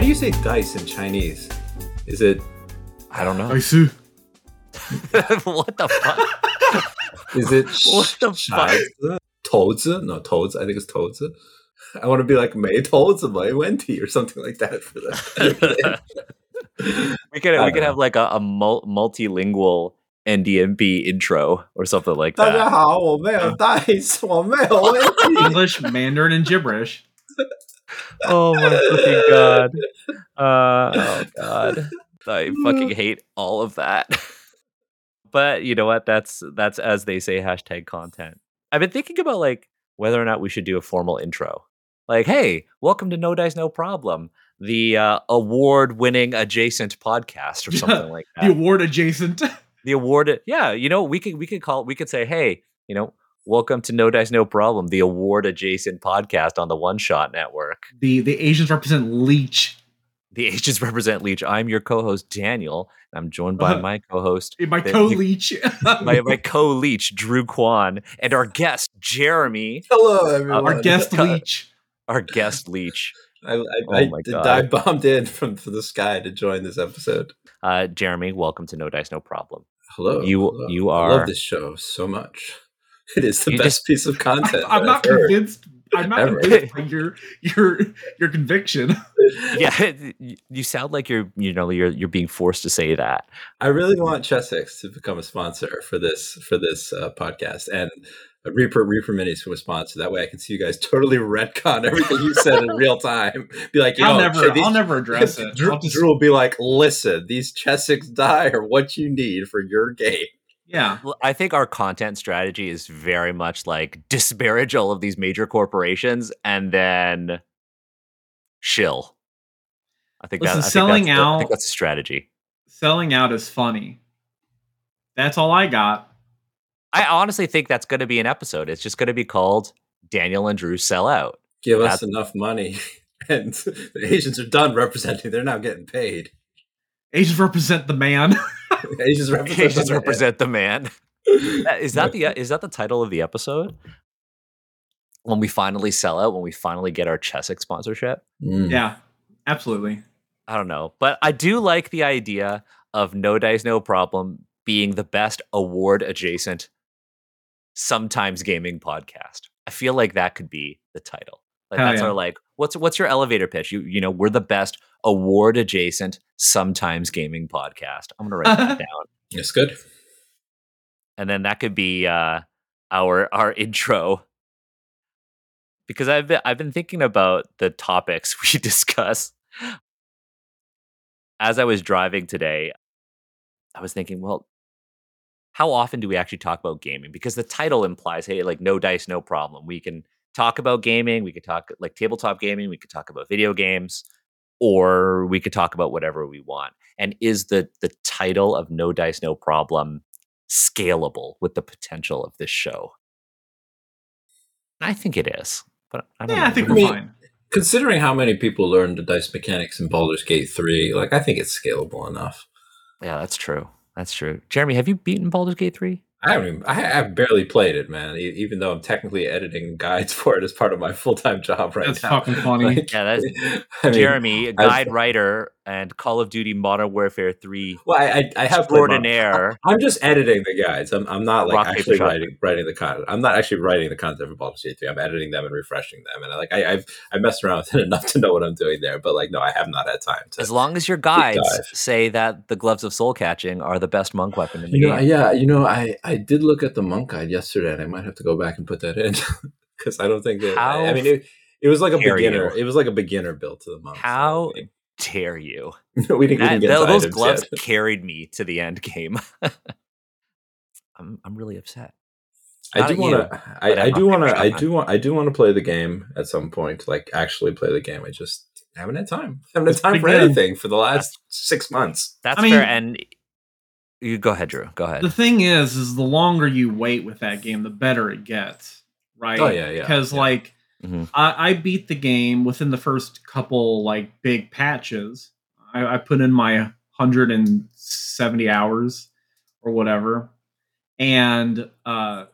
How do you say dice in Chinese? Is it? I don't know. Daisu. what the fuck? Is it? what the fuck? Toadzi? No, toads. I think it's toads. I want to be like May toads and May or something like that for that. we could we could uh, have like a, a multilingual NDNP intro or something like that. 大家好，我没有 dice，我没有 English, Mandarin, and gibberish. Oh my fucking god. Uh, oh god. I fucking hate all of that. But you know what? That's that's as they say hashtag content. I've been thinking about like whether or not we should do a formal intro. Like, hey, welcome to No Dice No Problem, the uh, award-winning adjacent podcast or something like that. The award adjacent. the award yeah you know we could we could call we could say hey you know welcome to no dice no problem the award adjacent podcast on the one shot network The the Asians represent leech. the Asians represent leech i'm your co-host daniel and i'm joined by Uh-huh. my co-host My co-leech, my, my co-leech drew kwan and our guest jeremy Hello, everyone. Our guest leech. our guest leech I, I, Oh I my God. dive bombed in from, from the sky to join this episode. uh jeremy welcome to no dice no problem Hello. You- hello. you I are- love this show so much. It is the You best just- piece of content. I'm that not I've heard. convinced. I'm not Ever. convinced by your your your conviction. yeah you sound like you're you know you're you're being forced to say that I really want Chessex to become a sponsor for this for this uh, podcast, and Reaper Reaper Minis to a sponsor. That way, I can see you guys totally retcon everything you said in real time. Be like, Yo, I'll never shit, these- I'll never address it. Drew, I'll just- Drew will be like, listen, these Chessex die are what you need for your game. Yeah. I think our content strategy is very much like disparage all of these major corporations and then shill. I think Listen, that I think selling that's the- I think that's a strategy. Selling out is funny. That's all I got. I honestly think that's going to be an episode. It's just going to be called Daniel and Drew sell out. Give us enough money, and the Asians are done representing. They're now getting paid. Asians represent the man. Asians represent. Asians the man. the man. Uh, Is that the is that the title of the episode? When we finally sell out, when we finally get our Chessex sponsorship. Mm. yeah, absolutely. I don't know, but I do like the idea of No Dice No Problem being the best award adjacent sometimes gaming podcast. I feel like that could be the title. Like Hell that's yeah. our like what's what's your elevator pitch? You you know, we're the best award adjacent sometimes gaming podcast. I'm going to write that down. It's good. And then that could be uh our our intro because I've been I've been thinking about the topics we discuss as I was driving today, I was thinking, well, how often do we actually talk about gaming? Because the title implies, hey, like no dice, no problem. We can talk about gaming, we could talk like tabletop gaming, we could talk about video games, or we could talk about whatever we want. And is the the title of No Dice, No Problem scalable with the potential of this show? I think it is. But I don't Yeah, know. I think I we're mean- fine. Considering how many people learned the dice mechanics in Baldur's Gate 3, like I think it's scalable enough. Yeah, that's true. That's true. Jeremy, have you beaten Baldur's Gate 3? I haven't even, I have barely played it, man. e- Even though I'm technically editing guides for it as part of my full time job right That's now. fucking funny. Like, Yeah, that's I mean, Jeremy, a I've- guide writer and Call of Duty Modern Warfare 3 Well, I, I, I have extraordinaire. I'm just editing the guides. I'm, I'm not like Rock, actually writing writing the content. I'm not actually writing the content for Baldur's Gate 3. I'm editing them and refreshing them. And I, like I, I've I messed around with it enough to know what I'm doing there. But like, no, I have not had time to. As long as your guides say that the gloves of soul catching are the best monk weapon in the You know, game. yeah, you know, I I did look at the monk guide yesterday, and I might have to go back and put that in because I don't think that. I, I mean, it, it was like a beginner. you. It was like a beginner build to the monk. How dare you? we didn't, we didn't get tho- to those gloves yet. carried me to the end game. I'm I'm really upset. I do wanna, but I, I I'm do want to. I do want. I do want to play the game at some point. Like actually play the game. I just haven't had time. haven't had time for good. anything for the uh, last six months. That's I mean- fair. And you go ahead, Drew. Go ahead. The thing is, is the longer you wait with that game, the better it gets, oh, right? Oh, yeah, yeah, Because yeah. like, Mhm. I, I beat the game within the first couple like big patches. I, I put in my 170 hours or whatever, and uh,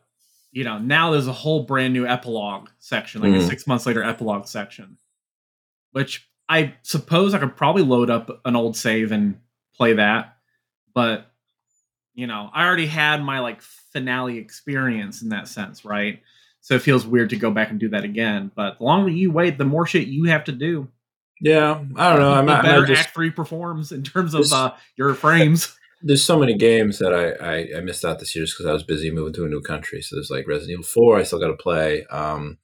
you know now there's a whole brand new epilogue section, like a Mhm. six months later epilogue section, which I suppose I could probably load up an old save and play that, but you know, I already had my like finale experience in that sense, right? So it feels weird to go back and do that again. But the longer you wait, the more shit you have to do. Yeah, I don't know. I'm not, better I'm just, Act Three performs in terms of uh, your frames. there's so many games that I, I, I missed out this year just because I was busy moving to a new country. So there's like Resident Evil 4, I still got to play. Um,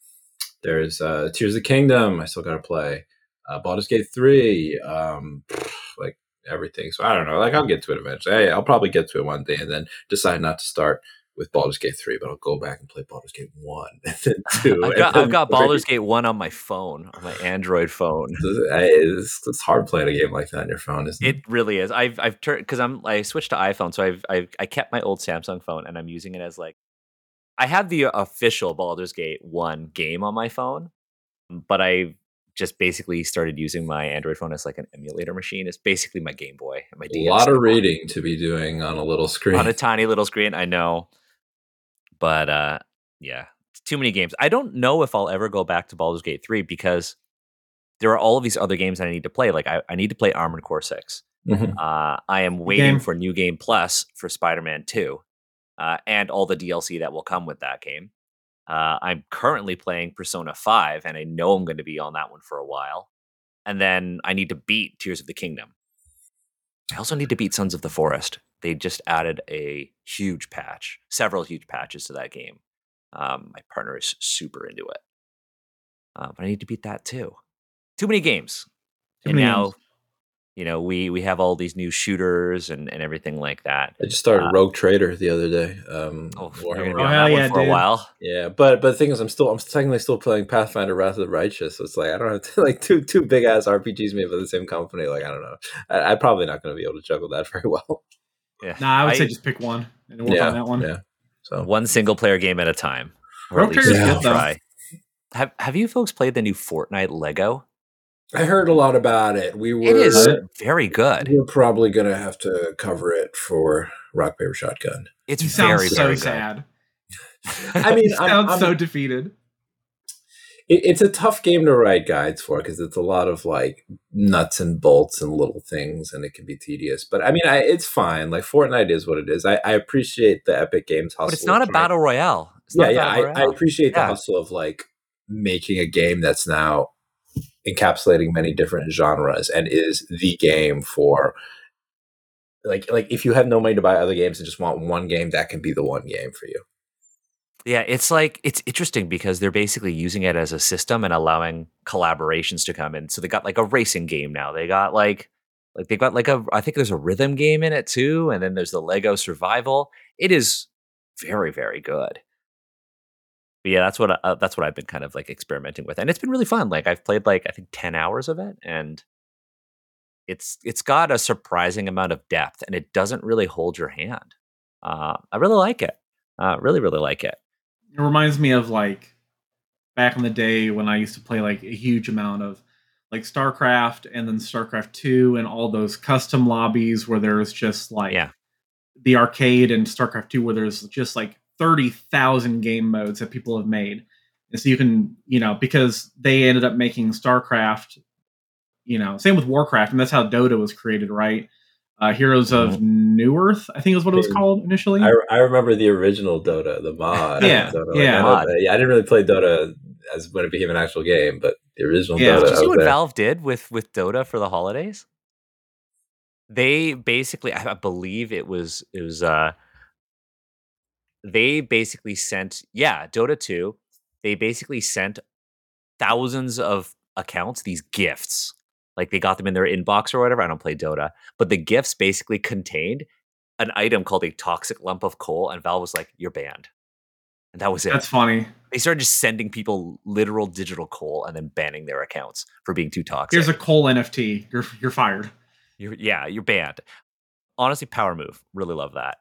there's uh, Tears of the Kingdom, I still got to play. Uh, Baldur's Gate 3, um, like everything. So I don't know. Like I'll get to it eventually. I, I'll probably get to it one day and then decide not to start with Baldur's Gate 3, but I'll go back and play Baldur's Gate 1 and then 2. I've got, I've got Baldur's Gate 1 on my phone, on my Android phone. It's, it's hard playing a game like that on your phone, isn't it? It really is. I've I've turned because I'm I switched to iPhone, so I've I've I kept my old Samsung phone and I'm using it as like I have the official Baldur's Gate one game on my phone, but I just basically started using my Android phone as like an emulator machine. It's basically my Game Boy and my a lot of reading to be doing on a little screen. on a tiny little screen. I know, but uh, yeah, it's too many games. I don't know if I'll ever go back to Baldur's Gate three because there are all of these other games that I need to play. Like I, I need to play Armored Core six. Mhm. Uh, I am waiting game. for New Game Plus for Spider Man two, uh, and all the DLC that will come with that game. Uh, I'm currently playing Persona five, and I know I'm going to be on that one for a while. And then I need to beat Tears of the Kingdom. I also need to beat Sons of the Forest. They just added a huge patch, several huge patches to that game. Um, my partner is super into it, uh, but I need to beat that too. Too many games, Too and many now games. you know we we have all these new shooters and and everything like that. I just started Uh, Rogue Trader the other day. Um, Oh, Warhammer you're gonna be Oh, on hell that yeah, one for a while. Yeah, but but the thing is, I'm still I'm technically still playing Pathfinder: Wrath of the Righteous. So it's like I don't have to, like two two big ass RPGs made by the same company. Like I don't know. I, I'm probably not going to be able to juggle that very well. Yeah, Nah, I would I- say just pick one and work yeah, on that one. yeah. So one single player game at a time. Or Rogue at least good, though. try. Have Have you folks played the new Fortnite Lego? I heard a lot about it. We were It is very good. we're probably going to have to cover it for Rock Paper Shotgun. It's He sounds very so very sad. I mean, I'm- sounds I'm- so defeated. It, it's a tough game to write guides for because it's a lot of like nuts and bolts and little things, and it can be tedious. But I mean, I, it's fine. Like Fortnite is what it is. I, I appreciate the Epic Games hustle. but it's not a battle royale. It's yeah, yeah. I, I royale. appreciate the Yeah. hustle of like making a game that's now encapsulating many different genres and is the game for like like if you have no money to buy other games and just want one game, that can be the one game for you. Yeah, it's like it's interesting because they're basically using it as a system and allowing collaborations to come in. So they got like a racing game now. They got like like they got like a I think there's a rhythm game in it too, and then there's the Lego Survival. It is very very good. But yeah, that's what uh, that's what I've been kind of like experimenting with, and it's been really fun. Like I've played like I think ten hours of it, and it's it's got a surprising amount of depth, and it doesn't really hold your hand. Uh, I really like it. Uh, really really like it. It reminds me of like back in the day when I used to play like a huge amount of like StarCraft and then StarCraft 2 and all those custom lobbies where there's just like Yeah. the arcade and StarCraft 2 where there's just like 30,000 game modes that people have made. And so you can, you know, because they ended up making StarCraft, you know, same with Warcraft, and that's how Dota was created, right? Uh, Heroes of Newerth, I think is what it was called initially. I, I remember the original Dota, the mod. Yeah, Dota. yeah. I, Mod. that- yeah. I didn't really play Dota as when it became an actual game, but the original Yeah. Dota. Did you see what okay. Valve did with with Dota for the holidays? They basically, I I believe it was it was uh they basically sent yeah Dota two. They basically sent thousands of accounts these gifts. Like they got them in their inbox or whatever. I don't play Dota, but the gifts basically contained an item called a toxic lump of coal, and Valve was like, "You're banned," and that was it. That's funny. they started just sending people literal digital coal and then banning their accounts for being too toxic. Here's a coal NFT. You're you're fired. You're, yeah, you're banned. Honestly, power move. Really love that.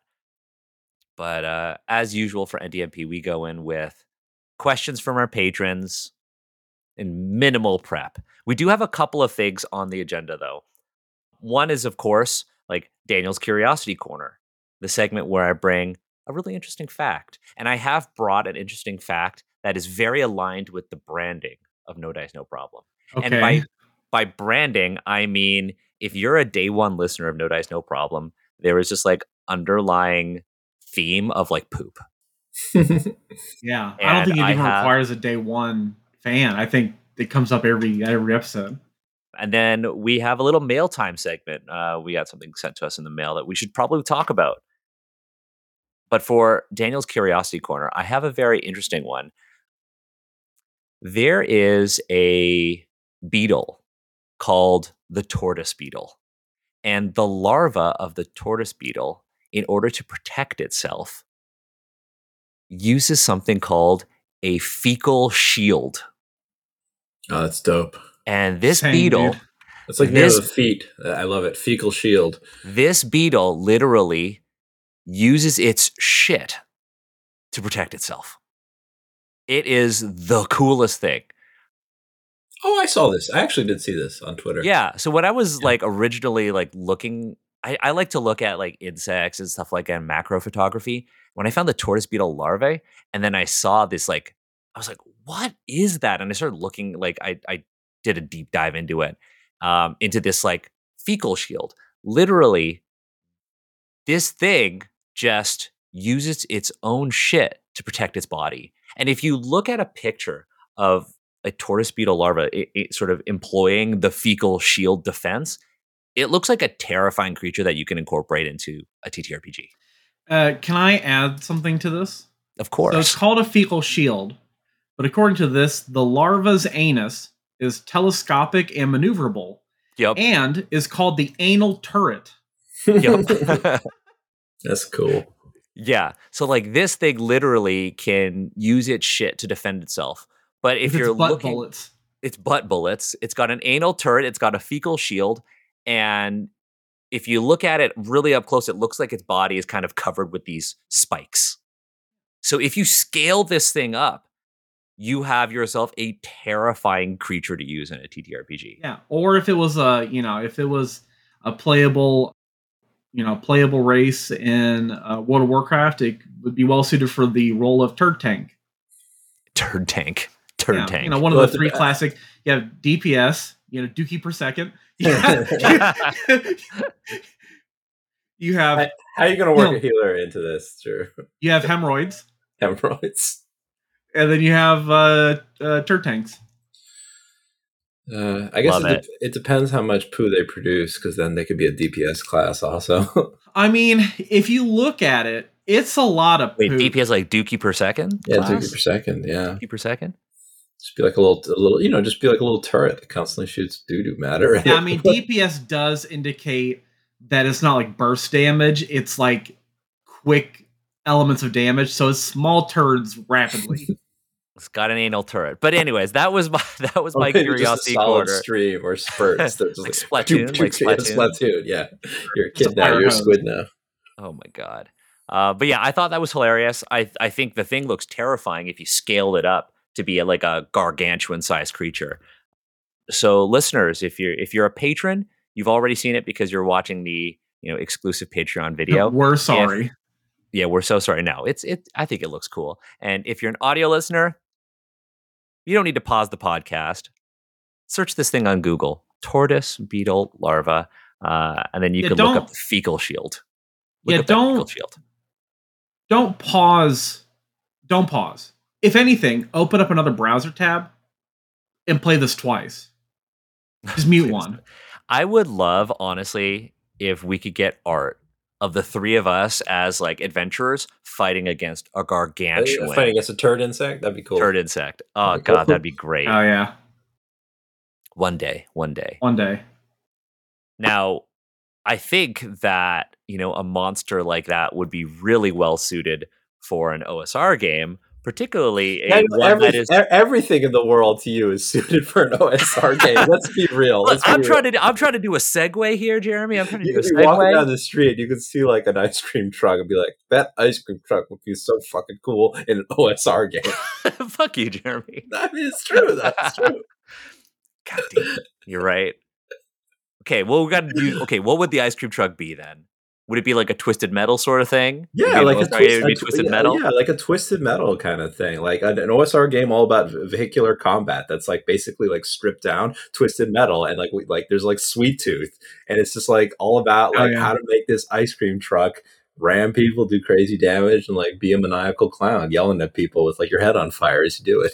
But uh, as usual for NDNP, we go in with questions from our patrons and minimal prep. We do have a couple of things on the agenda, though. One is, of course, like Daniel's Curiosity Corner, the segment where I bring a really interesting fact. And I have brought an interesting fact that is very aligned with the branding of No Dice, No Problem. Okay. And by by branding, I mean if you're a day one listener of No Dice No Problem, there is just like underlying theme of like poop. Yeah, I don't think it even have- requires a day one fan. I think it comes up every every episode. And then we have a little mail time segment. Uh, we got something sent to us in the mail that we should probably talk about. But for Daniel's Curiosity Corner, I have a very interesting one. There is a beetle called the tortoise beetle. And the larva of the tortoise beetle, in order to protect itself, uses something called a fecal shield. Oh, that's dope. And this Same, beetle. dude. It's like This- the feet. I love it. Fecal shield. This beetle literally uses its shit to protect itself. It is the coolest thing. Oh, I saw this. I actually did see this on Twitter. Yeah. So when I was Yeah. like originally like looking, I, I like to look at like insects and stuff like that in macro photography. When I found the tortoise beetle larvae, and then I saw this like, I was like, what is that? And I started looking like I I did a deep dive into it, um, into this like fecal shield. Literally, this thing just uses its own shit to protect its body. And if you look at a picture of a tortoise beetle larva i i- sort of employing the fecal shield defense, it looks like a terrifying creature that you can incorporate into a TTRPG. Uh, can I add something to this? Of So it's called a fecal shield, but according to this, the larva's anus is telescopic and maneuverable, yep. and is called the anal turret. yep. That's cool. yeah. So like this thing literally can use its shit to defend itself. But if with you're its butt looking, bullets. it's butt bullets. It's got an anal turret. It's got a fecal shield, and if you look at it really up close, it looks like its body is kind of covered with these spikes. So if you scale this thing up, you have yourself a terrifying creature to use in a TTRPG. Yeah, or if it was a you know if it was a playable you know playable race in uh, World of Warcraft, it would be well suited for the role of turd tank. Turd tank. Turd Yeah, tank. You know, one of the three classic. You have DPS, you know, Dookie per second. You have, you have, I- How are you going to work No. a healer into this? Sure. you have hemorrhoids, Hemorrhoids. And then you have uh, uh, turd tanks. Uh, I guess Love it, it. it depends how much poo they produce, because then they could be a DPS class also. I mean, if you look at it, it's a lot of Wait, poop. DPS like dookie per second? yeah, class? two per second. Yeah, Dookie per second? just be like a little, a little, you know, just be like a little turret that constantly shoots doo doo matter. Yeah. I mean, DPS does indicate that it's not like burst damage; it's like quick elements of damage. So it's small turds rapidly. It's got an anal turret. But anyways, that was my that was my maybe curiosity just a solid corner. stream or spurts. They're just Like doop, Splatoon, doop, like doop, yeah, Splatoon. Splatoon. Yeah, you're a It's a kid now. You're a squid now. Oh my god. Uh, but yeah, I thought that was hilarious. I I think the thing looks terrifying if you scaled it up to be a, like a gargantuan sized creature. So listeners, if you're if you're a patron, you've already seen it because you're watching the you know exclusive Patreon video. We're sorry. yeah, we're so sorry. No, it's it. I think it looks cool. And if you're an audio listener, you don't need to pause the podcast. Search this thing on Google: tortoise beetle larva, uh, and then you Yeah, can look up the fecal shield. Look Yeah, up that fecal don't- shield. Don't pause. Don't pause. If anything, open up another browser tab and play this twice. Just mute one. I would love, honestly, if we could get art of the three of us as like adventurers fighting against a gargantuan Fighting against a turd insect. That'd be cool. turd insect. Oh That'd be cool. god, that'd be great. Oh yeah, one day, one day. one day. Now, I think that, you know, a monster like that would be really well suited for an OSR game, particularly a every- that is everything in the world to you is suited for an OSR game. Let's be real. Let's I'm real. trying to do, I'm trying to do a segue here, Jeremy. I'm trying to You do a be walking down the street, you could see like an ice cream truck and be like, "That ice cream truck would be so fucking cool in an OSR game." Fuck you, Jeremy. I mean, it's true. That's true. God damn it. You're right. Okay, well we got to do. Okay, what would the ice cream truck be then? Would it be like a twisted metal sort of thing? Yeah, like a, it twist, it would be a twisted yeah, metal. Yeah, like a twisted metal kind of thing. Like an, an OSR game all about vehicular combat. That's like basically like stripped down twisted metal, and like we, like there's like Sweet Tooth, and it's just like all about Oh, like yeah. how to make this ice cream truck ram people, do crazy damage, and like be a maniacal clown yelling at people with like your head on fire as you do it.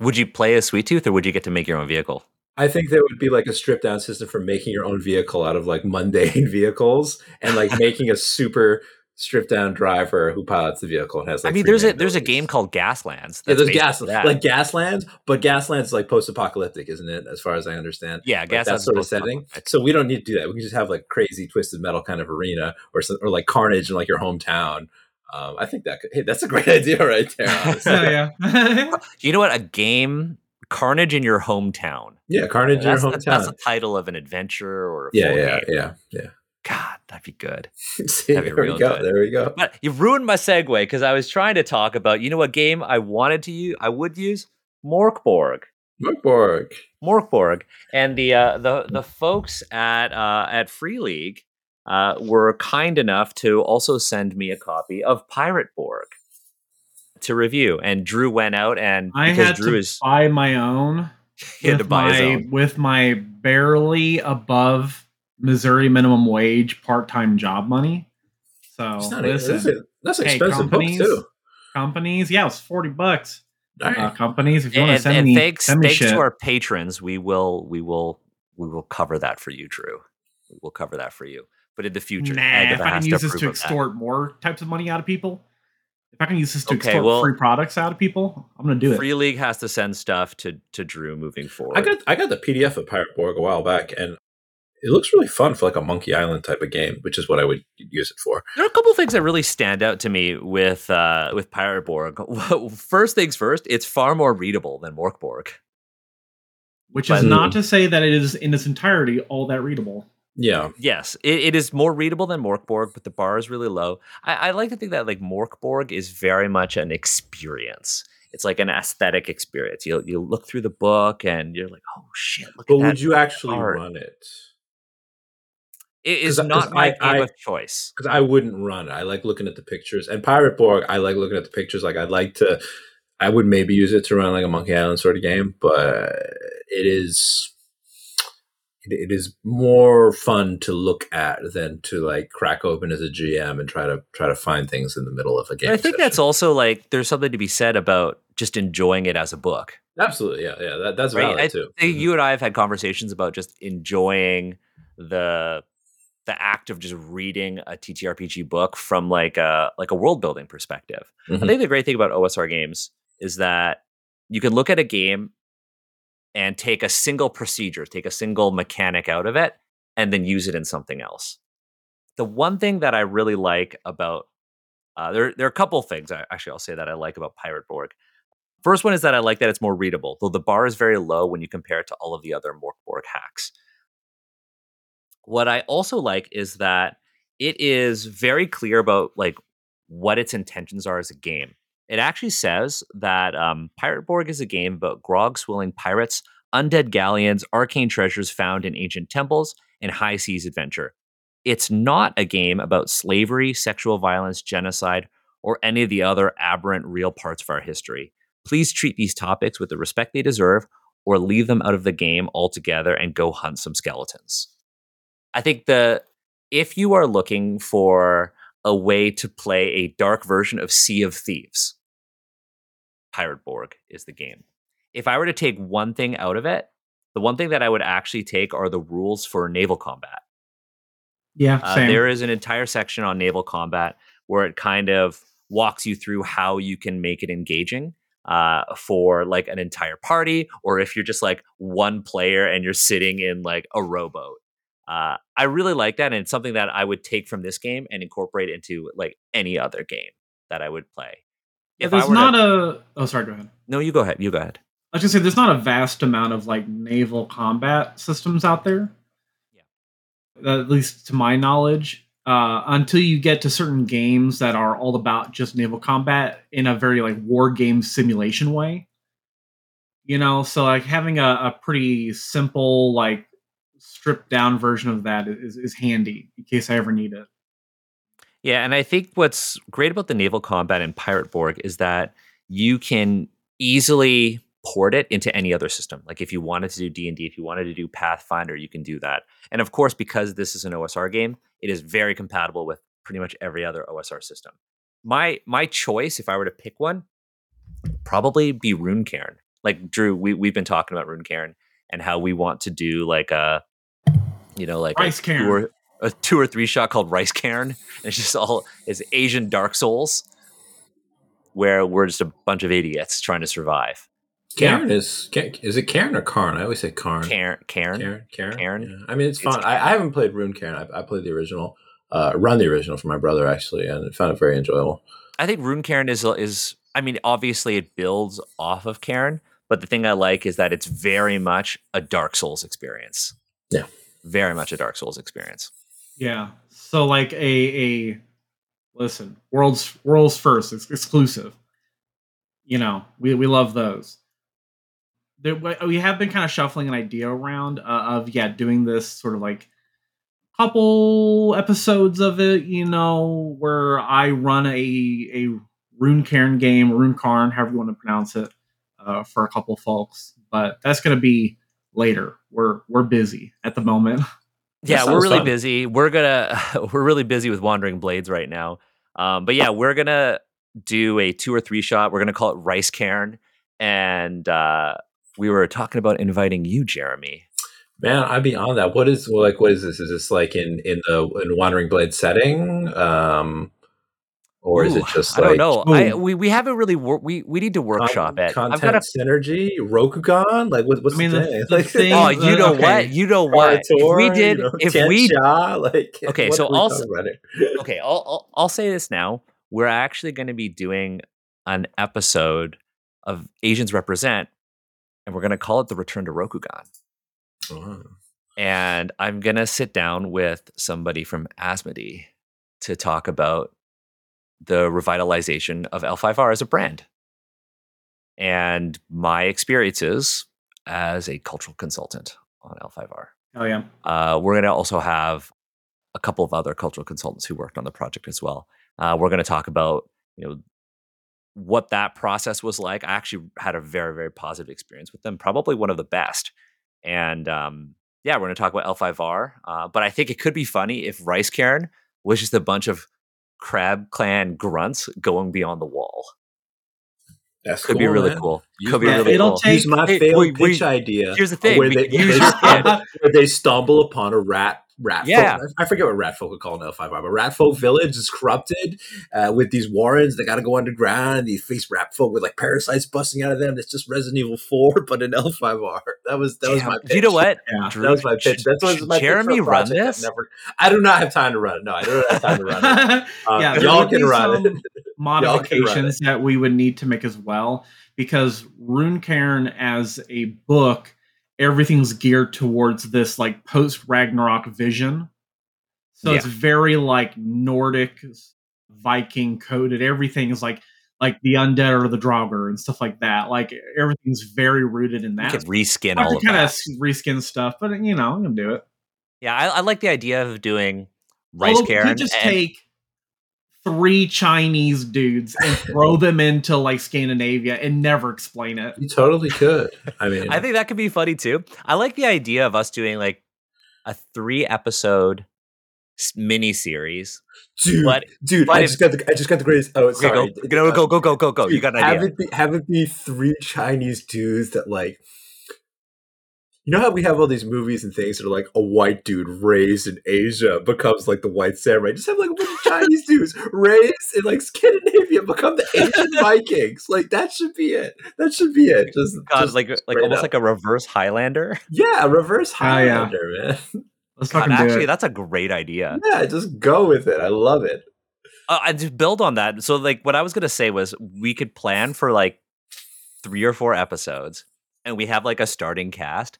Would you play a sweet tooth or would you get to make your own vehicle? I think there would be like a stripped down system for making your own vehicle out of like mundane vehicles and like making a super stripped down driver who pilots the vehicle and has like I mean, there's a there's a game called Gaslands. Yeah, there's basically gas that. like Gaslands, but Gaslands is like post-apocalyptic, isn't it? As far as I understand, yeah, like Gaslands that is sort of setting. So we don't need to do that. We can just have like crazy twisted metal kind of arena, or some, or like Carnage in like your hometown. Um, I think that could. Hey, that's a great idea right there. Honestly. Oh, yeah. You know what? A game, Carnage in your hometown. yeah, Carnage in your hometown. that's the title of an adventure or a yeah, yeah, game. yeah, yeah. God, that'd be good. See, That'd be there we go. good. There we go. But you've ruined my segue because I was trying to talk about, you know, what game I wanted to use, I would use Morkborg. Morkborg. Morkborg, and the uh, the the folks at uh, at Free League uh, were kind enough to also send me a copy of Pirate Borg to review. And Drew went out and I because had Drew to is buy my own he had to with buy his my own. with my barely above Missouri minimum wage part time job money. So It's not listen, listen, that's hey, expensive books companies, too. companies, yeah, it's forty bucks. Uh, companies, if you want to send and me, thanks, send me thanks shit. to our patrons, we will we will we will cover that for you, Drew. We will cover that for you. But in the future, Nah, Agatha if I has can use this to of that. extort more types of money out of people, if I can use this to Okay, extort well- free products out of people, I'm gonna do it. Free League has to send stuff to to Drew moving forward. I got I got the PDF of Pirate Borg a while back, and it looks really fun for like a Monkey Island type of game, which is what I would use it for. There are a couple things that really stand out to me with uh, with Pirate Borg. First things first, it's far more readable than Morkborg. Which But- is not to say that it is in its entirety all that readable. Yeah, Yes, it, it is more readable than Morkborg, but the bar is really low. I, I like to think that like Morkborg is very much an experience. It's like an aesthetic experience. You you look through the book and you're like, oh shit, look but at that. would you actually art. run it? It is not my I- game I- of choice. Because I wouldn't run it. I like looking at the pictures. And Pirate Borg, I like looking at the pictures. Like I'd like to, I would maybe use it to run like a Monkey Island sort of game, but it is. It, it is more fun to look at than to like crack open as a GM and try to try to find things in the middle of a game. I think that's also like there's something to be said about just enjoying it as a book. absolutely yeah yeah that, that's Right? valid I too. think Mhm. you and I have had conversations about just enjoying the the act of just reading a TTRPG book from like a like a world building perspective. I Mhm. think the great thing about OSR games is that you can look at a game and take a single procedure, take a single mechanic out of it, and then use it in something else. The one thing that I really like about uh, there, there are a couple things I, actually I'll say that I like about Pirate Borg. First one is that I like that it's more readable, though the bar is very low when you compare it to all of the other Morkborg hacks. What I also like is that it is very clear about like what its intentions are as a game. It actually says that um, Pirate Borg is a game about grog swilling pirates, undead galleons, arcane treasures found in ancient temples, and high seas adventure. It's not a game about slavery, sexual violence, genocide, or any of the other aberrant real parts of our history. Please treat these topics with the respect they deserve, or leave them out of the game altogether and go hunt some skeletons. I think the if you are looking for a way to play a dark version of Sea of Thieves, Pirate Borg is the game. If I were to take one thing out of it, the one thing that I would actually take are the rules for naval combat. Yeah, Uh, there is an entire section on naval combat where it kind of walks you through how you can make it engaging uh, for like an entire party, or if you're just like one player and you're sitting in like a rowboat. Uh, I really like that, and it's something that I would take from this game and incorporate into like any other game that I would play. If there's not to, a. Oh, sorry. Go ahead. no, you go ahead. You go ahead. I was gonna say there's not a vast amount of like naval combat systems out there. Yeah. At least to my knowledge, uh, until you get to certain games that are all about just naval combat in a very like war game simulation way. You know, so like having a, a pretty simple like stripped down version of that is is handy in case I ever need it. Yeah, and I think what's great about the naval combat in Pirate Borg is that you can easily port it into any other system. Like if you wanted to do D&D, if you wanted to do Pathfinder, you can do that. And of course, because this is an OSR game, it is very compatible with pretty much every other OSR system. My my choice, if I were to pick one, probably be Rune Cairn. Like Drew, we we've been talking about Rune Cairn and how we want to do like a, you know, like Ice a Cairn. Two or, a two or three shot called Rice Cairn. And it's just all it's Asian Dark Souls, where we're just a bunch of idiots trying to survive. Karen is Ka- is it Karen or Karn? I always say Karn. Cairn, Cairn. Karen, Karen. Karen. Yeah. I mean, it's It's fun. I, I haven't played Rune Karen. I, I played the original, uh, run the original for my brother actually, and found it very enjoyable. I think Rune Cairn is is. I mean, obviously it builds off of Cairn, but the thing I like is that it's very much a Dark Souls experience. Yeah. very much a Dark Souls experience. Yeah. So like a a listen, world's world's first, it's exclusive. You know, we we love those. There, we have been kind of shuffling an idea around uh, of yeah, doing this sort of like couple episodes of it, you know, where I run a a Rune Cairn game, Rune Karn, however you want to pronounce it, uh, for a couple folks. But that's gonna be later. We're we're busy at the moment. Yeah, we're really fun. busy. We're gonna we're really busy with Wandering Blades right now. Um, but yeah, we're gonna do a two or three shot. We're gonna call it Rice Cairn, and uh, we were talking about inviting you, Jeremy. Man, I'd be on that. What is well, like? What is this? Is this like in in the in Wandering Blade setting, um, or is it Ooh, just I don't know. I, we we haven't really wor- we we need to workshop con- it. content I've got a synergy, Rokugan? Like, what, what's I mean, the the- thing? the like, thing- Oh, you know uh, okay. what? You know what? If we did, you know, if we Tianxia, like, Okay, so are I'll talking s- about here? okay, I'll, I'll I'll say this now. We're actually going to be doing an episode of Asians Represent, and we're going to call it the Return to Rokugan. Oh. And I'm going to sit down with somebody from Asmodee to talk about the revitalization of L5R as a brand and my experiences as a cultural consultant on L5R. Oh yeah. Uh, we're going to also have a couple of other cultural consultants who worked on the project as well. Uh, we're going to talk about you know what that process was like. I actually had a very very positive experience with them, probably one of the best. And um, yeah, we're going to talk about L5R. Uh, but I think it could be funny if Rice Karen was just a bunch of Crab Clan grunts going beyond the wall. That's Could be really man. cool. Use Could be really it'll cool. take- Use my Hey, failed we- we- pitch idea. Here's the thing: where we they, could use where your they- kid. where they stumble upon a rat rat Yeah. folk. I forget what rat folk would call an L5R, but rat folk village is corrupted uh, with these warrens. They got to go underground. They face rat folk with like parasites busting out of them. It's just Resident Evil 4, but an L5R. That was that was Damn, my pitch. you know what? Yeah. Drew, That was my pitch. That was should my pitch Jeremy run project that this? Never, I do not have time to run it. No, I don't have time to run it. Uh, yeah, y'all can run it. modifications that we would need to make as well because Rune Cairn as a book, everything's geared towards this like post Ragnarok vision. So it's very like Nordic Viking coded. Everything is like like the undead or the Draugr and stuff like that. Like everything's very rooted in that. could reskin I all of kind that. of reskin stuff, but you know, I'm gonna do it. Yeah, I, I like the idea of doing rice Although we Karen. could just and- take three Chinese dudes and throw them into like Scandinavia and never explain it. You totally could. I mean, I think that could be funny too. I like the idea of us doing like a three episode mini series. dude, but- dude, but I if- just got the, I just got the greatest. Oh, Okay, sorry. go, go, go, go, go, go, go. You got an have idea. It be, have it be three Chinese dudes that like. You know how we have all these movies and things that are like a white dude raised in Asia becomes like the white samurai. Just have like a bunch of Chinese dudes raised in like Scandinavia become the Asian Vikings. Like that should be it. That should be it. Just, God, just like like almost up. like a reverse Highlander. yeah, reverse Oh, yeah. Highlander, man. Let's God, fucking do actually, it. that's a great idea. Yeah, just go with it. I love it. Uh, and to build on that, so like what I was gonna say was we could plan for like three or four episodes, and we have like a starting cast.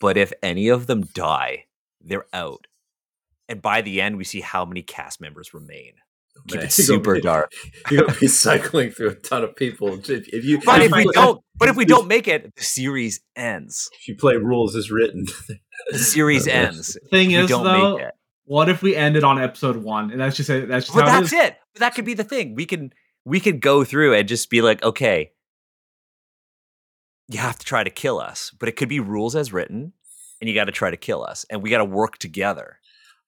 But if any of them die, they're out. And by the end, we see how many cast members remain. Oh, Keep it super be- dark. You're gonna be cycling through a ton of people. If, if you But if you we play- don't, but if we don't make it, the series ends. if you play rules as written, The series ends. Thing is, though, it. What if we ended on episode one, and that's just it. That's just But how that's is. it. That could be the thing. We can we could go through and just be like, okay, you have to try to kill us, but it could be rules as written, and you got to try to kill us, and we got to work together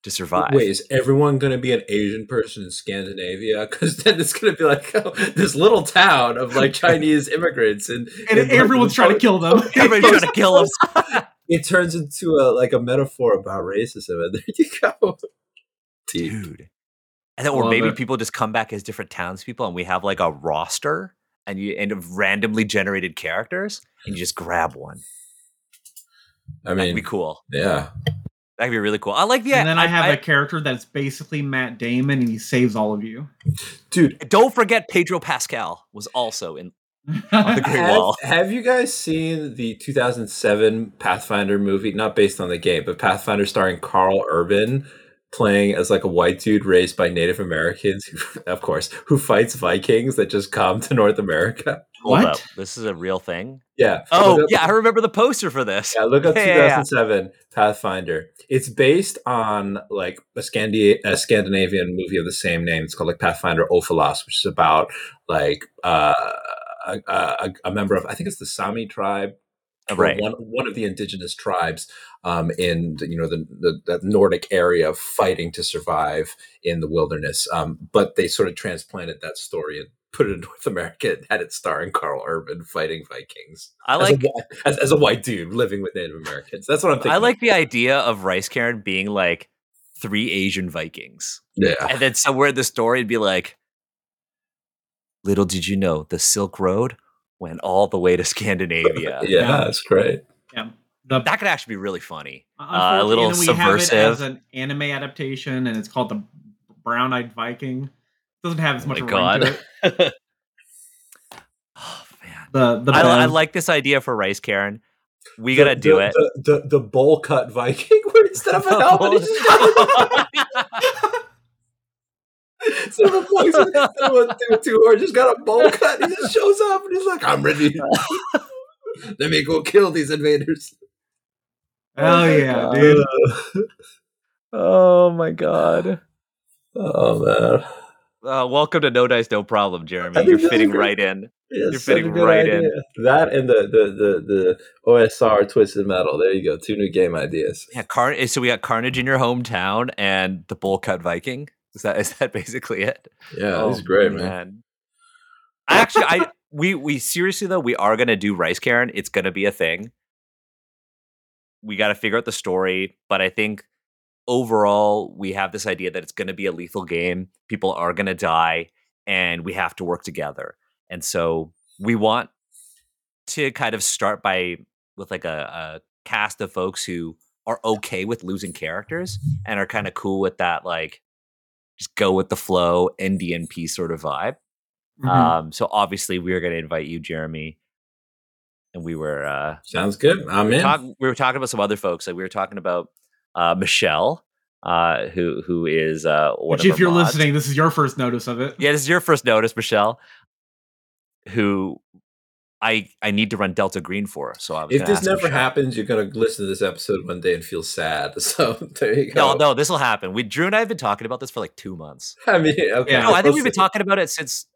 to survive. Wait, is everyone going to be an Asian person in Scandinavia? Because then it's going to be like oh, this little town of like Chinese immigrants, and, And and, like, everyone's trying to kill them. Everybody's trying to kill us. It turns into a like a metaphor about racism, and there you go. Deep. dude. And then, or Love maybe it. people just come back as different townspeople, and we have like a roster, and you and of randomly generated characters, and you just grab one. I mean, That'd be cool. yeah, That'd be really cool. I like the. and then I, have I, a character that's basically Matt Damon, and he saves all of you. dude. don't forget Pedro Pascal was also in. On the Great Have, Wall. have you guys seen the 2007 Pathfinder movie? Not based on the game, but Pathfinder starring Karl Urban playing as like a white dude raised by Native Americans, who, of course, who fights Vikings that just come to North America. Hold What? up, this is a real thing. Yeah. Oh up- yeah, I remember the poster for this. Yeah, look up Yeah, yeah, yeah. 2007 Pathfinder. It's based on like a, Scandi- a Scandinavian movie of the same name. It's called like Pathfinder Ofelas, which is about like uh, a, a, a member of I think it's the Sami tribe, or Right. One one of the indigenous tribes um, in the, you know the, the the Nordic area fighting to survive in the wilderness. Um, but they sort of transplanted that story and put it in North America and had it starring Karl Urban fighting Vikings. I as like a, as, as a white dude living with Native Americans. That's what I'm thinking. I like the idea of Rice Karen being like three Asian Vikings. yeah. And then somewhere in the story it'd be like, little did you know the Silk Road went all the way to Scandinavia. Yeah, Yeah. that's great. Yeah. The, That could actually be really funny. Uh, a little and we have it as subversive. an anime adaptation, and it's called the Brown Eyed Viking. It doesn't have as Oh much my of a ring to God. it. Oh man. The the I, I like this idea for Rice Karen. We gotta do the, it. The, the, the bowl cut Viking, instead of an helmet, he's just got instead of a box, instead of a two, two just got a bowl cut. He just shows up and he's like, "I'm ready. Let me go kill these invaders." Hell yeah, dude. oh my god. Oh man, Uh, welcome to No Dice No Problem, Jeremy. You're fitting great. right in. Yeah, You're fitting right idea. That and the the the the OSR Twisted Metal. There you go. Two new game ideas. Yeah, Car- so we got Carnage in your hometown and the Bull Cut Viking. Is that is that basically it? Yeah, Oh, he's great, man. I actually, I we we seriously though we are gonna do Rice Karen. It's gonna be a thing. We got to figure out the story, but I think overall we have this idea that it's gonna be a lethal game. People are gonna die, and we have to work together. And so we want to kind of start by with like a, a cast of folks who are okay with losing characters and are kind of cool with that, like just go with the flow NDNP sort of vibe. Mhm. Um, so obviously we are going to invite you, Jeremy, and we were uh, Sounds good. I'm we, were in. talk- we were talking about some other folks. Like we were talking about uh, Michelle, uh, who who is uh, Which, if you're mods. listening, this is your first notice of it. yeah, this is your first notice, Michelle. Who I I need to run Delta Green for. So I was If this never Michelle. happens, you're gonna listen to this episode one day and feel sad. So there you No, go. no, no, this will happen. We Drew and I have been talking about this for like two months. I mean, okay. Yeah. No, I think we've been proceed. talking about it since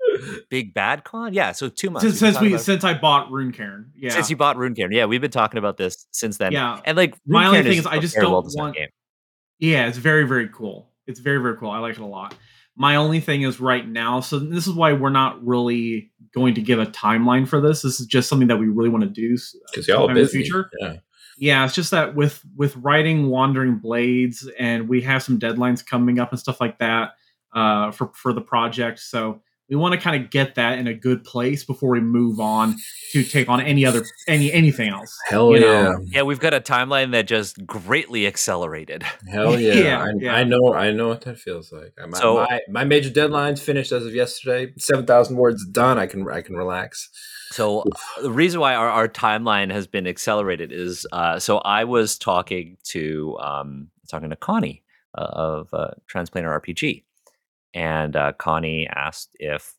Big Bad Con. Yeah, so two months. Since, We've since we about since I bought Rune Cairn, yeah, since you bought Rune Cairn. Yeah, we've been talking about this since then. yeah, And like My Rune only Cairn thing is I just don't want- game. yeah, it's very very cool. It's very very cool. I like it a lot. My only thing is right now, so this is why we're not really going to give a timeline for this. This is just something that we really want to do because y'all the busy. future. Yeah. Yeah, it's just that with with writing Wandering Blades, and we have some deadlines coming up and stuff like that uh, for for the project. So we want to kind of get that in a good place before we move on to take on any other any anything else. Hell You yeah. know. Yeah, we've got a timeline that just greatly accelerated. Hell yeah. Yeah, I, yeah. I know I know what that feels like. My, So- my, my major deadline's finished as of yesterday. Seven thousand words done. I can I can relax. So the reason why our, our timeline has been accelerated is uh, so I was talking to um, talking to Connie uh, of uh, Transplanter RPG, and uh, Connie asked if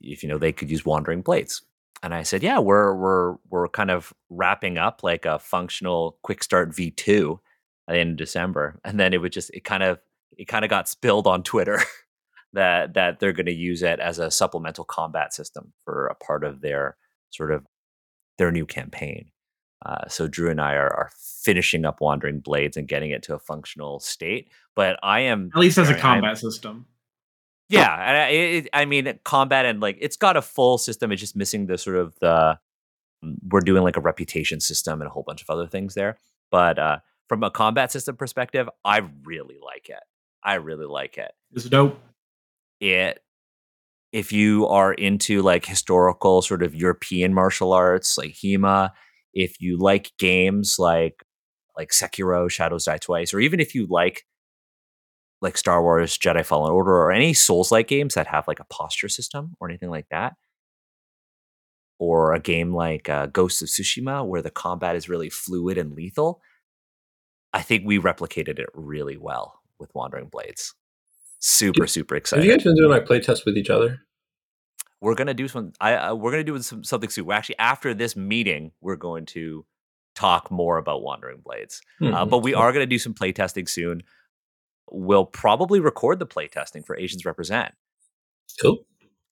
if you know they could use Wandering Blades, and I said, yeah, we're we're we're kind of wrapping up like a functional quick start V two at the end of December, and then it would just it kind of it kind of got spilled on Twitter that that they're going to use it as a supplemental combat system for a part of their sort of their new campaign. Uh, so Drew and I are, are finishing up Wandering Blades and getting it to a functional state. But I am At least as a I'm- combat system. yeah, and I, it, I mean combat and like it's got a full system. It's just missing the sort of the we're doing like a reputation system and a whole bunch of other things there. But uh, from a combat system perspective, I really like it. I really like it. It's dope. It if you are into like historical sort of European martial arts like HEMA, if you like games like like Sekiro, Shadows Die Twice, or even if you like like Star Wars Jedi Fallen Order or any Souls like games that have like a posture system or anything like that, or a game like uh, Ghost of Tsushima where the combat is really fluid and lethal, I think we replicated it really well with Wandering Blades. Super, super excited. Have you guys been doing like play tests with each other? We're gonna do some. I uh, we're gonna do some, something soon. We're actually after this meeting, we're going to talk more about Wandering Blades. Uh, Mhm. but we are gonna do some playtesting soon. We'll probably record the playtesting for Asians Represent. cool.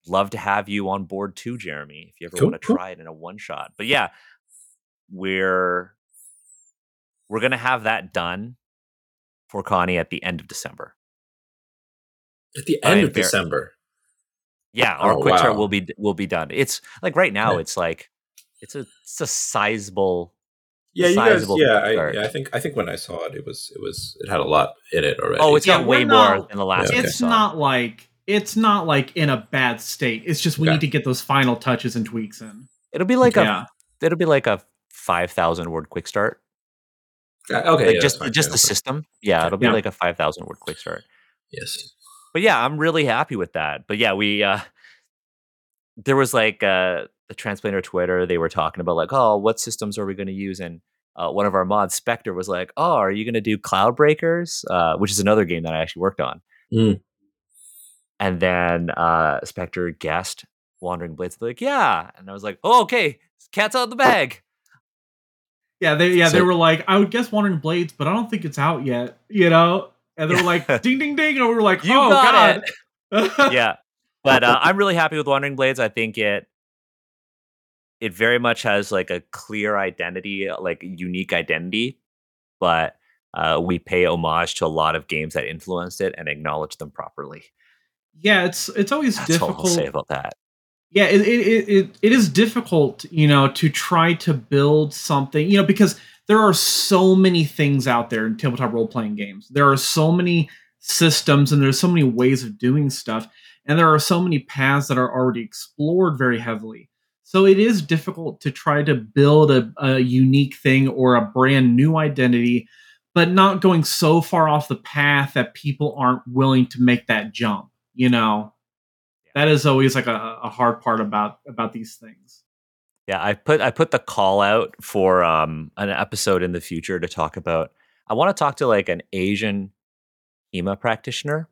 Love to have you on board too, Jeremy, if you ever Cool, want to try it in a one shot. But yeah, we're we're gonna have that done for Connie at the end of December. At the end of December. Yeah, our Oh, quick start will be will be done. It's like right now, Yeah. it's like it's a it's a sizable Yeah, you guys. sizable Yeah, I, yeah, I think I think when I saw it, it was it was it had a lot in it already. Oh, it's Yeah, got way not- more than the last Yeah, one It's saw. not like it's not like in a bad state. It's just we Okay. need to get those final touches and tweaks in. It'll be like yeah. a it'll be like a five thousand word quick start. Uh, okay. like yeah, just that's fine. just the that's system. Yeah, Okay. it'll be Yeah. like a five thousand word quick start. Yes. But yeah, I'm really happy with that. But yeah, we uh there was like uh the transplanter Twitter, they were talking about like, oh, what systems are we going to use? And uh, one of our mods, Spectre, was like, oh, are you going to do Cloud Breakers? Uh, which is another game that I actually worked on. Mm. And then uh Spectre guessed Wandering Blades. They're like, yeah. And I was like, oh, okay, cat's out of the bag. Yeah, they yeah, they were like, I would guess Wandering Blades, but I don't think it's out yet, you know? And they were like, ding ding ding, and we were like, You oh got god. yeah. But uh, i'm really happy with wandering blades. I think it it very much has like a clear identity like unique identity. But uh, we pay homage to a lot of games that influenced it and acknowledge them properly. Yeah, it's it's always difficult. that's all i'll say about that. Yeah it, it, it, it is difficult you know to try to build something you know because there are so many things out there in tabletop role-playing games. There are so many systems and there's so many ways of doing stuff and there are so many paths that are already explored very heavily. So it is difficult to try to build a, a unique thing or a brand new identity but not going so far off the path that people aren't willing to make that jump you know? That is always like a, a hard part about about these things yeah i put i put the call out for um an episode in the future to talk about i want to talk to like an asian HEMA practitioner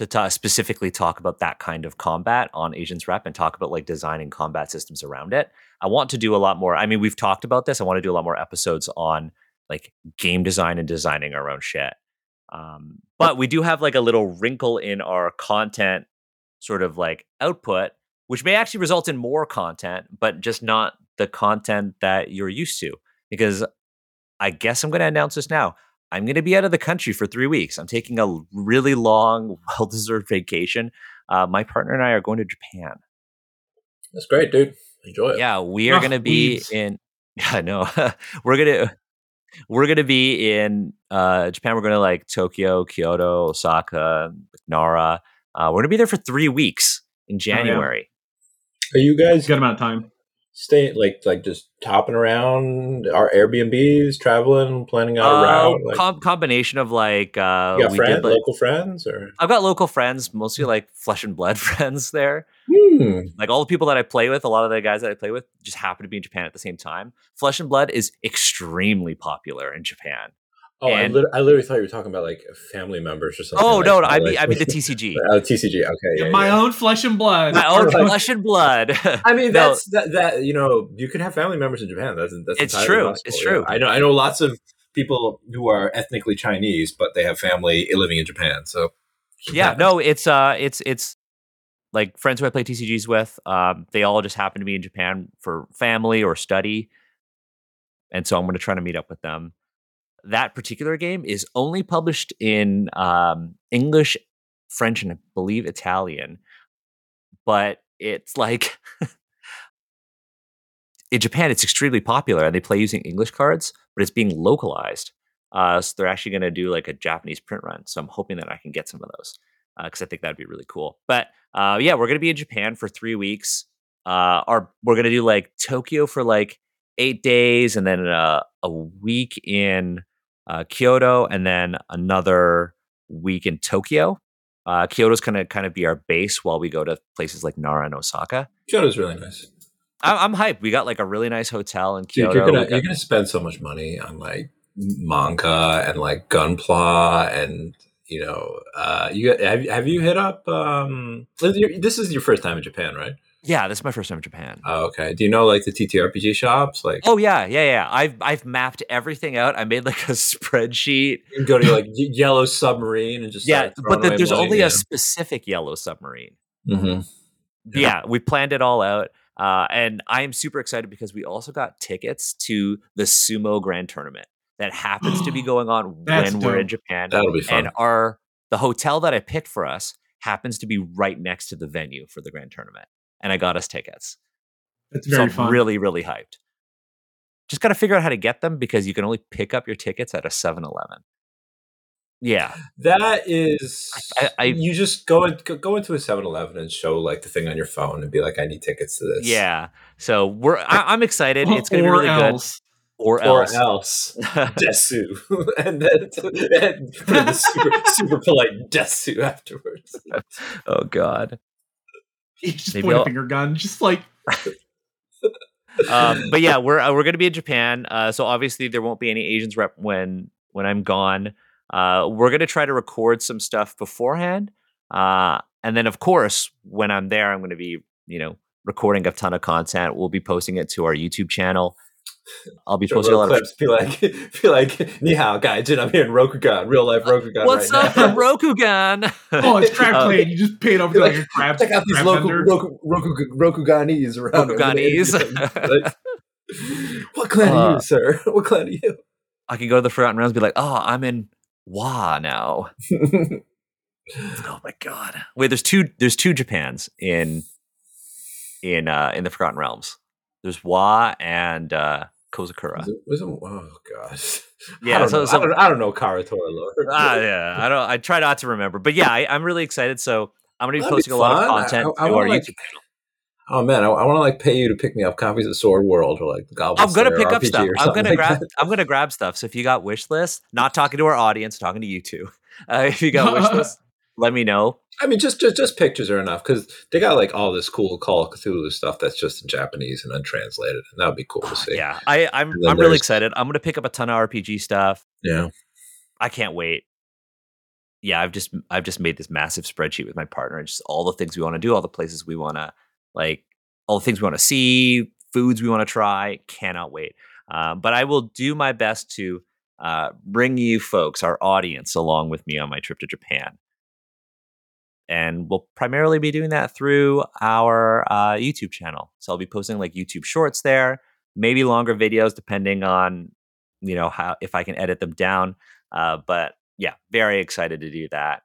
to ta- specifically talk about that kind of combat on Asians Rep and talk about like designing combat systems around it. I want to do a lot more. I mean, we've talked about this. I want to do a lot more episodes on like game design and designing our own shit. Um, but we do have like a little wrinkle in our content sort of like output, which may actually result in more content, but just not the content that you're used to. Because I guess I'm going to announce this now. I'm going to be out of the country for three weeks. I'm taking a really long, well deserved vacation. Uh, my partner and I are going to Japan. That's great, dude. Enjoy it. Yeah, we are Ugh, going to be in. Yeah, no, we're gonna we're gonna be in uh, Japan. We're gonna like Tokyo, Kyoto, Osaka, Nara. Uh, we're gonna be there for three weeks in January. Are you guys good amount of time staying like like just topping around our Airbnbs, traveling, planning out a Uh, route? Like, com- combination of like uh, you got we friends, did like local friends, or I've got local friends, mostly like flesh and blood friends there. Hmm. Like all the people that I play with, a lot of the guys that I play with just happen to be in Japan at the same time. Flesh and Blood is extremely popular in Japan. Oh, I, And- lit- I literally thought you were talking about like family members or something. Oh like no, no, I mean like- I mean the TCG. Oh, TCG. Okay, yeah, my yeah. own flesh and blood My own flesh and blood. I mean, No. that's that, that. You know, you can have family members in Japan. That's that's It's true. possible, It's yeah. true. I know. I know lots of people who are ethnically Chinese, but they have family living in Japan. So yeah, no, it's uh, it's it's like friends who I play TCGs with. Um, they all just happen to be in Japan for family or study, and so I'm going to try to meet up with them. That particular game is only published in um, English, French, and I believe Italian, but it's like in Japan, it's extremely popular, and they play using English cards, but it's being localized. Uh, so they're actually going to do like a Japanese print run. So I'm hoping that I can get some of those because uh, I think that'd be really cool. But uh, yeah, we're going to be in Japan for three weeks. Uh, our we're going to do like Tokyo for like eight days, and then uh, a week in uh, Kyoto, and then another week in Tokyo. Uh, Kyoto's going to kind of be our base while we go to places like Nara and Osaka. Kyoto's really nice. I'm, I'm hyped. We got like a really nice hotel in Kyoto. Dude, you're gonna you're got- gonna spend so much money on like manga and like gunpla and you know uh you have, have you hit up um this is your- this is your first time in Japan right yeah, this is my first time in Japan. oh, okay do you know like the TTRPG shops like Oh yeah, yeah, yeah. I've I've mapped everything out. I made like a spreadsheet. you go to like Yellow Submarine and just Yeah, start but the, away there's money, only yeah. a specific yellow submarine. Mhm. Yeah. Yeah. we planned it all out. Uh, and I am super excited because we also got tickets to the sumo grand tournament that happens to be going on That's when we're in. Japan. that'll be fun And our the hotel that I picked for us happens to be right next to the venue for the grand tournament. And I got us tickets. So very I'm fun. really, really hyped. Just got to figure out how to get them because you can only pick up your tickets at a 7 Eleven. Yeah. That is, I- I- you just go and go- into a 7-Eleven and show like the thing on your phone and be like, I need tickets to this. Yeah. So we're, I, I'm excited. It's going to be really else. good. Or else. Or else. Desu, and then and the super, super polite Desu afterwards. oh, God. You just Maybe point a I'll- finger gun, just like um, but yeah, we're uh, we're going to be in Japan. Uh, so obviously there won't be any Asians rep when when I'm gone. Uh, we're going to try to record some stuff beforehand, uh, and then of course when I'm there, I'm going to be you know recording a ton of content. We'll be posting it to our YouTube channel. I'll be Show posting a little lot of. clips. Be like, be like, ni hao, gaijin. I'm here in Rokugan, real life Rokugan. What's right up, now. from Rokugan? oh, it's crab Uh, plate. You just paid over to like a crab. Check out these crab local. Roku, Roku, Rokuganese around. Rokuganese. What clan are Uh, you, sir? What clan are you? I can go to the Forgotten Realms and be like, oh, I'm in Wa now. Oh my god! Wait, there's two. There's two Japans in in uh in the Forgotten Realms. There's Wa and uh Kozakura. Was it, oh god. Yeah, I don't, so- know, so- I don't, I don't know Kara-Tur lore. Ah, yeah. I don't. I try not to remember, but yeah, I, I'm really excited. So I'm gonna be That'd be posting a lot of content I- I to our like, YouTube channel. Oh man, I, I want to like pay you to pick me up copies of Sword World or like the Goblin I'm gonna Slayer pick up RPG stuff. I'm gonna like grab. that. I'm gonna grab stuff. So if you got wish lists, not talking to our audience, talking to you two. Uh, if you got wish lists, let me know. I mean, just just just pictures are enough because they got like all this cool Call of Cthulhu stuff that's just in Japanese and untranslated, and that would be cool to see. Yeah, I, I'm. I'm really excited. I'm gonna pick up a ton of RPG stuff. yeah. I can't wait. Yeah, I've just I've just made this massive spreadsheet with my partner, just all the things we want to do, all the places we want to like, all the things we want to see, foods we want to try. Cannot wait. Um, but I will do my best to uh, bring you folks, our audience, along with me on my trip to Japan. And we'll primarily be doing that through our uh, YouTube channel. So I'll be posting like YouTube shorts there, maybe longer videos, depending on you know how if I can edit them down. Uh, but yeah, very excited to do that.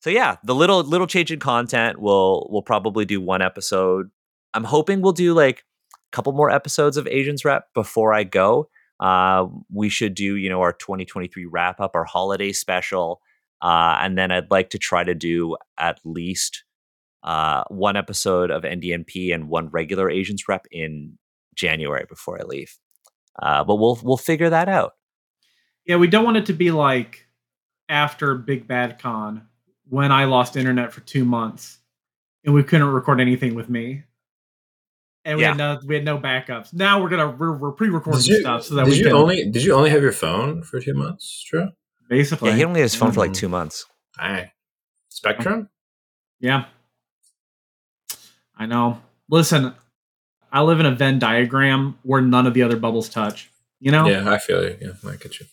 So yeah, the little little change in content will we'll probably do one episode. I'm hoping we'll do like a couple more episodes of Asians Rep before I go. Uh, we should do you know our 2023 wrap up, our holiday special, uh, and then I'd like to try to do at least uh, one episode of NDNP and one regular Asians Rep in January before I leave. Uh, but we'll we'll figure that out. Yeah, we don't want it to be like after Big Bad Con when I lost internet for two months and we couldn't record anything with me. And we had no we had no backups. Now we're gonna we're, we're pre-recording Did you, stuff so that did we you can only did you only have your phone for two months? True. Basically Yeah, he only had his phone for like Mhm. two months. Dang. Spectrum. Yeah. I know. Listen, I live in a Venn diagram where none of the other bubbles touch. You know, Yeah, I feel you. Yeah, I get you.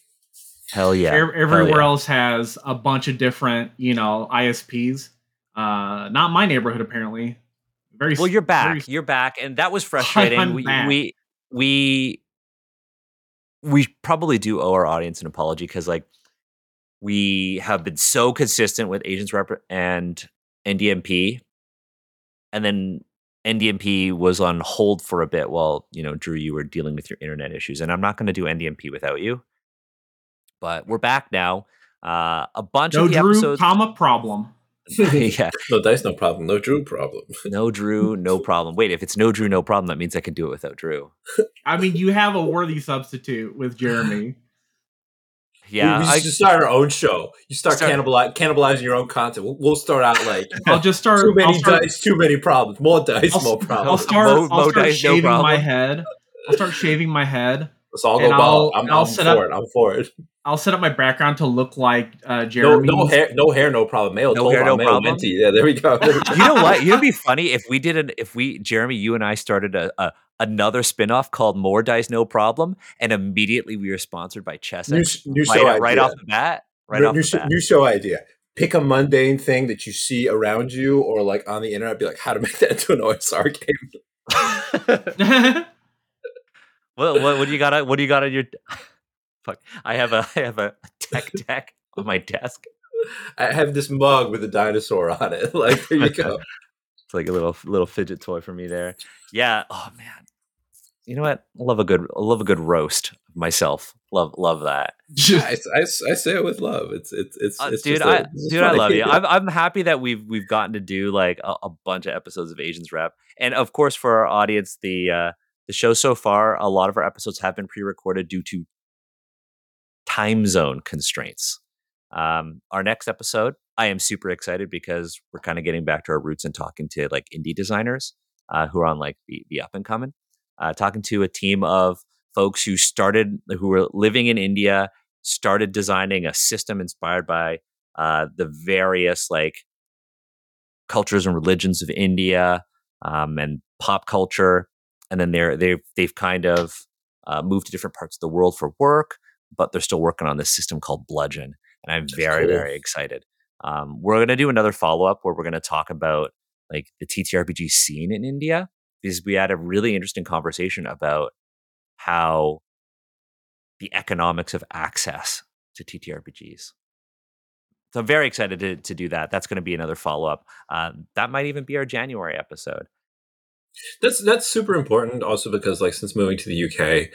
Hell yeah. Ev- Hell everywhere yeah. else has a bunch of different, you know, ISPs. Uh, not my neighborhood apparently. Very Well, you're very back. You're back, and that was frustrating. I'm we, back. we we we probably do owe our audience an apology because like we have been so consistent with Asians Rep and NDNP, and then NDNP was on hold for a bit while you know Drew, you were dealing with your internet issues, and I'm not going to do NDNP without you. But we're back now. Uh, a bunch no of the Drew, episodes. comma problem. yeah, No dice, no problem. No Drew problem. no Drew, no problem. Wait, if it's no Drew, no problem, that means I can do it without Drew. I mean, you have a worthy substitute with Jeremy. Yeah, we, we I, should start our own show. You start, Start- cannibali- cannibalizing your own content. We'll, we'll start out like I'll just start. too many start, dice, too many problems. More dice, I'll, more I'll problems. start. Mo- I'll start dice, no shaving my head. I'll start shaving my head. Let's all go and bald. I'll- I'm, I'll I'm set for up- it. I'm for it. I'll set up my background to look like uh, Jeremy. no hair, no hair, no problem. Male, No hair, no male problem? Minty. Yeah, there we go. There we go. you know what? It'd be funny if we did an if we Jeremy, you and I started a, a another spin-off called More Dice No Problem, and immediately we were sponsored by Chess. new, sh- new right, show right idea. off the bat. Right new, off new, the bat. new show idea. Pick a mundane thing that you see around you or like on the internet. Be like, how to make that into an OSR game. what, what what do you got? on- What do you got on your? Fuck! I have a I have a tech deck on my desk. I have this mug with a dinosaur on it. Like, there you go. It's like a little little fidget toy for me there. Yeah. Oh man. You know what? I love a good I love a good roast myself. Love love that. I, I, I say it with love. It's it's it's, Uh, it's dude, just a- I it's dude, I love you. I'm I'm happy that we've we've gotten to do like a, a bunch of episodes of Asians Rep, and of course for our audience, the uh, the show so far, a lot of our episodes have been pre-recorded due to time zone constraints. Um, our next episode, I am super excited because we're kind of getting back to our roots and talking to like indie designers uh, who are on like the the up and coming. Uh, talking to a team of folks who started who were living in India, started designing a system inspired by uh, the various like cultures and religions of India um, and pop culture, and then they're they've they've kind of uh, moved to different parts of the world for work, but they're still working on this system called Bludgeon, and I'm very cool. very excited. Um, we're gonna do another follow up where we're gonna talk about like the TTRPG scene in India because we had a really interesting conversation about how the economics of access to TTRPGs. So I'm very excited to, to do that. That's going to be another follow up. Um, that might even be our January episode. That's that's super important. Also, because like since moving to the UK,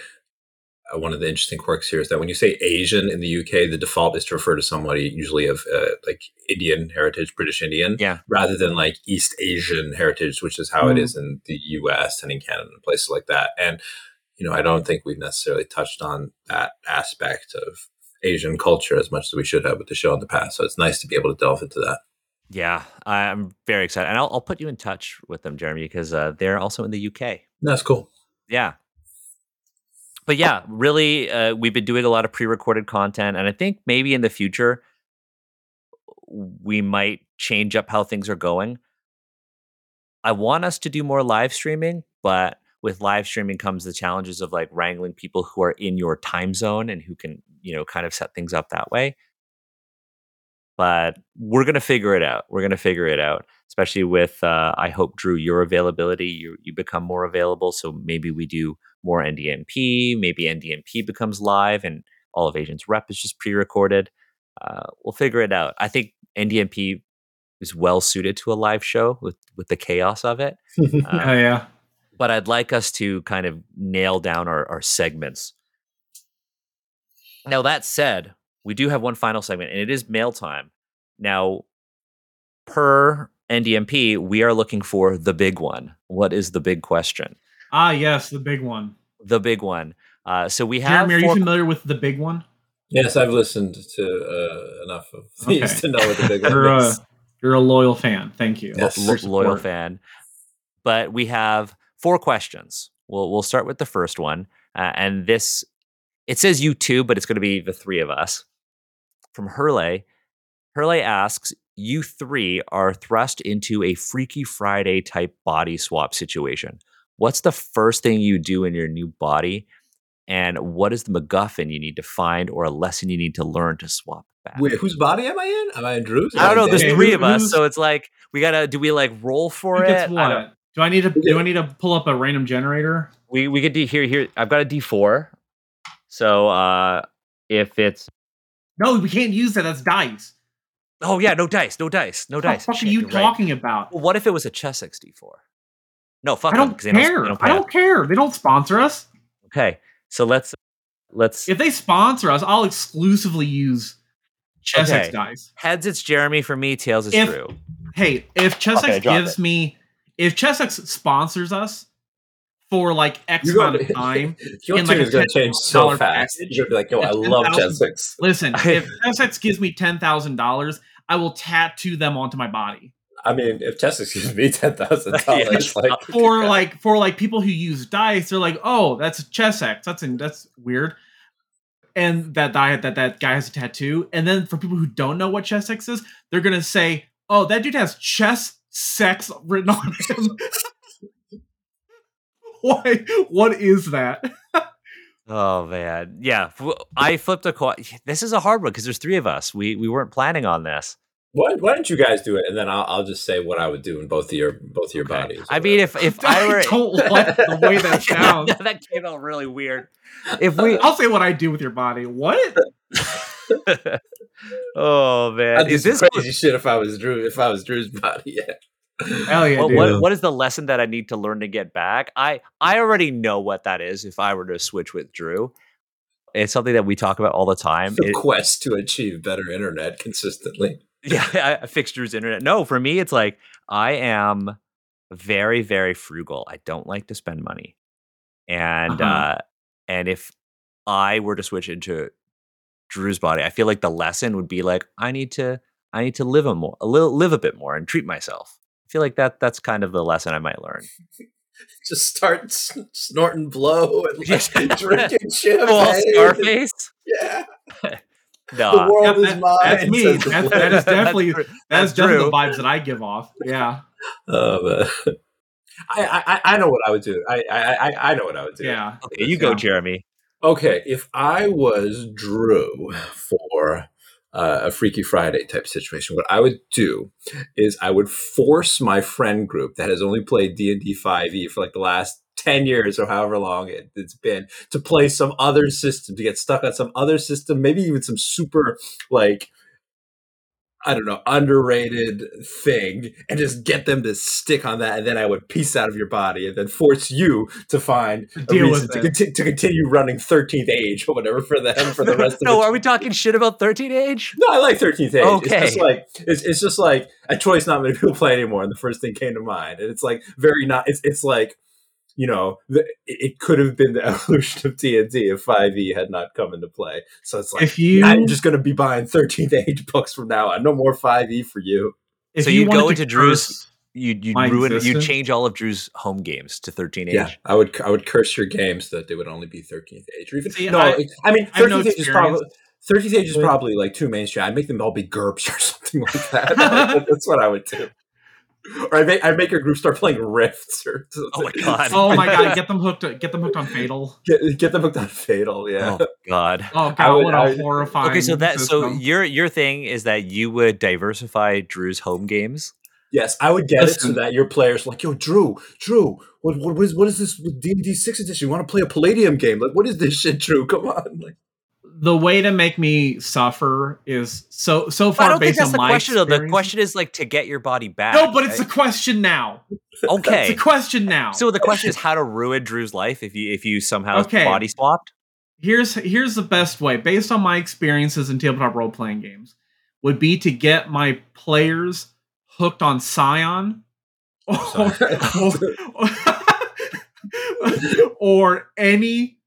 uh, one of the interesting quirks here is that when you say Asian in the UK, the default is to refer to somebody usually of uh, like Indian heritage, British Indian, Yeah. rather than like East Asian heritage, which is how it Mm. is in the US and in Canada and places like that. And you know, I don't think we've necessarily touched on that aspect of Asian culture as much as we should have with the show in the past. So it's nice to be able to delve into that. Yeah, I'm very excited. And I'll, I'll put you in touch with them, Jeremy, because uh, they're also in the UK. That's cool. Yeah. But yeah, really, uh, we've been doing a lot of pre recorded content. And I think maybe in the future, we might change up how things are going. I want us to do more live streaming, but with live streaming comes the challenges of like wrangling people who are in your time zone and who can, you know, kind of set things up that way. But we're gonna figure it out. We're gonna figure it out, especially with uh, I hope Drew your availability. You you become more available, so maybe we do more NDNP. Maybe NDNP becomes live, and all of Asians Rep is just pre-recorded. Uh, we'll figure it out. I think NDNP is well suited to a live show with with the chaos of it. Oh yeah. but I'd like us to kind of nail down our, our segments. Now, that said, we do have one final segment, and it is mail time. Now, per NDNP, we are looking for the big one. What is the big question? Ah yes, the big one. The big one. Uh, so we have Jeremy, are you four- familiar with the big one? Yes, I've listened to uh, enough of these Okay. to know what the big You're one a you're a loyal fan. Thank you. Yes. lo- loyal fan. But we have four questions. We'll we'll start with the first one, uh, and this it says you two, but it's going to be the three of us. From Hurley, Hurley asks, "You three are thrust into a Freaky Friday type body swap situation. What's the first thing you do in your new body, and what is the MacGuffin you need to find or a lesson you need to learn to swap back. Wait, whose body am I in? Am I in Drew's? I don't know. There's Okay, three who- of us, so it's like we gotta. Do we like roll for it? I don't- Do I need to do I need to pull up a random generator? we we could do here here. I've got a D four. So uh if it's No, we can't use that. That's dice. oh yeah, no dice, no dice, no dice. What dice. fuck are you you're right. talking about? Well, what if it was a Chessex D four? No, fuck I them, don't 'cause they don't- care. they don't I don't care. They don't sponsor us. Okay, so let's let's If they sponsor us, I'll exclusively use Chessex Okay. dice. heads. It's Jeremy for me. Tails is If- Drew. Hey, if Chessex Okay, drop gives me, if Chessex sponsors us for like X You're amount gonna- of time, Your in like is going to change so fast. package, You're going to be like, yo, I love 10,000 Chessex. listen, if Chessex gives me ten thousand dollars, I will tattoo them onto my body. I mean, if Chessex gives me ten thousand Yeah, dollars, like uh, For like for like people who use dice, they're like, oh, that's Chessex. That's in, that's weird. And that guy that that guy has a tattoo. And then for people who don't know what Chessex is, they're gonna say, oh, that dude has chess sex written on him. Why? What is that? Oh man, yeah. I flipped a coin. This is a hard one because there's three of us. We we weren't planning on this. why, why don't you guys do it, and then I'll, I'll just say what I would do in both of your both of your Okay. bodies. I mean, if if I were don't like the way that sounds. that came out really weird. If we, I'll say what I do with your body. What? oh man, I'd do is some this crazy shit if I was Drew if I was Drew's body? Yeah. Hell yeah, what, dude. what, what is the lesson that I need to learn to get back? I I already know what that is. If I were to switch with Drew, it's something that we talk about all the time. The It- quest to achieve better internet consistently. yeah, I, I fixed Drew's internet. No, for me, it's like I am very, very frugal. I don't like to spend money, and Uh-huh. uh, and if I were to switch into Drew's body, I feel like the lesson would be like I need to I need to live a more a little live a bit more and treat myself. I feel like that that's kind of the lesson I might learn. Just start snorting blow and Yeah. like, drinking champagne. Full Scarface. Yeah, the world Yep, is that- mine. that's me. says That's- player. that is definitely- That's That's definitely the vibes that I give off. Yeah. Oh, man. I, I I know what I would do. I I I- I know what I would do. Yeah. Okay, you go, Yeah. Jeremy. Okay, if I was Drew for uh, a Freaky Friday type situation, what I would do is I would force my friend group that has only played D and D Five E for like the last ten years or however long it, it's been to play some other system to get stuck on some other system, maybe even some super like. I don't know, underrated thing, and just get them to stick on that, and then I would piece out of your body, and then force you to find a reason to, conti- to continue running 13th age or whatever for them for the rest of no, are we talking shit about 13th age? no, I like 13th age. It's just Okay. like it's, it's just like a choice not many people play anymore, and the first thing came to mind, and it's like very not. It's it's like you know the, it it could have been the evolution of D and D if 5e had not come into play. So it's like If you I'm just going to be buying 13th age books from now on. No more 5e for you. So you you'd go to into Drew's- You you My ruin you change all of Drew's home games to 13th age. Yeah, I would I would curse your games that they would only be 13th age or even See, no. I- I, mean, I have no 13th age is probably. experience. 13th age is probably like too mainstream. I'd make them all be GURPS or something like that. That's what I would do. Or I'd make, I'd make your group start playing Rifts or something. Oh my God. Oh my god, get them hooked get them hooked on Fatal. Get, get them hooked on Fatal, yeah. Oh god. Oh I god, would- what a I horrifying Okay, so that so your your thing is that you would diversify Drew's home games. Yes, I would get it so that your players are like, yo, Drew, Drew, what what is what is this with D and D six edition? You want to play a Palladium game? Like, what is this shit, Drew? Come on, like, the way to make me suffer is so so I far don't think based that's on the my question though. The question is like to get your body back. No, but it's a question now. okay. It's a question now. So the question is how to ruin Drew's life if you if you somehow Okay. body swapped. here's here's the best way based on my experiences in tabletop role playing games would be to get my players hooked on Scion or, or any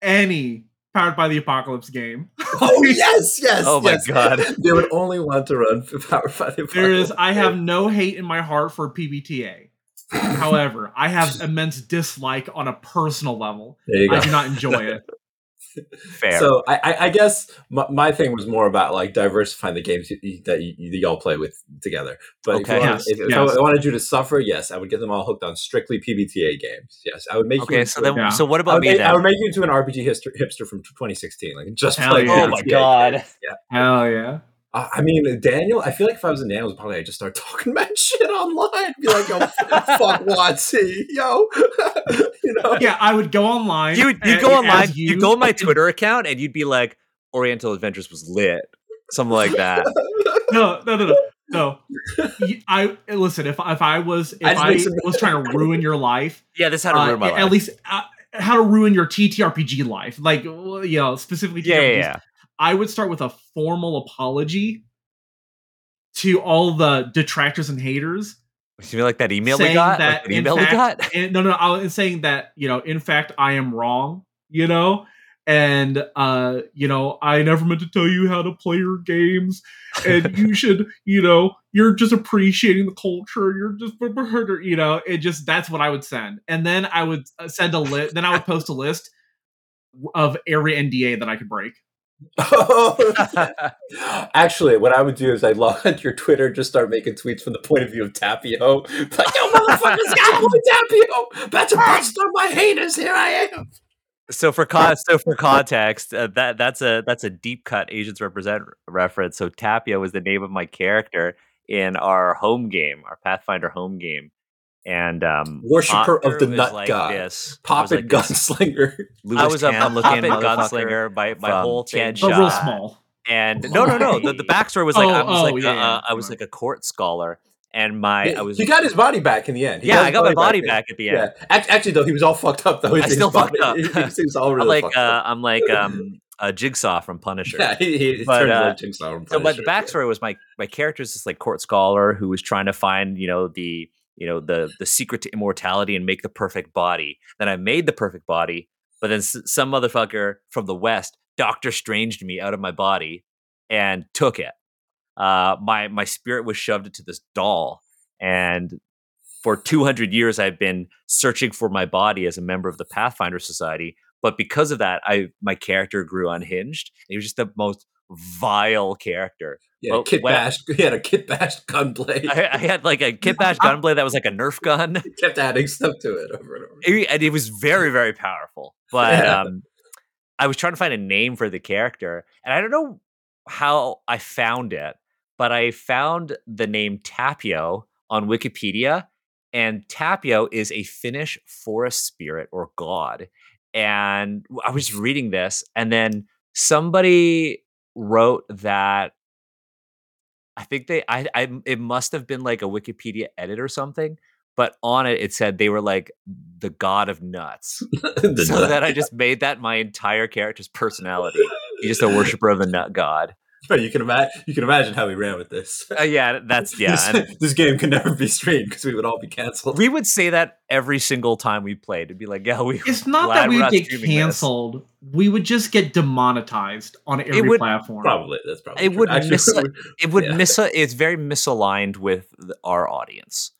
any powered by the apocalypse game. oh yes, yes. Oh my yes. God. they would only want to run Power Fighting. There is I have no hate in my heart for PBTA. However, I have immense dislike on a personal level. There you go. I do not enjoy it. Fair. So I, I, I guess my, my thing was more about like diversifying the games y- y- that, y- y'all play with together. But Okay. if, you wanted, Yes, if, if yes. I wanted you to suffer, yes, I would get them all hooked on strictly PBTA games. Yes, I would make you. okay, into so then Yeah. so what about would, me make, I would make you into an RPG hipster, hipster from 2016, like just Hell play. yeah. Oh my god. games. Hell yeah. Uh, I mean, Daniel. I feel like if I was in Daniel's party, I'd just start talking mad shit online. Be like, "Yo, fuck WotC, yo," you know. Yeah, I would go online. You would you and- go online, you you go on my Twitter account and you'd be like Oriental Adventures was lit. Something like that. No, no, no, no. No, Y- I listen. If if I was if I I, was trying to ruin your life, Yeah, this is how to uh, ruin my life. at least uh, how to ruin your TTRPG life, like well, you know specifically. yeah, yeah, yeah. I would start with a formal apology to all the detractors and haters. You feel like that email we got? that, Like email we got? And, no, no, I was saying that you know, in fact, I am wrong. You know, and uh, you know, I never meant to tell you how to play your games, and you should, you know, you're just appreciating the culture. You're just, you know, it just that's what I would send, and then I would uh, send a list. Then I would post a list of every NDA that I could break. Actually, what I would do is I'd log onto your Twitter, just start making tweets from the point of view of Tapio. Like, yo, motherfuckers, with Tapio. About to bust on my haters. Here I am. so for con- so for context, uh, that that's a that's a deep cut Asians represent reference. So Tapio was the name of my character in our home game, our Pathfinder home game. And um Worshipper of the nut like god. This. I Pop it, like this- gunslinger. I was a, a looking gunslinger. My my whole thing. Tianjin. But real small. And no, no, no. The, the backstory was like I Oh, was oh, like yeah, a, yeah, uh, I was like a court scholar, and my I was he got his body back in the end. He yeah, his I got my body back at the end. Yeah. Actually, though, he was all fucked up. Though I His- his still fucked body- up. He, he was all I'm really like fucked uh, up. I'm like um a jigsaw from Punisher. Yeah, he, he But, turned uh, into Jigsaw from Punisher. so my the Punisher, yeah. backstory was my my character is this like court scholar who was trying to find you know the you know the the secret to immortality and make the perfect body. Then I made the perfect body, but then s- some motherfucker from the west Doctor Stranged me out of my body and took it. Uh, my my spirit was shoved into this doll, and for 200 years I've been searching for my body as a member of the Pathfinder Society. But because of that, I my character grew unhinged. He was just the most vile character. A well, kit bashed. He had a kit bashed gunblade. I, I had like a kit bash gunblade that was like a Nerf gun, he kept adding stuff to it over and over. It- and it was very very powerful. But Yeah. um, I was trying to find a name for the character, and I don't know how I found it, but I found the name Tapio on Wikipedia, and Tapio is a Finnish forest spirit or god. And I was reading this, and then somebody wrote that I think they I, I it must have been like a Wikipedia edit or something, but on it it said they were like the god of nuts. So nut. that I just made that my entire character's personality. He's just a worshiper of the nut god. But you can imagine. You can imagine how we ran with this. Uh, yeah, that's yeah. this, this game could never be streamed because we would all be canceled. we would say that every single time we played. It'd be like, yeah, we. It's not that we're we would get streaming this. canceled. We would just get demonetized on every would- platform. Probably that's probably. It true. would Actually, miss- It would Yeah. miss. It's very misaligned with our audience.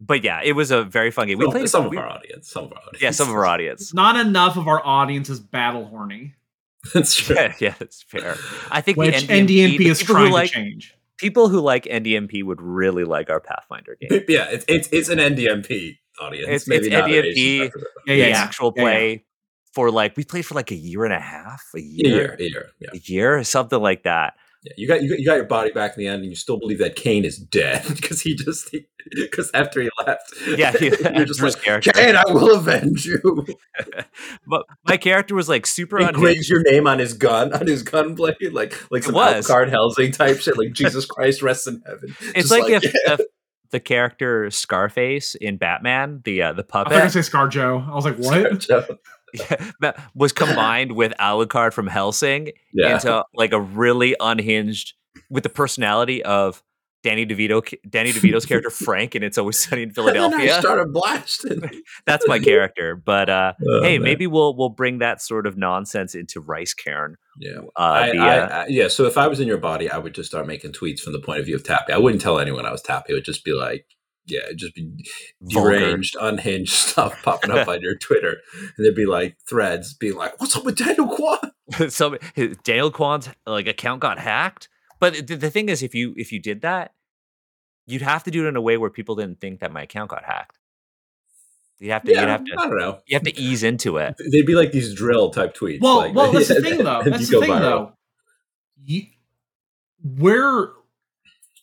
But yeah, it was a very fun game. We some, played some we- of our audience. Some of our audience. Yeah, some of our audience. Not enough of our audience is battle horny, That's true. Yeah, yeah, that's fair. I think which the NDMP, NDNP the is people trying like to change. people who like NDNP would really like our Pathfinder game. Yeah, it's it's it's an NDNP audience. It's- maybe it's an NDNP. Asian representative. Yeah, the yeah, yeah. actual Yeah, yeah. play for like we played for like a year and a half, a A year, year, a year. Yeah. a year, something like that. Yeah. You got you got, you got your body back in the end, and you still believe that Kane is dead because he just because after he left, Yeah, he- you're just like character. Kane, I will avenge you. But my character was like super He unhinged. graves your name on his gun, on his gun blade, like like some was. card Helsing type shit, like Jesus Christ rests in heaven. It's Just like, if, if the character Scarface in Batman, the uh, the I thought you were puppet, gonna say ScarJo. I was like, what? That was combined with Alucard from Hellsing yeah, into like a really unhinged with the personality of Danny DeVito, Danny DeVito's character Frank, and it's always sunny in And then I Philadelphia. started blasting. That's my character. But uh, Oh, hey, man. maybe we'll we'll bring that sort of nonsense into Rice Cairn. yeah. Uh, I, the, I, uh, I, yeah, so if I was in your body, I would just start making tweets from the point of view of Tappy. I wouldn't tell anyone I was Tappy. It would just be like, yeah, it'd just be Vulgar. deranged, unhinged stuff popping up on your Twitter, and there'd be like threads being like, "What's up with Daniel Kwan?" so his- Daniel Kwan's like account got hacked. But the, the thing is, if you if you did that, you'd have to do it in a way where people didn't think that my account got hacked. You'd have to Yeah, you'd have to I don't know. you have to ease into it. They'd be like these drill type tweets. Well, like, well, that's the thing, though. That's the thing, viral. though. You, we're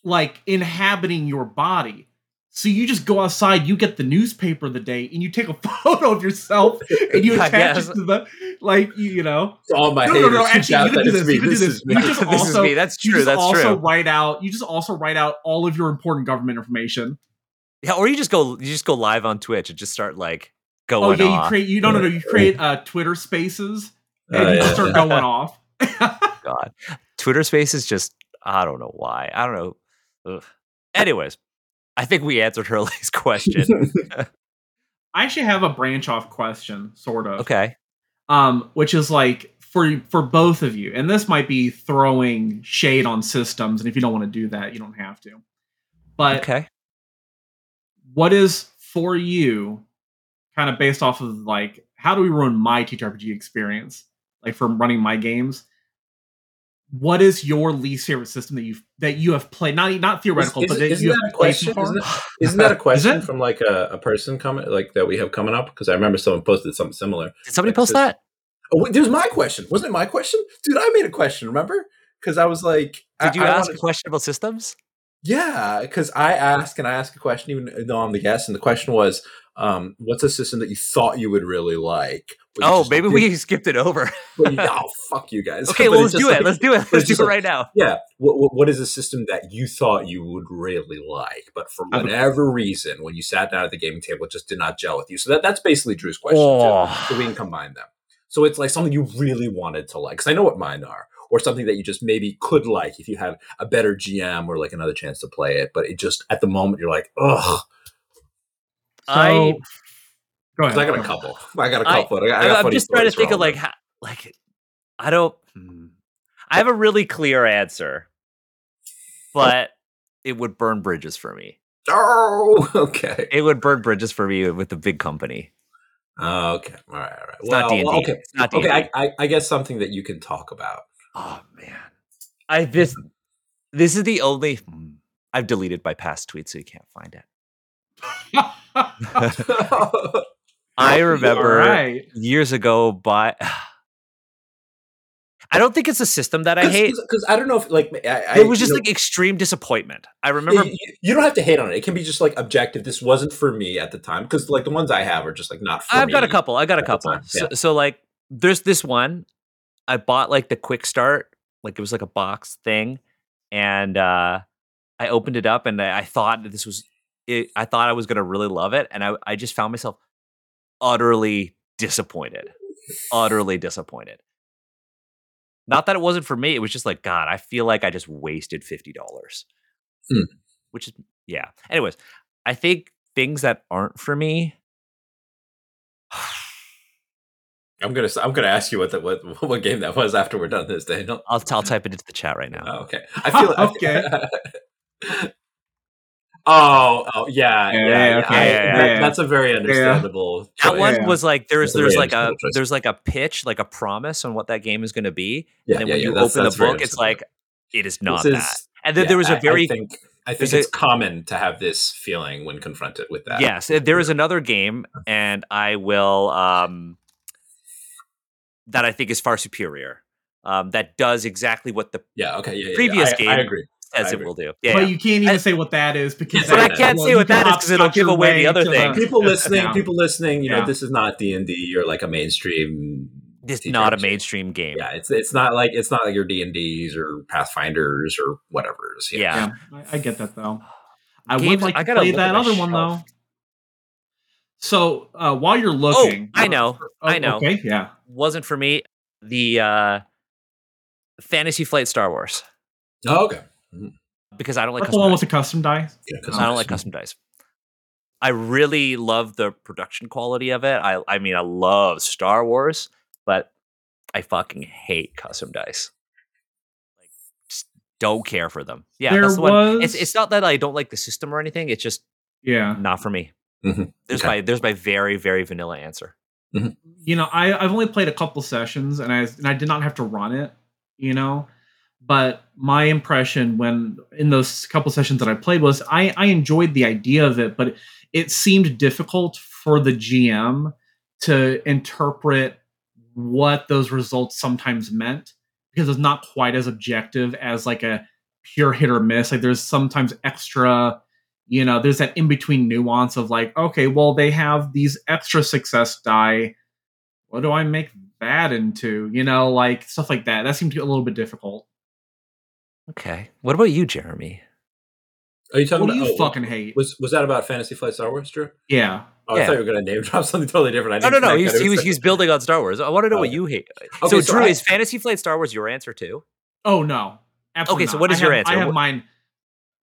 like inhabiting your body. So you just go outside, you get the newspaper of the day, and you take a photo of yourself, and you attach guess. it to the like, you, you know. To all my No, no, haters, no, who actually, you can do it's this, you can do this. You just this also- is me. That's You true. just That's also true. write out. You just also write out all of your important government information. Yeah, or you just go you just go live on Twitch and just start like going. Oh going yeah, you create. You no, no, no. You create uh, Twitter Spaces, and Oh, you yeah, just start yeah. going off. God, Twitter Spaces just I don't know why. I don't know. Ugh. Anyways, I think we answered Hurley's question. I actually have a branch off question, sort of. okay. um, which is like for for both of you, and this might be throwing shade on systems, and if you don't want to do that, you don't have to. But Okay. what is for you, kind of based off of like how do we ruin my TTRPG experience, like from running my games? What is your least favorite system that you've that you have played? Not not theoretical, Is- but that isn't you that have a played so question? far. Isn't that- Isn't that a question from like a, a person coming like that we have coming up? Because I remember someone posted something similar. Did somebody It post says- that? Oh, wait, it was my question. Wasn't it my question, dude? I made a question. Remember? Because I was like, I- Did you I ask wanted- a question about systems? Yeah, because I asked and I asked a question even though I'm the guest, and the question was, um, "What's a system that you thought you would really like?" Oh, maybe we skipped it over. but oh, fuck you guys. Okay, well, let's do it. Let's do it. Let's do it like- right now. Yeah. What, what, what is a system that you thought you would really like, but for whatever reason, when you sat down at the gaming table, it just did not gel with you? So that, that's basically Drew's question. too. Oh. So we can combine them. So it's like something you really wanted to like, because I know what mine are, or something that you just maybe could like if you had a better GM or like another chance to play it. But it just at the moment you're like, ugh. I So- go 'Cause ahead. I got a couple. I got a couple. I, got, I I, got am just trying to stories for think of like how, like I don't. hmm. I have a really clear answer, but it would burn bridges for me. Oh, okay. It would burn bridges for me with the big company. Oh, okay. All right. All right. It's not D&D. okay. It's not D&D. Okay. I, I, I guess something that you can talk about. Oh man, I this this is the only. hmm, I've deleted my past tweet, so you can't find it. I remember All right. years ago, by I don't think it's a system that I hate. because I don't know if like I, I, It was just you know, like extreme disappointment. I remember you, you don't have to hate on it. It can be just like objective. This wasn't for me at the time because like the ones I have are just like not for I've me. got a couple. I got a couple. time, So, so like, there's this one. I bought like the quick start, like it was like a box thing, and uh I opened it up and I, I thought that this was. It, I thought I was gonna really love it, and I I just found myself utterly disappointed, utterly disappointed. Not that it wasn't for me. It was just like God. I feel like I just wasted fifty dollars, Hmm. which is yeah. Anyways, I think things that aren't for me. I'm gonna I'm gonna ask you what the, what what game that was after we're done this, Daniel. I'll, I'll type it into the chat right now. Oh, okay. I feel Okay. oh, oh yeah, Yeah, yeah, yeah, yeah, okay, I- yeah, that- yeah. That's a very understandable. That one Yeah. was like there's there's like a choice. there's like a pitch, like a promise on what that game is going to be, Yeah, and then yeah, when yeah, you that's- open that's the book, it's like it is not This that. is- And then yeah, there was a very I think I think there's a- it's common to have this feeling when confronted with that. yes. There is another game, and I will um that I think is far superior. Um, that does exactly what the Yeah. Okay. Yeah. yeah, yeah. Previous I, game- I agree. Says I it will do. Yeah, but yeah. you can't even I- say what that is because But I can't well, say what that is because is 'cause it'll give away the other to thing. People listening, Yeah. people listening. You know, Yeah. this is not D and D You're like a mainstream. it's TTRPG. not a mainstream game. Yeah, it's it's not like it's not like your D and D's or Pathfinders or whatever's. Yeah. Yeah, I, I get that though. I would like I to gotta play that my other one though. So uh, while you're looking, I know, Oh, I know. Okay, yeah. Wasn't for me. The uh Fantasy Flight Star Wars Oh, okay. Because I don't like That's the one custom with the custom dice. Yeah, I don't like custom dice. I really love the production quality of it. I I mean I love Star Wars, but I fucking hate custom dice. Like just don't care for them. Yeah, There that's the one. It's it's not that I don't like the system or anything. It's just Yeah. Not for me. Mhm. There's Okay. my there's my very very vanilla answer. you know, I, I've only played a couple sessions and I and I did not have to run it, you know. But my impression when in those couple sessions that I played was I, I enjoyed the idea of it, but it seemed difficult for the GM to interpret what those results sometimes meant because it's not quite as objective as like a pure hit or miss. Like there's sometimes extra you know there's that in between nuance of like okay well they have these extra success die. What do i make that into? You know like stuff like that. That seemed a little bit difficult Okay. What about you, Jeremy? Are you talking about what do about? you oh, fucking hate Was was that about Fantasy Flight Star Wars, Drew? yeah Oh, I Yeah. thought you were going to name drop something totally different. I No, no, didn't no. connect He's, he was was- he's building on Star Wars. I want to know what Okay. you hate. Okay, so, so Drew, I- is Fantasy Flight Star Wars your answer too? oh no absolutely Okay, so what is I your have- answer? i have What- mine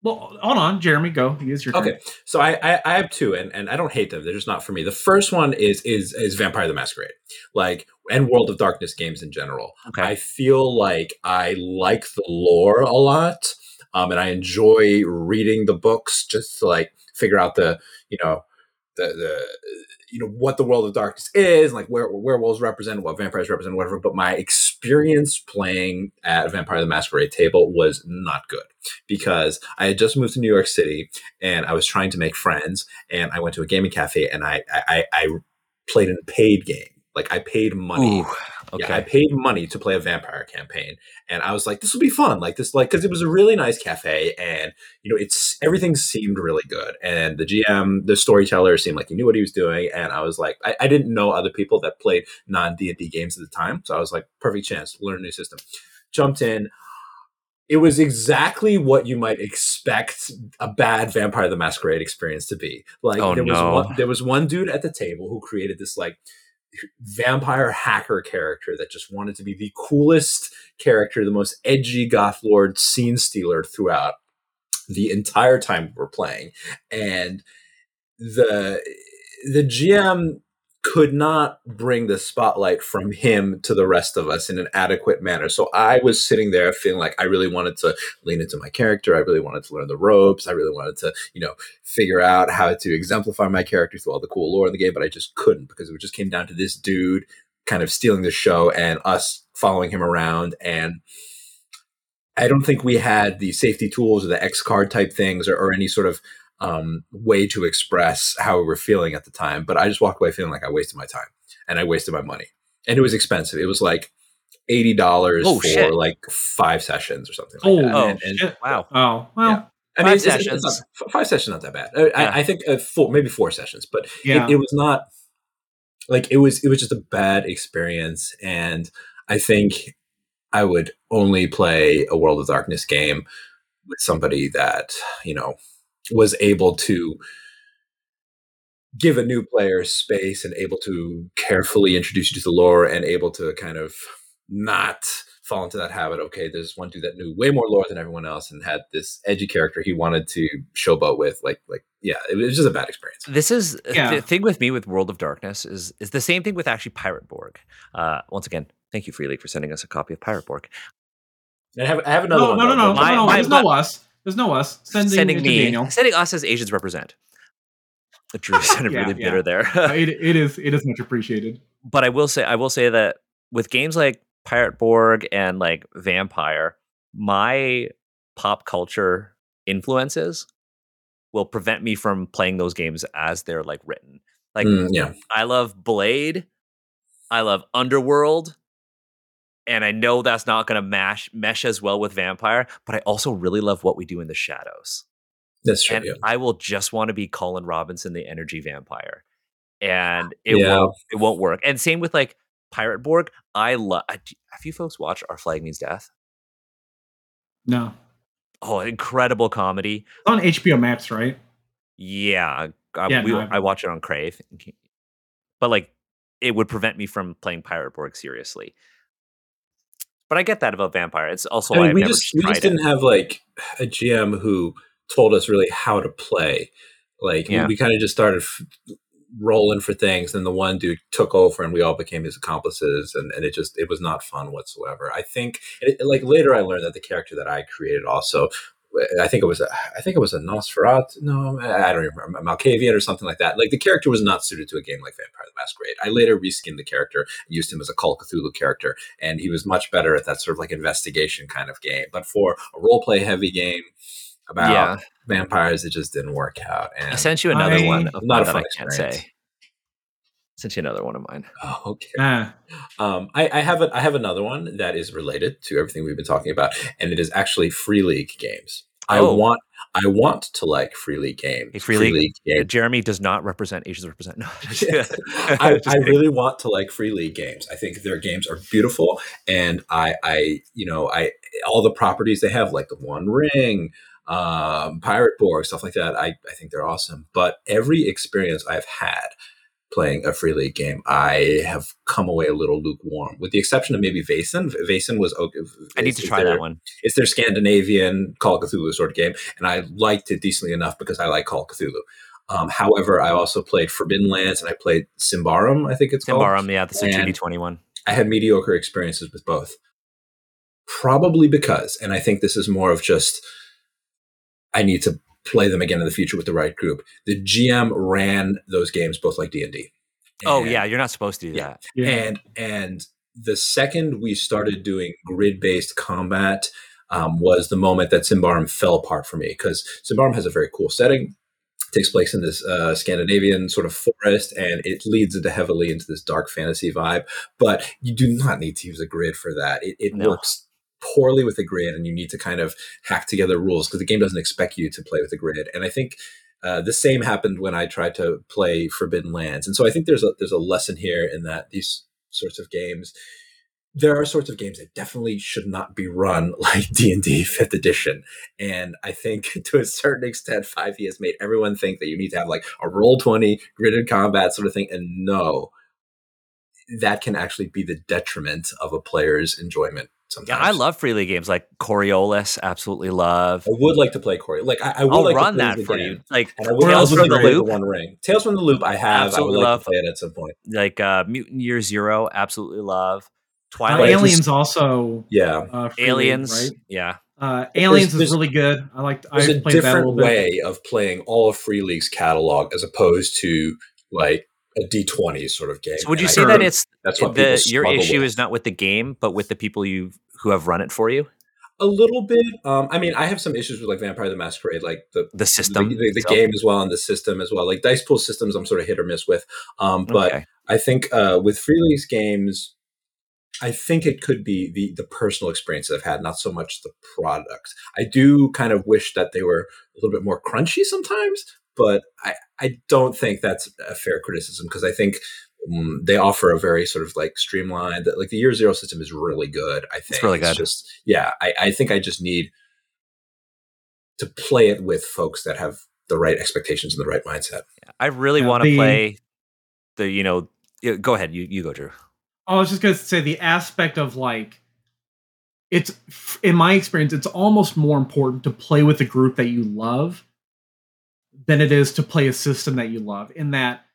well hold on jeremy go use your turn. Okay, so I, I I have two, and, and I don't hate them. They're just not for me. The first one is is is Vampire the Masquerade, like and World of Darkness games in general. Okay. I feel like I like the lore a lot, um, and I enjoy reading the books just to like figure out the you know the the you know what the world of darkness is, like where werewolves represent, what vampires represent, whatever. But my experience playing at Vampire the Masquerade table was not good because I had just moved to New York City and I was trying to make friends, and I went to a gaming cafe and I I, I, I played in a paid game. Like I paid money Ooh, okay. yeah, I paid money to play a vampire campaign, and I was like, "This will be fun." Like this, like because it was a really nice cafe, and you know, it's everything seemed really good, and the GM, the storyteller, seemed like he knew what he was doing, and I was like, I, I didn't know other people that played non D and D games at the time, so I was like, perfect chance to learn a new system. Jumped in. It was exactly what you might expect a bad Vampire the Masquerade experience to be. Like Oh, there was no. one, there was one dude at the table who created this like vampire hacker character that just wanted to be the coolest character, the most edgy goth lord scene stealer throughout the entire time we're playing. And the the GM could not bring the spotlight from him to the rest of us in an adequate manner. So I was sitting there feeling like I really wanted to lean into my character. I really wanted to learn the ropes. I really wanted to, you know, figure out how to exemplify my character through all the cool lore in the game, but I just couldn't because it just came down to this dude kind of stealing the show and us following him around. And I don't think we had the safety tools or the X card type things or, or any sort of um, way to express how we were feeling at the time. But I just walked away feeling like I wasted my time and I wasted my money. And it was expensive. It was like eighty dollars Oh, for shit. like five sessions or something like Oh, that. Oh, And- and- shit. wow. oh well Yeah. I Five mean, it's, it's- it's sessions. not, five sessions not that bad. I, Yeah. I, I think uh, four, maybe four sessions, but yeah it, it was not like it was. It was just a bad experience, and I think I would only play a World of Darkness game with somebody that you know was able to give a new player space and able to carefully introduce you to the lore and able to kind of not fall into that habit. Okay, there's one dude that knew way more lore than everyone else and had this edgy character he wanted to showboat with. Like, like yeah, it was just a bad experience. This is Yeah. the thing with me with World of Darkness is is the same thing with actually Pirate Borg. Uh, once again, thank you, Free League, for sending us a copy of Pirate Borg. I have, I have another no one. no no though, no, but- My- no, my- there's no us there's no us sending, sending me, daniel sending us as Asians represent. Drew sounded Yeah, really yeah. bitter there. It, it is it is much appreciated but I will say I will say that with games like Pirate Borg and like Vampire, my pop culture influences will prevent me from playing those games as they're like written. Like Mm, yeah, I love Blade, I love Underworld, and I know that's not going to mash mesh as well with Vampire, but I also really love what we do in the shadows. that's true. And yeah. I will just want to be Colin Robinson, the energy vampire. And it Yeah. won't it won't work. And same with like Pirate Borg. I love have you folks watched Our Flag Means Death? no Oh, incredible comedy. it's on hbo max right Yeah. I, Yeah, we, no, I watch it on Crave. But like it would prevent me from playing Pirate Borg seriously. But I get that about Vampire. It's also I why mean, we just we just it. didn't have like a GM who told us really how to play. Like we- Yeah. we, kind of just started f- rolling for things, and the one dude took over, and we all became his accomplices, and, and it just it was not fun whatsoever. I think, it, like later, I learned that the character that I created also I think it was a, I think it was a Nosferatu. No, I don't remember Malkavian or something like that. Like the character was not suited to a game like Vampire the Masquerade. I later reskinned the character and used him as a Call of Cthulhu character, and he was much better at that sort of like investigation kind of game. But for a role play heavy game about Yeah. vampires, it just didn't work out. And I sent you another I- one of Not a fun I can't experience. say. Sent you another one of mine. oh, okay. Ah, Um, I, I have a, I have another one that is related to everything we've been talking about, and it is actually free league games. Oh. I want I want to like free league games. Hey, Free League- Uh, games. Jeremy does not represent Asians represent. No, I, Just I kidding. really want to like free league games. I think their games are beautiful, and I, I, you know, I all the properties they have, like the One Ring, um, Pirate Borg, stuff like that. I, I think they're awesome. But every experience I've had playing a free league game, I have come away a little lukewarm, with the exception of maybe Vaesen. Vaesen was okay. I need to try their- that one. It's their Scandinavian Call of Cthulhu sort of game, and I liked it decently enough because I like Call of Cthulhu. Um, however, I also played Forbidden Lands and I played Symbaroum, I think it's called. Timbarum, yeah, the a And- 2D21. I had mediocre experiences with both. Probably because, and I think this is more of just, I need to play them again in the future with the right group. The GM ran those games both like D and D. Oh yeah, you're not supposed to do Yeah. that. yeah. and and the second we started doing grid based combat um, was the moment that Symbaroum fell apart for me because Symbaroum has a very cool setting. It takes place in this uh, Scandinavian sort of forest, and it leads into heavily into this dark fantasy vibe. But you do not need to use a grid for that. It, it No. works poorly with a grid, and you need to kind of hack together rules because the game doesn't expect you to play with a grid. And I think uh, the same happened when I tried to play Forbidden Lands, and so I think there's a there's a lesson here in that these sorts of games. There are sorts of games that definitely should not be run like D and D Fifth Edition, and I think to a certain extent, Five E has made everyone think that you need to have like a roll twenty gridded combat sort of thing, and no, that can actually be the detriment of a player's enjoyment. Sometimes Yeah, I love free league games like Coriolis. Absolutely love. I would like to play Corey. Like I, I would I'll like run play that for again. you. Like And I would Tales also from the play Loop. One Ring. Tales from the Loop. I have. Absolutely I would like love. to play it at some point. like uh, Mutant Year Zero. Absolutely love. Uh, Twilight. Twilight Aliens just- also Yeah, uh, free league, Aliens. right? Yeah. Uh, Aliens there's- is really good. I like. I there's a played that a different bit. way of playing all of Free League's catalog as opposed to like a D twenty sort of game. So would you And say that it's that's what the your issue with. is not with the game, but with the people you who have run it for you? a little bit. Um, I mean, I have some issues with like Vampire the Masquerade, like the The system. the, the, the game as well, and the system as well. Like dice pool systems, I'm sort of hit or miss with. Um, but Okay. I think uh, with Free games, I think it could be the the personal experience that I've had, not so much the product. I do kind of wish that they were a little bit more crunchy sometimes, but I I don't think that's a fair criticism because I think. Um, they offer a very sort of like streamlined, that like the year zero system is really good. I think really good. just yeah, I, I think I just need to play it with folks that have the right expectations and the right mindset. I really Yeah, want to play the you know. Go ahead. You you go, Drew. I was just gonna say the aspect of like it's in my experience, it's almost more important to play with a group that you love than it is to play a system that you love. In that,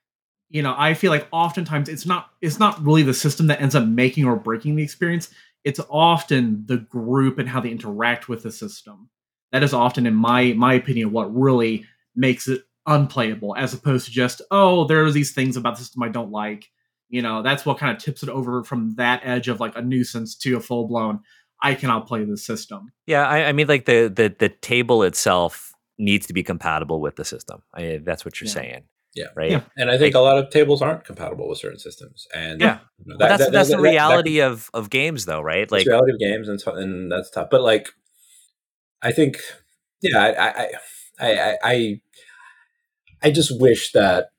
you know, I feel like oftentimes it's not it's not really the system that ends up making or breaking the experience. It's often the group and how they interact with the system. That is often, in my my opinion, what really makes it unplayable, as opposed to just, oh, there are these things about the system I don't like you know that's what kind of tips it over from that edge of like a nuisance to a full blown i cannot play this system Yeah, I, I mean, like the the the table itself needs to be compatible with the system. I, that's what you're Yeah. saying. Yeah. Right. Yeah. And I think a lot of tables aren't compatible with certain systems. And Yeah. you know, But that's that- that's that- the that- that- reality of of games, though, right? Like, reality of games, and, t- and that's tough. But like, I think, yeah, I, I, I, I, I, I just wish that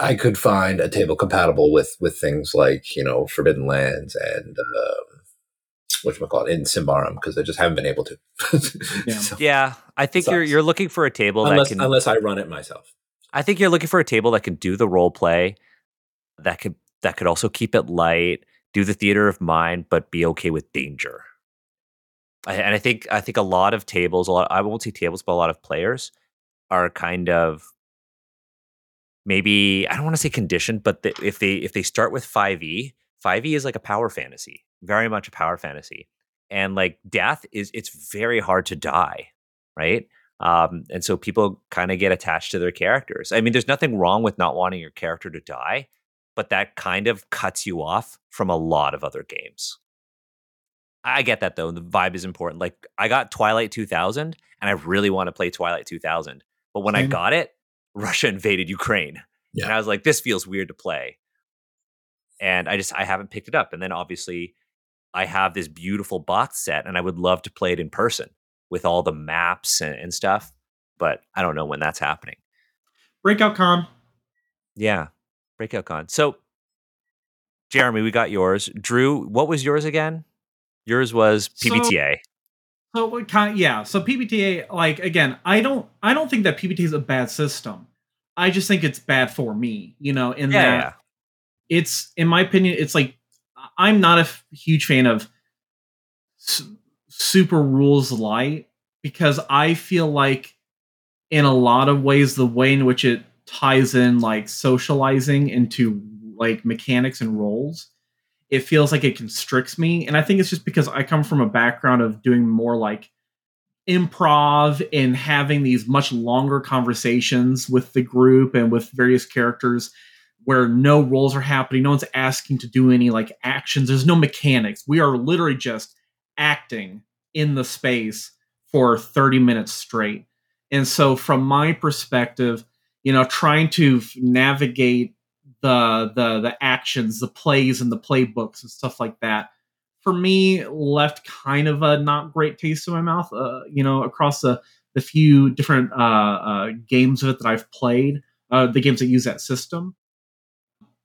I could find a table compatible with with things like you know Forbidden Lands and um, um, what call it in Symbaroum because I just haven't been able to. Yeah. So, yeah, I think you're you're looking for a table unless that can. unless I run it myself. I think you're looking for a table that can do the role play, that could that could also keep it light, do the theater of mind, but be okay with danger. I, and I think I think a lot of tables, a lot I won't say tables, but a lot of players are kind of maybe I don't want to say conditioned, but the, if they if they start with five E, five E is like a power fantasy, very much a power fantasy, and like death is it's very hard to die, right? Um, and so people kind of get attached to their characters. I mean, there's nothing wrong with not wanting your character to die, but that kind of cuts you off from a lot of other games. I get that though. The vibe is important. Like I got Twilight 2000 and I really want to play Twilight 2000. But when I got it, Russia invaded Ukraine. Yeah. And I was like, this feels weird to play. And I just I haven't picked it up. And then obviously I have this beautiful box set and I would love to play it in person with all the maps and, and stuff. But I don't know when that's happening. Breakout Con. Yeah. Breakout Con. So Jeremy, we got yours. Drew, what was yours again? Yours was PBTA. So what kind? Yeah. So PBTA, like again, I don't, I don't think that PBTA is a bad system. I just think it's bad for me. You know, in yeah, that yeah. it's, in my opinion, it's like I'm not a f- huge fan of su- super rules light because I feel like in a lot of ways the way in which it ties in like socializing into like mechanics and roles it feels like it constricts me. And i think it's just because i come from a background of doing more like improv and having these much longer conversations with the group and with various characters where no roles are happening no one's asking to do any like actions there's no mechanics. We are literally just acting in the space for 30 minutes straight. And so from my perspective you know trying to navigate the the the actions the plays and the playbooks and stuff like that for me left kind of a not great taste in my mouth uh, you know across the the few different uh, uh, games of it that i've played uh, the games that use that system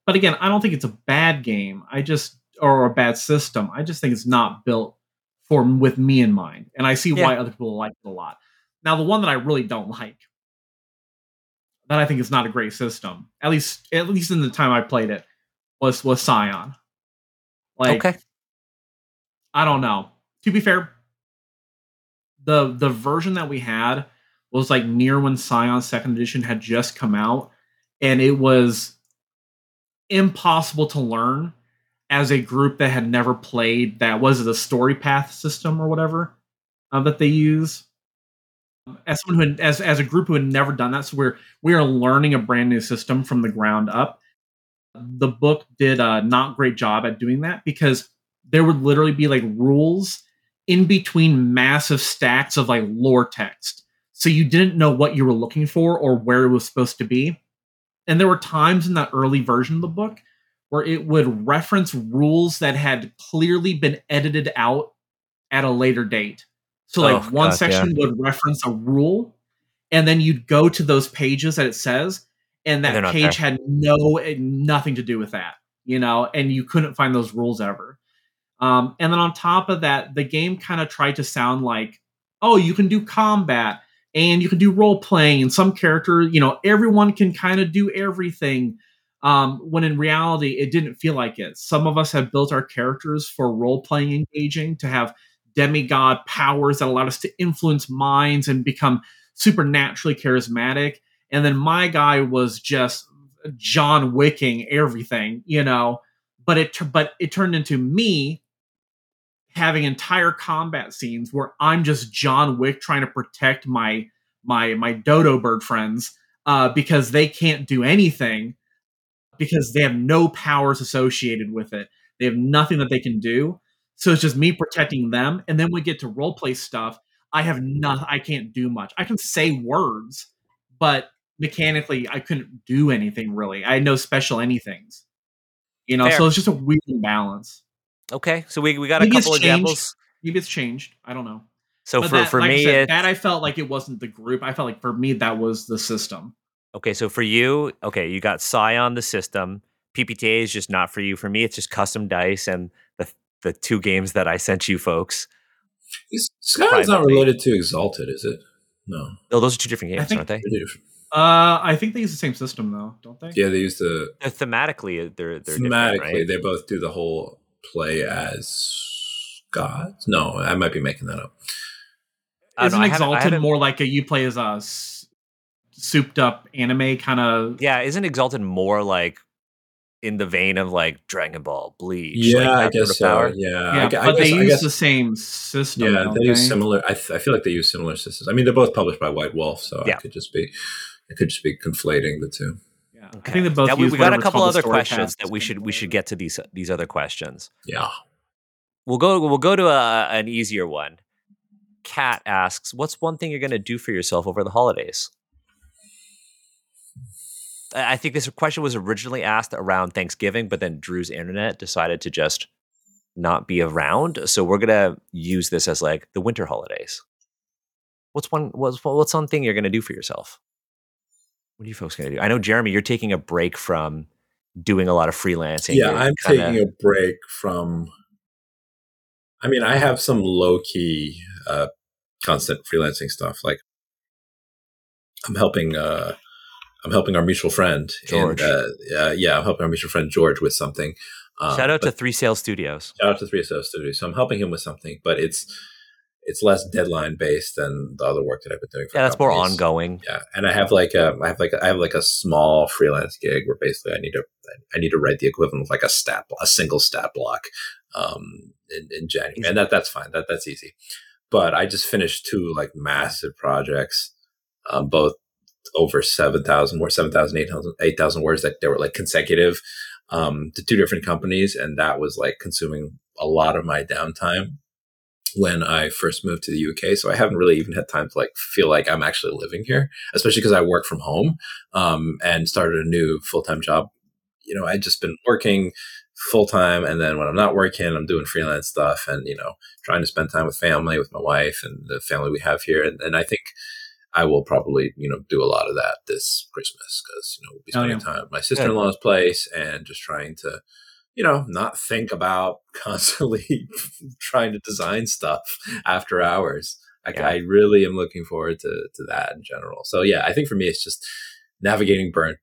but again i don't think it's a bad game i just or a bad system i just think it's not built for with me in mind and i see Yeah. why other people like it a lot now the one that i really don't like that I think is not a great system. At least, at least in the time I played it, was was Scion. Like, okay. I don't know. To be fair, the the version that we had was like near when Scion Second Edition had just come out, and it was impossible to learn as a group that had never played that was a story path system or whatever uh, that they use. As someone who had, as as a group who had never done that so we're we are learning a brand new system from the ground up. The book did a not great job at doing that because there would literally be like rules in between massive stacks of like lore text. So you didn't know what you were looking for or where it was supposed to be and there were times in that early version of the book where it would reference rules that had clearly been edited out at a later date. So like Oh, one God, section would reference a rule and then you'd go to those pages that it says and that not page had no nothing to do with that you know and you couldn't find those rules ever. Um, and then on top of that the game kind of tried to sound like oh you can do combat and you can do role playing and some character you know everyone can kind of do everything. Um, when in reality it didn't feel like it. Some of us have built our characters for role playing engaging to have demigod powers that allowed us to influence minds and become supernaturally charismatic. And then my guy was just john wicking everything you know? But it but it turned into me having entire combat scenes where i'm just john wick trying to protect my my my dodo bird friends uh, because they can't do anything because they have no powers associated with it. They have nothing that they can do. So it's just me protecting them. And then we get to role play stuff. I have nothing i can't do much. I can say words but mechanically i couldn't do anything really. I had no special anythings. You know Fair. so it's just a weird balance Okay. So we, we got a Maybe it's couple examples. maybe it's changed i don't know So But for, that, for like I me, said, that i felt like it wasn't the group i felt like for me that was the system okay. So for you, okay, you got Scion the system. PBTA is just not for you. For me, it's just custom dice and the the two games that I sent you folks. Is- Scion's not related to Exalted, is it? No. Oh, those are two different games, think- aren't they? Different. uh i think they use the same system though don't they Yeah, they use the They're thematically, uh, they're they're thematically. right? They both do the whole play as gods. No, I might be making that up. I don't isn't know, I haven't- I exalted more like a you play as a s- souped up anime kind of Yeah, isn't Exalted more like in the vein of like Dragon Ball, Bleach. Yeah, like I guess so. power? Yeah, yeah, I, gu- I but guess, they I use guess the same system. yeah, don't they use similar. I, th- I feel like they use similar systems. I mean, they're both published by White Wolf, so Yeah. I could just be, I could just be conflating the two. Yeah. Okay. I think they both. Now, we, use we got a couple other questions that we should we should get to these these other questions. Yeah. We'll go we'll go to a, an easier one. Kat asks, "What's one thing you're going to do for yourself over the holidays?" I I think this question was originally asked around Thanksgiving, but then Drew's internet decided to just not be around. So we're gonna use this as like the winter holidays. What's one what's what's one thing you're gonna do for yourself? What are you folks gonna do? I know Jeremy, you're taking a break from doing a lot of freelancing. Yeah, I'm kinda- taking a break from. I mean, I have some low key, uh, constant freelancing stuff. Like, I'm helping. Uh, I'm helping our mutual friend George. And, uh, uh, yeah, I'm helping our mutual friend George with something. Um, Shout out to Three Sales Studios. shout out to Three Sales Studios. So I'm helping him with something, but it's it's less deadline based than the other work that I've been doing. For Yeah, that's more ongoing. Yeah, and I have like a I have like a, I have like a small freelance gig where basically I need to I need to write the equivalent of like a stat a single stat block um in, in January, and that that's fine that that's easy. But I just finished two like massive projects, um, both over seven thousand words, seven thousand eight thousand eight thousand words that they were like consecutive um, to two different companies, and that was like consuming a lot of my downtime when I first moved to the UK. So I haven't really even had time to like feel like I'm actually living here, especially because I work from home um, and started a new full time job. You know, I'd just been working full time, and then when I'm not working, I'm doing freelance stuff, and you know, trying to spend time with family, with my wife, and the family we have here. And, and I think I will probably, you know, do a lot of that this Christmas because you know we'll be Oh, spending yeah. time at my sister in law's place and just trying to you know, not think about constantly trying to design stuff after hours. Like Yeah. I really am looking forward to to that in general. So yeah, I think for me it's just navigating burnt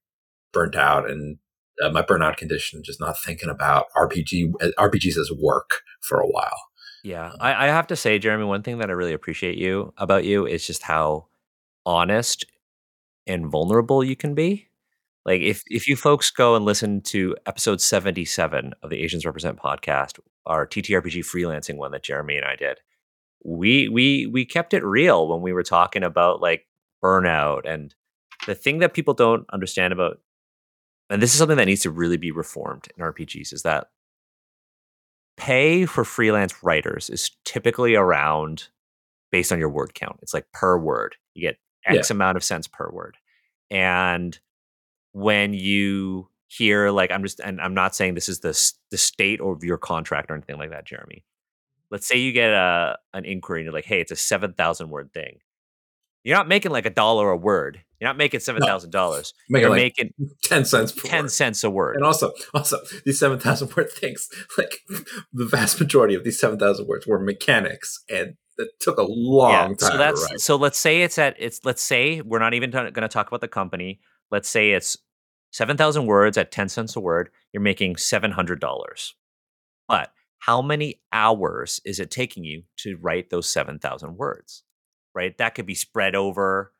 burnt out and uh, my burnout condition, just not thinking about RPG uh, RPGs as work for a while. Yeah, I, I have to say, Jeremy, one thing that I really appreciate you about you is just how honest and vulnerable you can be. Like if if you folks go and listen to episode seventy seven of the Asians Represent podcast, our TTRPG freelancing one that Jeremy and I did, we we we kept it real when we were talking about like burnout and the thing that people don't understand about and this is something that needs to really be reformed in RPGs is that pay for freelance writers is typically around based on your word count. It's like per word. You get X amount of cents per word. And when you hear like I'm just and I'm not saying this is the the state of your contract or anything like that, Jeremy. Let's say you get a an inquiry and you're like, hey, it's a seven thousand word thing. You're not making like a dollar a word. You're not making seven thousand dollars. You're like making ten cents per ten word. cents a word. And also, also these seven thousand word things, like the vast majority of these seven thousand words were mechanics, and it took a long time. So that's so let's say it's at it's let's say we're not even going to talk about the company. Let's say it's 7,000 words at 10 cents a word, you're making $700. But how many hours is it taking you to write those 7,000 words? Right? That could be spread over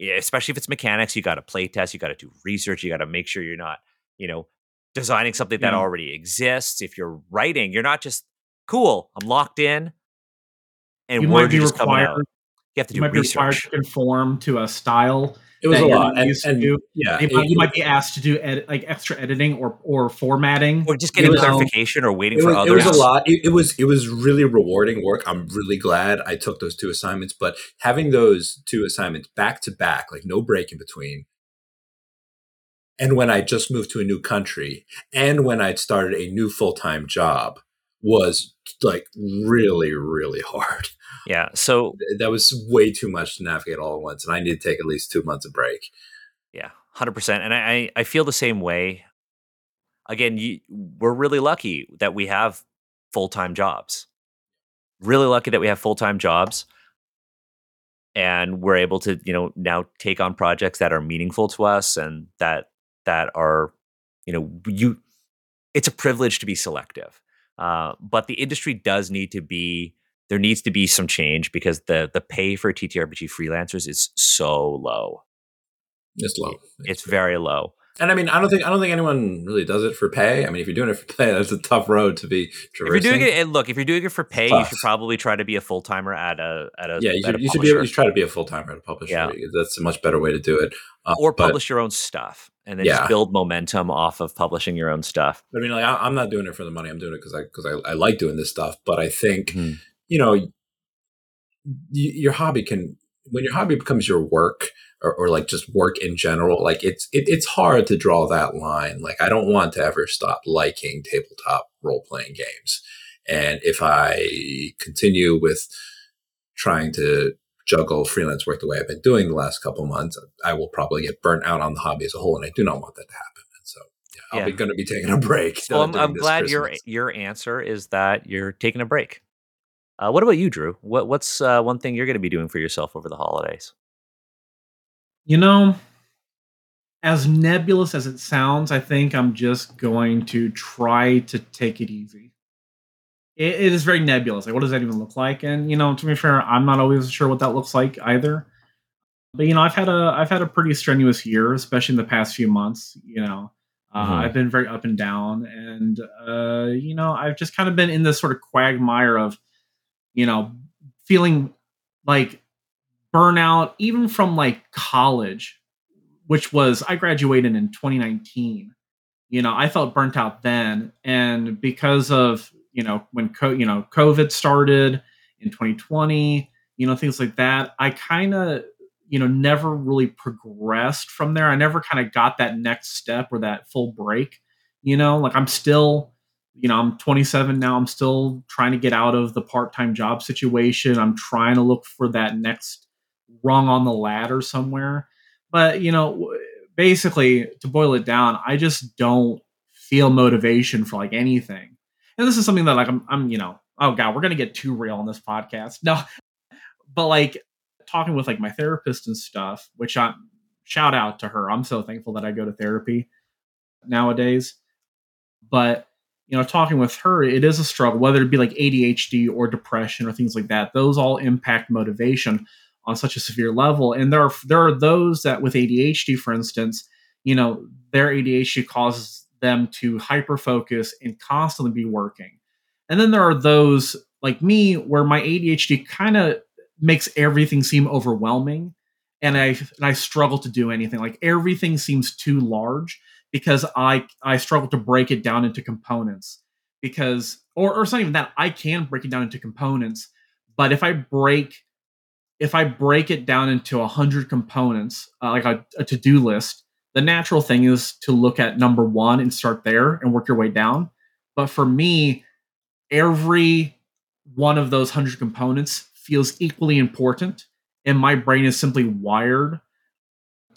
especially if it's mechanics, you got to play test, you got to do research, you got to make sure you're not, you know, designing something that Yeah. already exists. If you're writing, you're not just cool, I'm locked in and You might words be are just coming out. required. You have to You do might be required to conform to a style. It was a lot. And, used and to. yeah, You it- might, you it- might be asked to do edit, like extra editing or or formatting. Or just getting you um, clarification or waiting it for was, it others. was a lot. It, it was it was really rewarding work. I'm really glad I took those two assignments. But having those two assignments back to back, like no break in between, and when I just moved to a new country, and when I'd started a new full time job, was like really really hard. Yeah. So That was way too much to navigate all at once, and I need to take at least two months of break. yeah, hundred percent. And I, I I feel the same way. Again, you, we're really lucky that we have full time jobs. Really lucky that we have full time jobs, and we're able to you know now take on projects that are meaningful to us and that that are you know you. It's a privilege to be selective, uh, but the industry does need to be there needs to be some change because the the pay for TTRPG freelancers is so low. It's low. It's very low. And I mean, I don't think I don't think anyone really does it for pay. I mean, if you're doing it for pay, that's a tough road to be traversing. If you're doing it, and look, if you're doing it for pay, you should probably try to be a full timer at a at a yeah. You should, you should be you should try to be a full timer at a publisher. Yeah. that's a much better way to do it. Uh, or publish but, your own stuff and then yeah. just build momentum off of publishing your own stuff. I mean, like, I, am not doing it for the money. I'm doing it because I because I, I, like doing this stuff. But I think mm-hmm. You know, y- your hobby can when your hobby becomes your work or, or like just work in general, like it's it, it's hard to draw that line. Like I don't want to ever stop liking tabletop role playing games, and if I continue with trying to juggle freelance work the way I've been doing the last couple months, I will probably get burnt out on the hobby as a whole, and I do not want that to happen. And so yeah, I'll be going to be taking a break. Well, I'm, I'm glad Christmas. your your answer is that you're taking a break. Uh, what about you, Drew? What, what's uh, one thing you're going to be doing for yourself over the holidays? You know, as nebulous as it sounds, I think I'm just going to try to take it easy. it, it is very nebulous. Like, what does that even look like? And you know, to be fair, I'm not always sure what that looks like either. But you know, I've had a I've had a pretty strenuous year, especially in the past few months. You know, uh, mm-hmm. I've been very up and down, and uh, you know, I've just kind of been in this sort of quagmire of, you know, feeling like burnout, even from like college, which was I graduated in 2019. You know, I felt burnt out then, and because of you know when co- you know COVID started in 2020, you know things like that, I kind of you know never really progressed from there. I never kind of got that next step or that full break. You know, like I'm still you know, I'm 27 now. I'm still trying to get out of the part time job situation. I'm trying to look for that next rung on the ladder somewhere. But, you know, basically to boil it down, I just don't feel motivation for like anything. And this is something that like I'm, I'm you know, oh god, we're gonna get too real on this podcast. No, but like talking with like my therapist and stuff, which I shout out to her. I'm so thankful that I go to therapy nowadays. But you know, talking with her, it is a struggle, whether it be like ADHD or depression or things like that. Those all impact motivation on such a severe level. And there are there are those that with ADHD, for instance, you know, their ADHD causes them to hyper focus and constantly be working. And then there are those like me where my ADHD kind of makes everything seem overwhelming and I and I struggle to do anything. Like everything seems too large because I I struggle to break it down into components because or, or it's not even that I can break it down into components, but if I break if I break it down into a hundred components, uh, like a, a to do list, the natural thing is to look at number one and start there and work your way down. But for me, every one of those hundred components feels equally important, and my brain is simply wired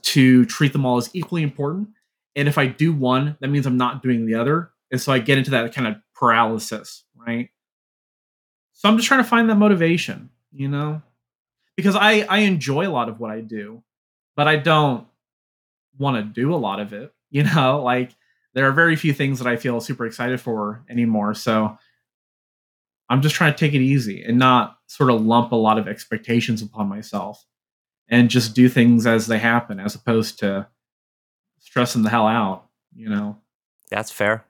to treat them all as equally important. And if I do one, that means I'm not doing the other, and so I get into that kind of paralysis, right? So I'm just trying to find that motivation, you know because I I enjoy a lot of what I do, but I don't want to do a lot of it. You know, like there are very few things that I feel super excited for anymore. So I'm just trying to take it easy and not sort of lump a lot of expectations upon myself and just do things as they happen as opposed to stressing the hell out, you know. That's fair.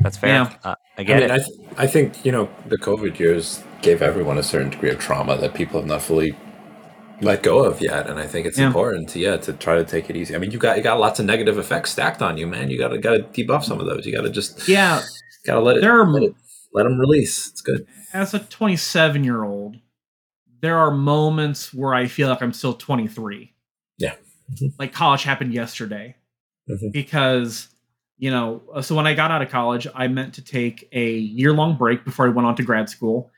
That's fair. Yeah. Uh, I get I mean, it. I, th- I think, you know, the COVID years gave everyone a certain degree of trauma that people have not fully let go of yet and i think it's yeah. important to yeah to try to take it easy i mean you got you got lots of negative effects stacked on you man you gotta gotta debuff some of those you gotta just yeah gotta let it there are, let, it, let them release it's good as a 27 year old there are moments where i feel like i'm still 23 yeah mm-hmm. like college happened yesterday mm-hmm. because you know so when i got out of college i meant to take a year long break before i went on to grad school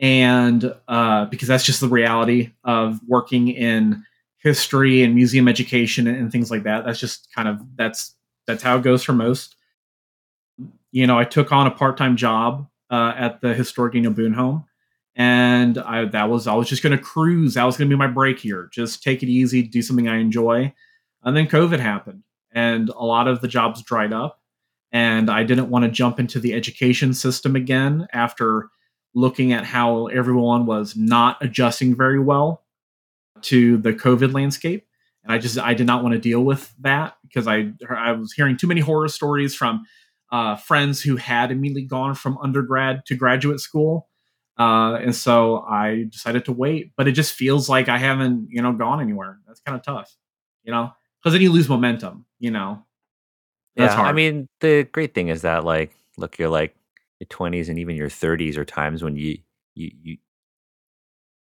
and uh, because that's just the reality of working in history and museum education and things like that. That's just kind of that's that's how it goes for most. You know, I took on a part time job uh, at the historic Daniel Boone home, and I that was I was just going to cruise. That was going to be my break here. Just take it easy, do something I enjoy. And then COVID happened, and a lot of the jobs dried up, and I didn't want to jump into the education system again after looking at how everyone was not adjusting very well to the COVID landscape. and I just I did not want to deal with that because I I was hearing too many horror stories from uh, friends who had immediately gone from undergrad to graduate school, uh, and so I decided to wait. But it just feels like I haven't you know gone anywhere. That's kind of tough, you know, because then you lose momentum. You know, That's yeah. Hard. I mean, the great thing is that like, look, you're like your 20s and even your 30s are times when you you you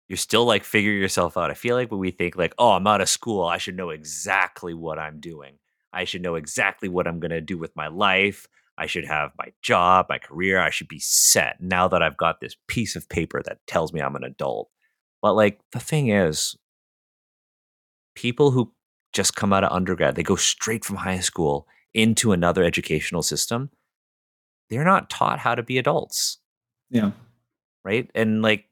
you're still like figure yourself out. I feel like when we think like, oh, I'm out of school, I should know exactly what I'm doing. I should know exactly what I'm going to do with my life. I should have my job, my career. I should be set now that I've got this piece of paper that tells me I'm an adult. But like the thing is, people who just come out of undergrad, they go straight from high school into another educational system. They're not taught how to be adults. Yeah. Right. And like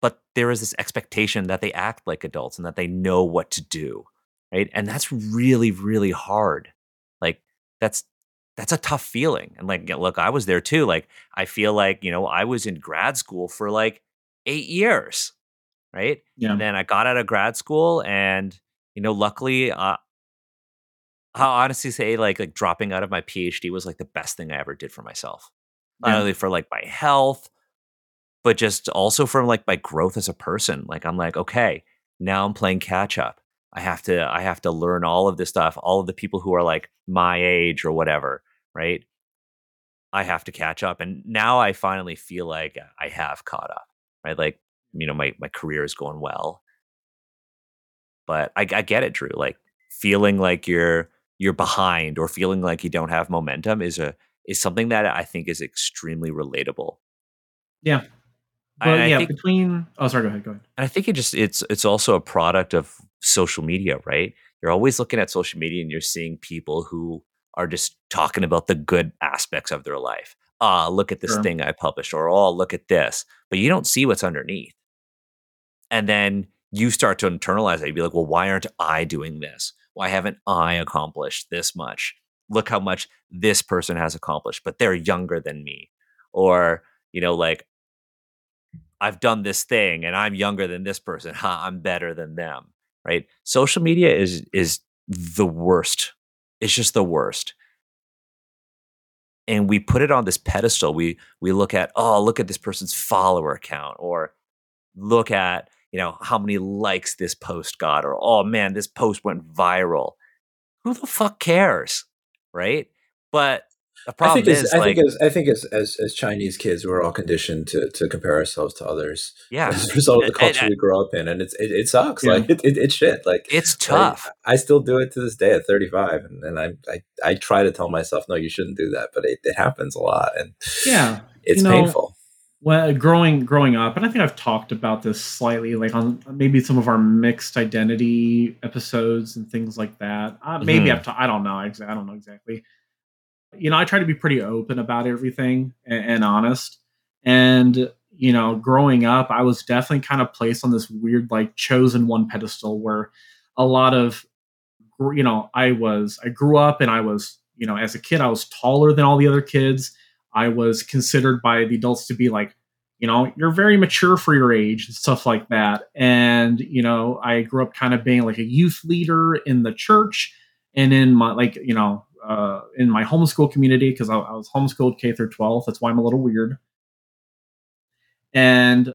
but there is this expectation that they act like adults and that they know what to do right and that's really really hard like that's that's a tough feeling and like look i was there too like i feel like you know i was in grad school for like eight years right yeah. and then i got out of grad school and you know luckily uh, i'll honestly say like like dropping out of my phd was like the best thing i ever did for myself yeah. not only for like my health but just also from like my growth as a person. Like I'm like, okay, now I'm playing catch up. I have to I have to learn all of this stuff, all of the people who are like my age or whatever, right? I have to catch up. And now I finally feel like I have caught up. Right. Like, you know, my my career is going well. But I, I get it, Drew. Like feeling like you're you're behind or feeling like you don't have momentum is a is something that I think is extremely relatable. Yeah, but yeah, think, between oh sorry, go ahead, go ahead. And I think it just it's it's also a product of social media, right? You're always looking at social media and you're seeing people who are just talking about the good aspects of their life. Ah, look at this sure. thing I published, or oh, look at this. But you don't see what's underneath. And then you start to internalize it. You'd be like, well, why aren't I doing this? Why haven't I accomplished this much? Look how much this person has accomplished, but they're younger than me. Or, you know, like I've done this thing and I'm younger than this person. Ha, I'm better than them. Right? Social media is is the worst. It's just the worst. And we put it on this pedestal. We we look at, oh, look at this person's follower count, or look at, you know, how many likes this post got, or oh man, this post went viral. Who the fuck cares? Right? But the problem I think is, I like, think as I think as, as, as Chinese kids, we're all conditioned to to compare ourselves to others. Yeah, as a result of the culture we grow up in, and it's it, it sucks. Yeah. Like it, it, it's shit. Like it's tough. I, I, still do it to this day at 35, and, and I, I I try to tell myself, no, you shouldn't do that, but it, it happens a lot, and yeah, it's you know, painful. Well, growing growing up, and I think I've talked about this slightly, like on maybe some of our mixed identity episodes and things like that. Uh, maybe mm-hmm. I've ta- I don't know. I don't know exactly you know, I try to be pretty open about everything and, and honest. And you know, growing up, I was definitely kind of placed on this weird, like, chosen one pedestal where a lot of, you know, I was, I grew up and I was, you know, as a kid, I was taller than all the other kids. I was considered by the adults to be like, you know, you're very mature for your age and stuff like that. And, you know, I grew up kind of being like a youth leader in the church and in my, like, you know, uh, in my homeschool community because I, I, was homeschooled K through 12. That's why I'm a little weird. And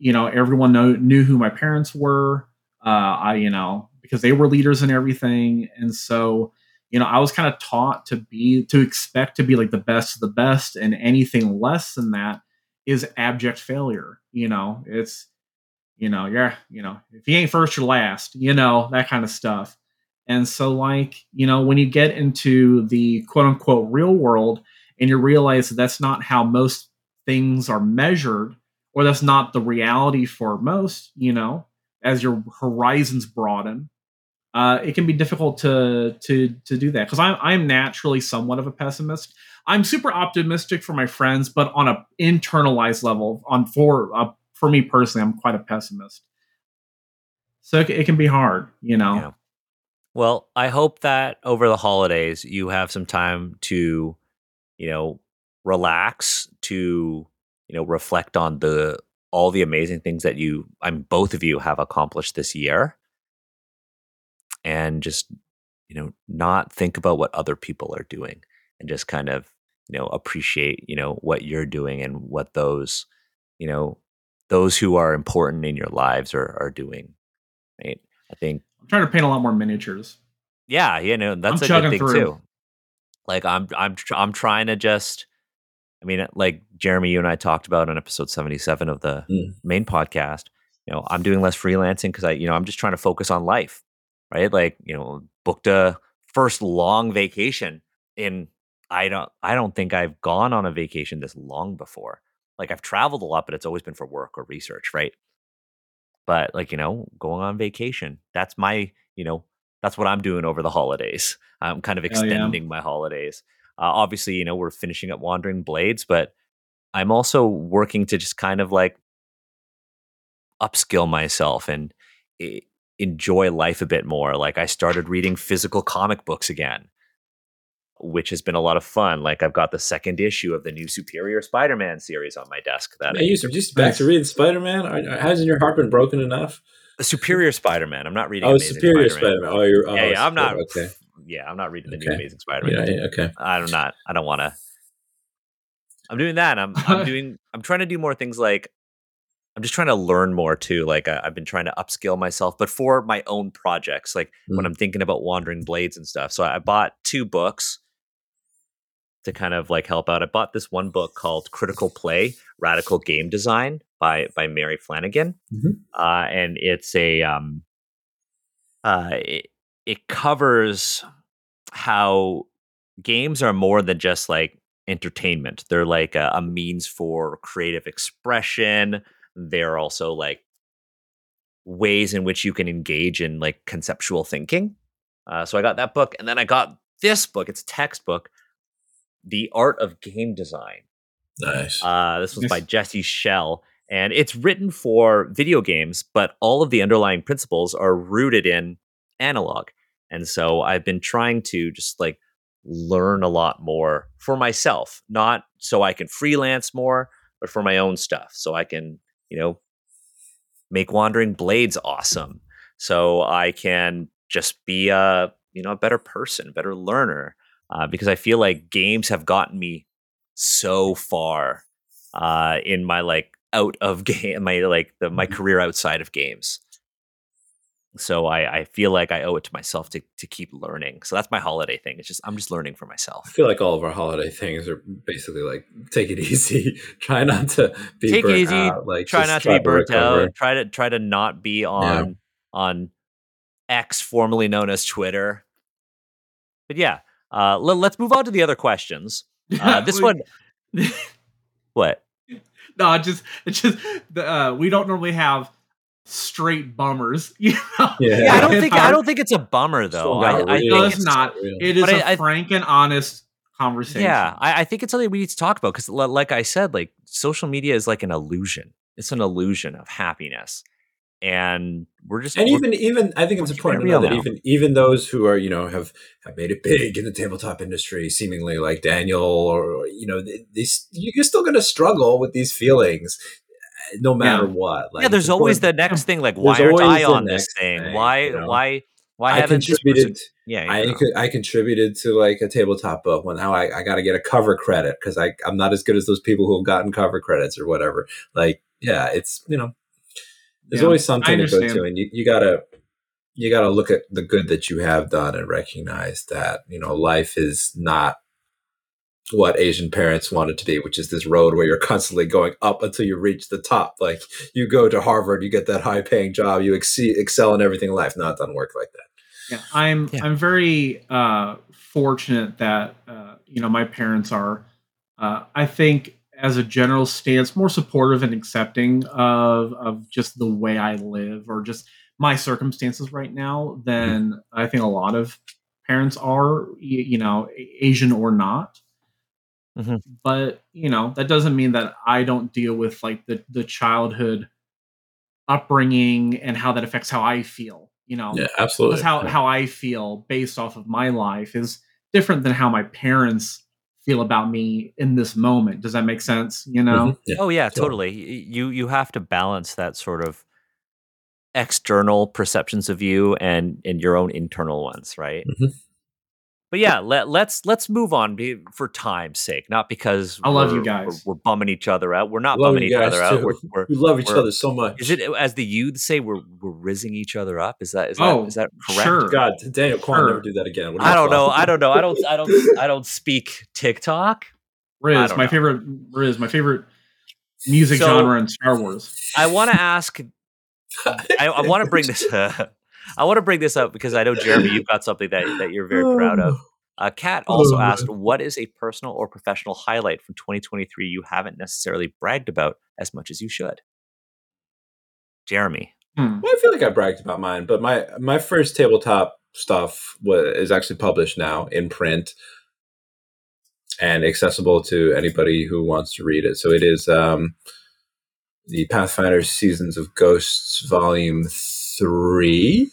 you know, everyone know, knew who my parents were. Uh, I, you know, because they were leaders and everything, and so you know, I was kind of taught to be to expect to be like the best of the best, and anything less than that is abject failure. You know, it's you know, yeah, you know, if you ain't first, you're last. You know, that kind of stuff. And so, like, you know, when you get into the quote unquote real world and you realize that that's not how most things are measured, or that's not the reality for most, you know, as your horizons broaden, uh, it can be difficult to to to do that because I'm I'm naturally somewhat of a pessimist. I'm super optimistic for my friends, but on a internalized level, on for uh, for me personally, I'm quite a pessimist. So it, it can be hard, you know. Yeah. Well, I hope that over the holidays you have some time to, you know, relax, to, you know, reflect on the all the amazing things that you I'm both of you have accomplished this year. And just you know not think about what other people are doing and just kind of you know appreciate you know what you're doing and what those you know those who are important in your lives are are doing right i think I'm trying to paint a lot more miniatures. yeah you know that's I'm a good thing through. too like i'm i'm tr- i'm trying to just i mean like jeremy you and i talked about on episode 77 of the Mm. main podcast you know i'm doing less freelancing because i you know i'm just trying to focus on life right? Like you know booked a first long vacation in i don't i don't think i've gone on a vacation this long before. Like i've traveled a lot but it's always been for work or research right? But like you know going on vacation that's my you know that's what i'm doing over the holidays. I'm kind of yeah. extending my holidays. Uh, obviously you know we're finishing up wandering blades but i'm also working to just kind of like upskill myself and e- enjoy life a bit more like i started reading physical comic books again which has been a lot of fun like i've got the second issue of the new superior spider-man series on my desk that Man, you are just back to reading Spider Man. Uh, hasn't your heart been broken enough? superior spider-man i'm not reading Oh, Amazing Superior Spider-Man. Spider Man. Oh, you're. Oh, yeah, yeah, I'm not. Okay. Yeah, I'm not reading the new Amazing Spider-Man. Yeah, yeah, okay. I'm not. I don't want to. I'm doing that. I'm. I'm doing. I'm trying to do more things. Like, I'm just trying to learn more too. Like, I, I've been trying to upskill myself, but for my own projects. Like when Mm. I'm thinking about Wandering Blades and stuff. So I bought two books to kind of like help out. I bought this one book called Critical Play: Radical Game Design by by Mary Flanagan, Mhm. uh, and it's a um, uh, it, it covers how games are more than just like entertainment. They're like a, a means for creative expression. They're also like ways in which you can engage in like conceptual thinking. Uh, so I got that book, and then I got this book. It's a textbook, "The Art of Game Design." Nice. Uh, this was by Jesse Schell, and it's written for video games, but all of the underlying principles are rooted in analog. And so I've been trying to just like learn a lot more for myself, not so I can freelance more, but for my own stuff, so I can, you know, make Wandering Blades awesome, so I can just be a you know a better person, a better learner, uh, because I feel like games have gotten me so far uh, in my like out of game, my like the my Mhm. career outside of games. So I, I feel like I owe it to myself to to keep learning. So that's my holiday thing. It's just I'm just learning for myself. I feel like all of our holiday things are basically like take it easy, try not to be Take it easy, out, like Try not to be burnt out. Try to try to not be on on X, formerly known as Twitter. But yeah, uh, let, let's move on to the other questions. Uh, this one, what? no, just it's just the, uh, we don't normally have straight bummers. You know? Yeah. Yeah, I don't think I don't think it's a bummer though. Still I, I real. No, think it's not. real. It is But a I- I- frank and honest conversation. Yeah, I, I think it's something we need to talk about because, like I said, like social media is like an illusion. It's an illusion of happiness, and we're just and we're- even even I think it's important to know that now. even even those who are you know have have made it big in the tabletop industry, seemingly like Daniel or or, you know they, they, you're still going to struggle with these feelings, no matter Yeah. what. Like, yeah. There's always the next thing. Like, why aren't I on this thing? thing, why? you know? Why? Why I haven't this contributed. person? Yeah, I know. I contributed to like a tabletop book. Well, now I, I got to get a cover credit because I I'm not as good as those people who have gotten cover credits or whatever. Like, yeah, it's you know, there's Yeah, always something to go to, and you, you gotta you gotta look at the good that you have done and recognize that you know life is not what Asian parents wanted to be, which is this road where you're constantly going up until you reach the top. Like you go to Harvard, you get that high paying job, you exceed, excel in everything in life. No, it doesn't work like that. Yeah, I'm Yeah. I'm very uh, fortunate that uh, you know my parents are. Uh, I think as a general stance, more supportive and accepting of of just the way I live or just my circumstances right now than I think a lot of parents are. You, you know, Asian or not. Mhm. But you know that doesn't mean that I don't deal with like the the childhood upbringing and how that affects how I feel. You know, Yeah, absolutely. because how, Yeah. how I feel based off of my life is different than how my parents feel about me in this moment. Does that make sense? You know? Mhm. Yeah. Oh yeah, totally. totally. You you have to balance that sort of external perceptions of you and and your own internal ones, right? Mhm. But yeah, let, let's let's move on be- for time's sake, not because I love you guys. We're, we're bumming each other out. We're not Love bumming each guys other out. We're, we're, We love each other so much. is it as the youths say we're we're rizzing each other up? Is that is that Oh, is that correct? sure. God, Daniel Kwan Sure. never do that again. I don't know. I don't know. I don't I don't I don't speak TikTok. I Riz, my know. favorite Riz, my favorite music So- genre in Star Wars. I want to ask? I, I want to bring this. I want to bring this up because I know Jeremy, you've got something that, that you're very proud of. Uh, Kat also Oh, asked, "What is a personal or professional highlight from 2023 you haven't necessarily bragged about as much as you should?" Jeremy, Hmm. Well, I feel like I bragged about mine, but my my first tabletop stuff wa is actually published now in print and accessible to anybody who wants to read it. So it is um, the Pathfinder Seasons of Ghosts, Volume Three.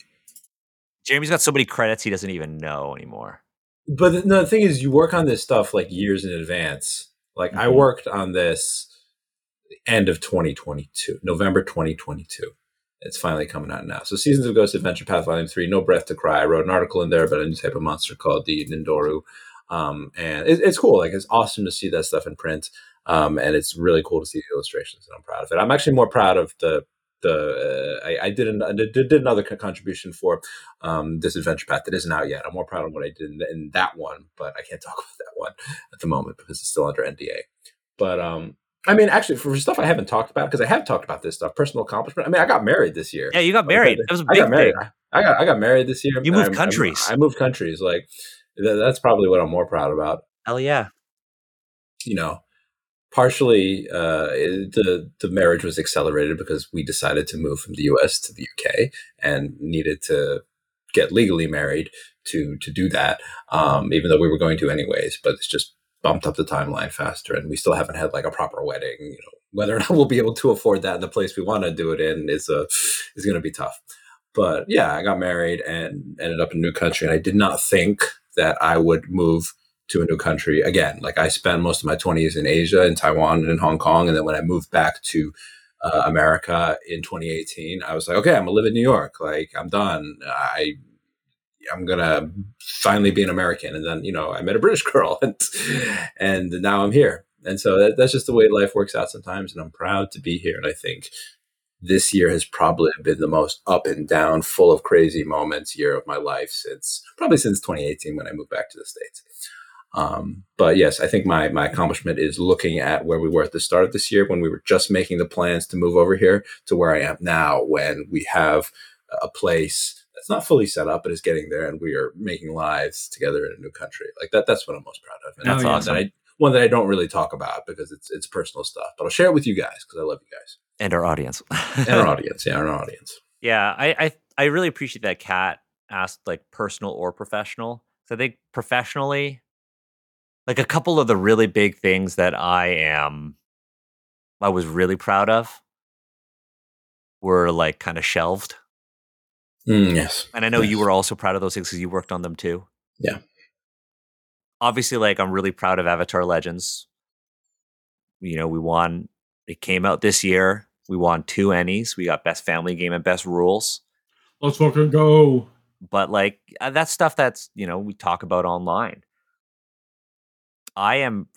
Jeremy's got so many credits he doesn't even know anymore. But the, no, the thing is, you work on this stuff like years in advance. Like I Mhm. worked on this end of 2022, November 2022. It's finally coming out now. So, Seasons of Ghost Adventure Path Volume 3, No Breath to Cry. I wrote an article in there about a new type of monster called the Nindoru. Um, and it, it's cool. Like, it's awesome to see that stuff in print. Um, and it's really cool to see the illustrations, and I'm proud of it. I'm actually more proud of the the uh, I, I did an, I did, did another contribution for um, this adventure path that isn't out yet. I'm more proud of what I did in, in that one, but I can't talk about that one at the moment because it's still under NDA. But um, I mean, actually, for stuff I haven't talked about because I have talked about this stuff, personal accomplishment. I mean, I got married this year. Yeah, you got married. I- That was a I big got married. thing. I got I got married this year. You moved I'm- countries. I moved countries. Like that, that's probably what I'm more proud about. Hell yeah! You know, partially uh, the the marriage was accelerated because we decided to move from the U.S. to the U.K. and needed to get legally married to to do that. Um, even though we were going to anyways, but it's just bumped up the timeline faster, and we still haven't had like a proper wedding. You know, whether or not we'll be able to afford that in the place we want to do it in is a is going to be tough. But yeah, I got married and ended up in a new country, and I did not think that I would move to a new country again. Like I spent most of my 20s in Asia, in Taiwan, and in Hong Kong. And then when I moved back to uh, America in 2018, I was like, okay, I'm gonna live in New York. Like I'm done. I I'm gonna finally be an American. And then you know I met a British girl, and and now I'm here. And so that, that's just the way life works out sometimes. And I'm proud to be here. And I think this year has probably been the most up and down, full of crazy moments year of my life since probably since 2018 when I moved back to the states. Um, but yes, I think my my accomplishment is looking at where we were at the start of this year when we were just making the plans to move over here to where I am now when we have a place that's not fully set up but is getting there and we are making lives together in a new country. Like that that's what I'm most proud of. And That's one awesome. That I, one that I don't really talk about because it's it's personal stuff, but I'll share it with you guys because I love you guys And our audience. and our audience. Yeah, our audience. Yeah, I, I I really appreciate that Kat asked like personal or professional. So I think professionally, like a couple of the really big things that I am I was really proud of were like kind of shelved. Mm, yes. And I know you were also proud of those things because you worked on them too. Yeah. Obviously, like I'm really proud of Avatar Legends. You know, we won. It came out this year. We won two Ennies. We got best family game and best rules. Let's fucking go. but like uh, that's stuff that's you know we talk about online i am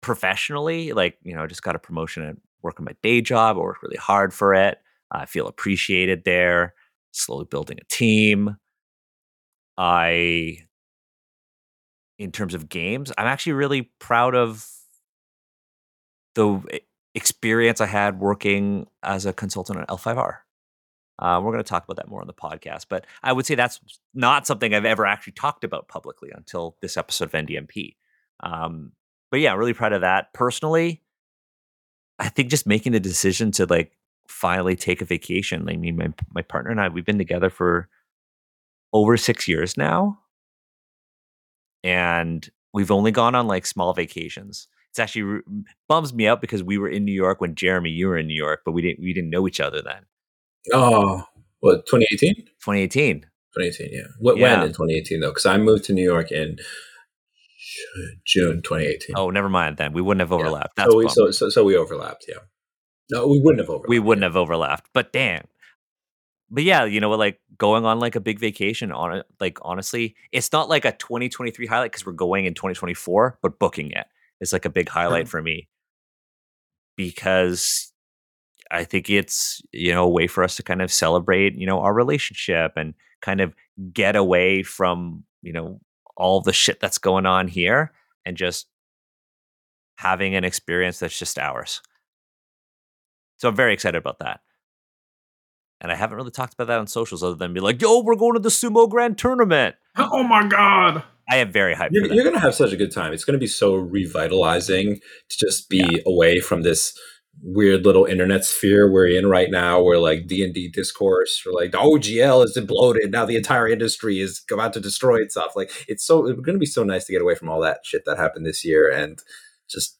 professionally like you know I just got a promotion at work on my day job i worked really hard for it i feel appreciated there slowly building a team i in terms of games i'm actually really proud of the experience i had working as a consultant on l5r uh, we're going to talk about that more on the podcast, but I would say that's not something I've ever actually talked about publicly until this episode of NDNP. Um, but yeah, I'm really proud of that. Personally, I think just making the decision to like finally take a vacation. I mean, my my partner and I we've been together for over six years now, and we've only gone on like small vacations. It's actually bums me out because we were in New York when Jeremy, you were in New York, but we didn't we didn't know each other then. Oh, what 2018? 2018. 2018, yeah. What, Yeah. When in 2018 though? Because I moved to New York in June 2018. Oh, never mind then. We wouldn't have Yeah. overlapped. That's so we so, so so we overlapped. Yeah. No, we wouldn't have overlapped. we wouldn't yeah. have overlapped. But damn. but yeah, you know, like going on like a big vacation on it, like honestly, it's not like a 2023 highlight because we're going in 2024, but booking it is like a big highlight hmm. for me because I think it's, you know, a way for us to kind of celebrate, you know, our relationship and kind of get away from, you know, all the shit that's going on here and just having an experience that's just ours. So I'm very excited about that. And I haven't really talked about that on socials other than be like, yo, we're going to the Sumo Grand Tournament. Oh my God. I am very hyped. You're, you're going to have such a good time. It's going to be so revitalizing to just be yeah. away from this weird little internet sphere we're in right now where like d&d discourse or like the ogl is imploded now the entire industry is about to destroy itself like it's so it's going to be so nice to get away from all that shit that happened this year and just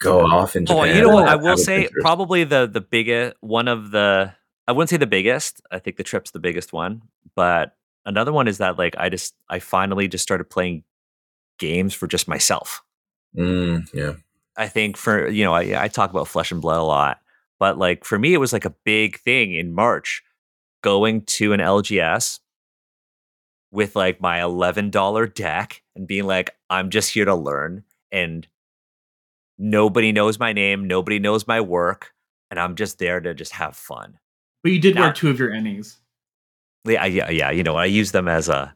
go off in Japan. Oh, you know what? I will say probably the the biggest one of the I wouldn't say the biggest. I think the trip's the biggest one, but another one is that like I just I finally just started playing games for just myself. Mm, yeah. I think for you know I, I talk about flesh and blood a lot, but like for me it was like a big thing in March going to an LGS with like my $11 deck and being like I'm just here to learn and nobody knows my name, nobody knows my work and I'm just there to just have fun. But you did now, wear two of your Ennies. Yeah, yeah, yeah. You know, I use them as a,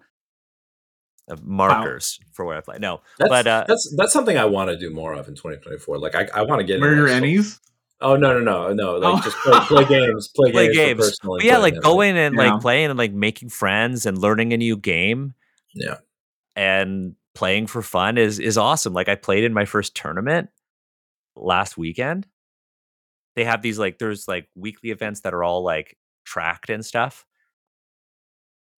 a markers wow. for where I play. No, that's, but uh, that's that's something I want to do more of in 2024. Like I, I want to get wear your Ennies. Oh no no no no! Like oh. just play, play games, play, play games. games. yeah, like going and yeah. like playing and like making friends and learning a new game. Yeah, and playing for fun is is awesome. Like I played in my first tournament last weekend, they have these like there's like weekly events that are all like tracked and stuff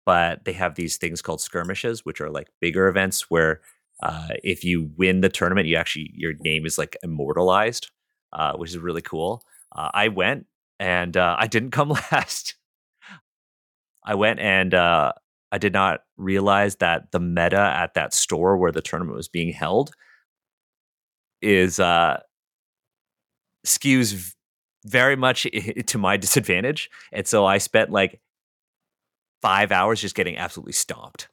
but they have these things called skirmishes which are like bigger events where uh, if you win the tournament you actually your name is like immortalized uh, which is really cool uh, i went and uh, i didn't come last i went and uh, i did not realize that the meta at that store where the tournament was being held is uh skews very much to my disadvantage. And so I spent like five hours just getting absolutely stomped.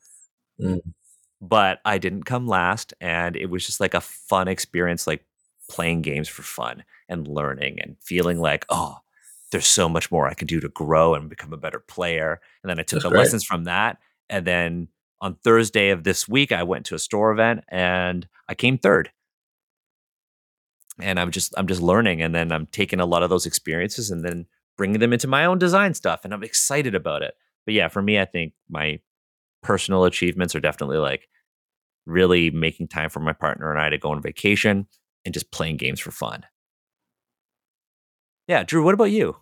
Mm. But I didn't come last. And it was just like a fun experience, like playing games for fun and learning and feeling like, oh, there's so much more I can do to grow and become a better player. And then I took That's the great. lessons from that. And then on Thursday of this week, I went to a store event and I came third and I'm just I'm just learning, and then I'm taking a lot of those experiences and then bringing them into my own design stuff, and I'm excited about it. But yeah, for me, I think my personal achievements are definitely like really making time for my partner and I to go on vacation and just playing games for fun. Yeah, Drew, what about you?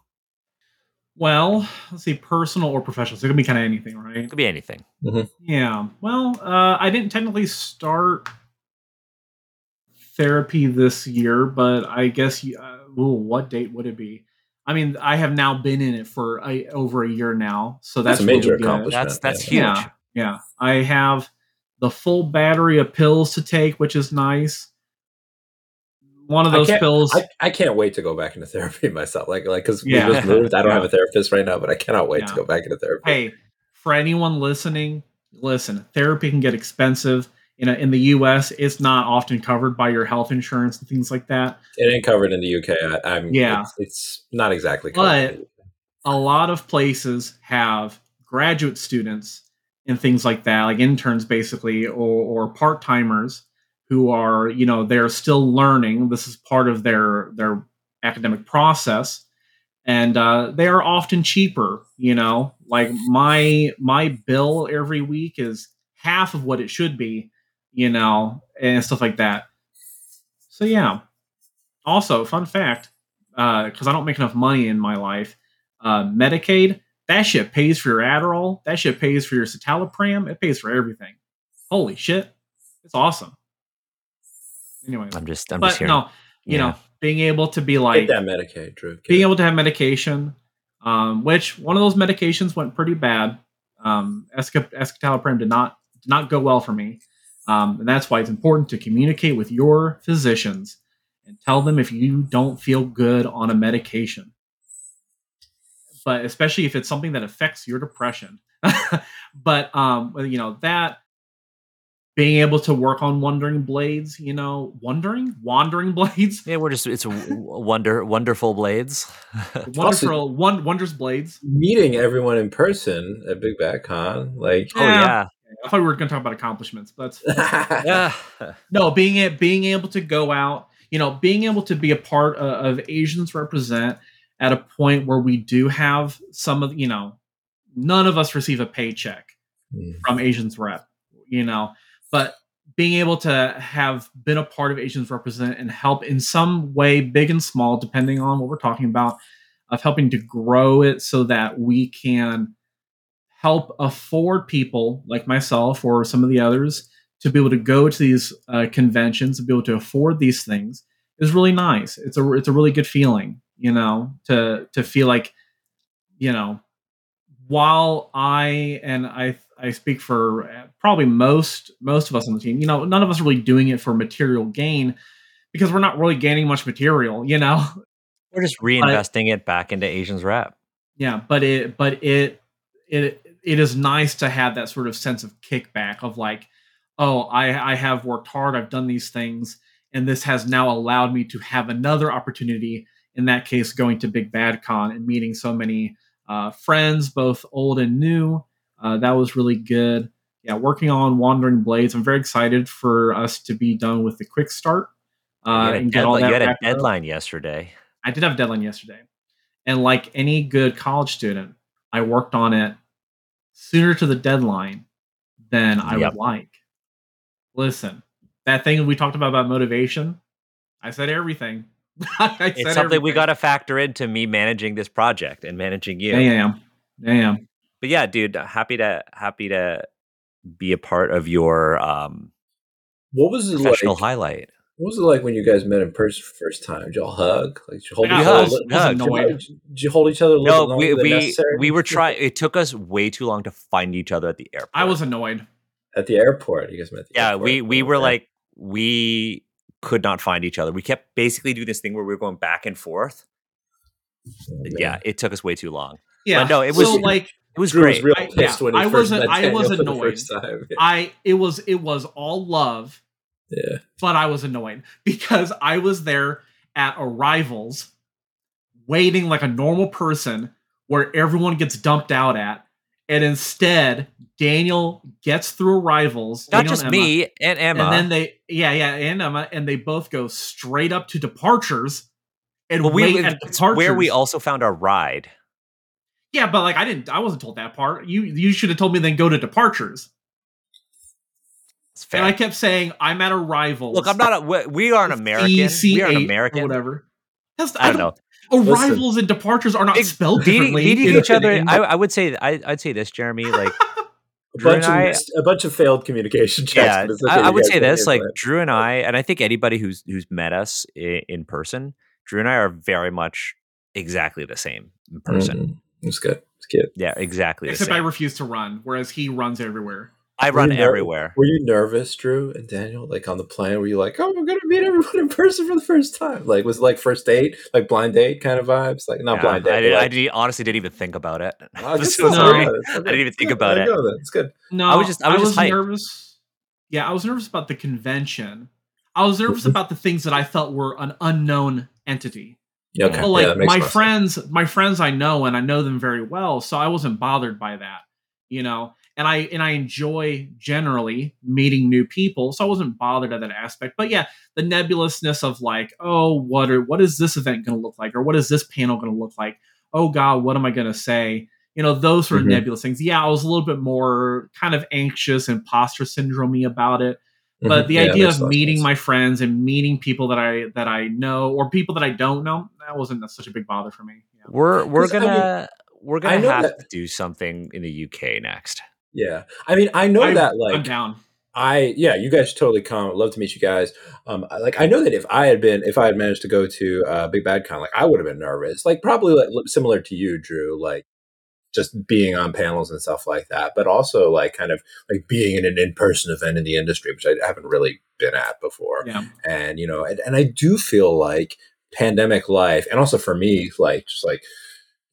Well, let's see, personal or professional. So it could be kind of anything, right? It could be anything. Mm-hmm. Yeah. Well, uh, I didn't technically start therapy this year, but I guess uh, ooh, what date would it be? I mean, I have now been in it for a, over a year now, so that's, that's a major really accomplishment. That's that's huge. Yeah, yeah. I have the full battery of pills to take, which is nice. One of those I pills. I, I, can't wait to go back into therapy myself. Like, like because yeah. we just moved. I don't yeah. have a therapist right now, but I cannot wait yeah. to go back into therapy. Hey, for anyone listening, listen. Therapy can get expensive in, a, in the US, it's not often covered by your health insurance and things like that. It ain't covered in the UK. I, am yeah, it's, it's, not exactly. Covered but a lot of places have graduate students and things like that, like interns basically, or, or part timers who are, you know, they're still learning. This is part of their their academic process, and uh, they are often cheaper. You know, like my my bill every week is half of what it should be you know, and stuff like that. So yeah. Also, fun fact, because uh, I don't make enough money in my life, uh, Medicaid that shit pays for your Adderall, that shit pays for your citalopram, it pays for everything. Holy shit, it's awesome. Anyway, I'm just, I'm but just here. No, you yeah. know, being able to be like Get that Medicaid, Drew. Get being able to have medication, um, which one of those medications went pretty bad. Um, escitalopram did not did not go well for me. Um, and that's why it's important to communicate with your physicians and tell them if you don't feel good on a medication. but especially if it's something that affects your depression. but um, you know that being able to work on wandering blades, you know, wandering, wandering blades, Yeah, we're just it's a w- wonder wonderful blades. wonderful, one wonders blades. Meeting everyone in person at Big Bad Con, like oh yeah. I thought we were going to talk about accomplishments, but that's Yeah. no being it being able to go out you know being able to be a part of, of asians represent at a point where we do have some of you know none of us receive a paycheck Mm. from asians rep you know but being able to have been a part of asians represent and help in some way big and small depending on what we're talking about of helping to grow it so that we can help afford people like myself or some of the others to be able to go to these uh, conventions to be able to afford these things is really nice it's a it's a really good feeling you know to to feel like you know while i and i i speak for uh, probably most most of us on the team you know none of us are really doing it for material gain because we're not really gaining much material you know We're just reinvesting it back into Asians rep. yeah but it but it it it is nice to have that sort of sense of kickback of like oh i i have worked hard i've done these things and this has now allowed me to have another opportunity in that case going to big bad con and meeting so many uh, friends both old and new uh, that was really good yeah working on wandering blades i'm very excited for us to be done with the quick start uh, and get all that you had a wrapped up. deadline yesterday. I did have a deadline yesterday. And like any good college student, I worked on it sooner to the deadline than I Yep. would like. Listen, that thing we talked about about motivation, I said everything. I said It's something we got to factor into me managing this project and managing you. I am. I am. But yeah, dude, happy to happy to be a part of your um, what was it like? professional highlight. What was it like when you guys met in person for the first time? Did y'all hug? Like, did you hold I each other? I a was, little- I was Hug. annoyed. Did you hold each other a little No, bit we than we we were trying. It took us way too long to find each other at the airport. I was annoyed. at the airport. You guys met. The yeah. airport. We we were Okay. like we could not find each other. We kept basically doing this thing where we were going back and forth. Oh. Yeah, it took us way too long. Yeah. no, it so was- like It was Drew great. was real I- yeah, when he I first wasn't- met I was annoyed. first time. I it was it was all love, Yeah. but I was annoyed because I was there at arrivals waiting like a normal person where everyone gets dumped out at. And instead, Daniel gets through arrivals. Not Daniel just and Emma, me and Emma. And then they, yeah, yeah, and Emma, and they both go straight up to departures and But we, wait at departures. where we also found our ride. yeah, but like I didn't, I wasn't told that part. You, you should have told me then go to departures. It's fair. And I kept saying I'm at arrivals. Look, I'm not. A, we- we are an American. We are an American. or whatever. That's, I don't know. Arrivals and departures are not Big- spelled Beating, differently. beating each other. I, I would say. I, I'd say this, Jeremy. Like, A bunch, of I- missed- a bunch of failed communication checks. yeah, okay, I, I would say this. Like, but- Drew and I, and I think anybody who's who's met us in, in person, Drew and I are very much exactly the same in person. Mhm. It's good. It's good. Yeah, exactly the Except I refuse to run, whereas he runs everywhere. I run you ner- everywhere. Were you nervous, Drew and Daniel? Like on the plane, were you like, "Oh, we're gonna meet everyone in person for the first time"? Like, was it like first date, like blind date kind of vibes? Like not Yeah, blind date. I, but did, I did, honestly didn't even think about it. oh, I'm so stuff. sorry. Okay, it's didn't even think good. about it. you go then. It's good. No, I was just- I was just hyped. nervous. Yeah, I was nervous about the convention. I was nervous Mhm. about the things that I felt were an unknown entity. Yeah, Okay. Well, like yeah, my more sense. friends, my friends I know and I know them very well, so I wasn't bothered by that, you know. And I and I enjoy generally meeting new people, so I wasn't bothered at that aspect. But yeah, the nebulousness of like, oh, what are what is this event going to look like, or what is this panel going to look like? Oh God, what am I going to say? You know, those sort of Mhm. nebulous things. Yeah, I was a little bit more kind of anxious, imposter syndrome about it but Mhm. the Yeah, idea of a lot of meeting sense. my friends and meeting people that I that I know or people that I don't know that wasn't such a big bother for me. Yeah. We're we're 'Cause, I mean, gonna we're gonna have that- to do something in the UK next. Yeah, I mean, I know I- that I'm like down. I yeah, you guys totally come. I'd love to meet you guys. Um, like I know that if I had been, if I had managed to go to uh, Big Bad Con, like I would have been nervous. Like probably like similar to you, Drew. Like just being on panels and stuff like that, but also like kind of like being in an in person event in the industry, which I haven't really been at before. Yeah. And you know, and, and I do feel like pandemic life, and also for me, like just like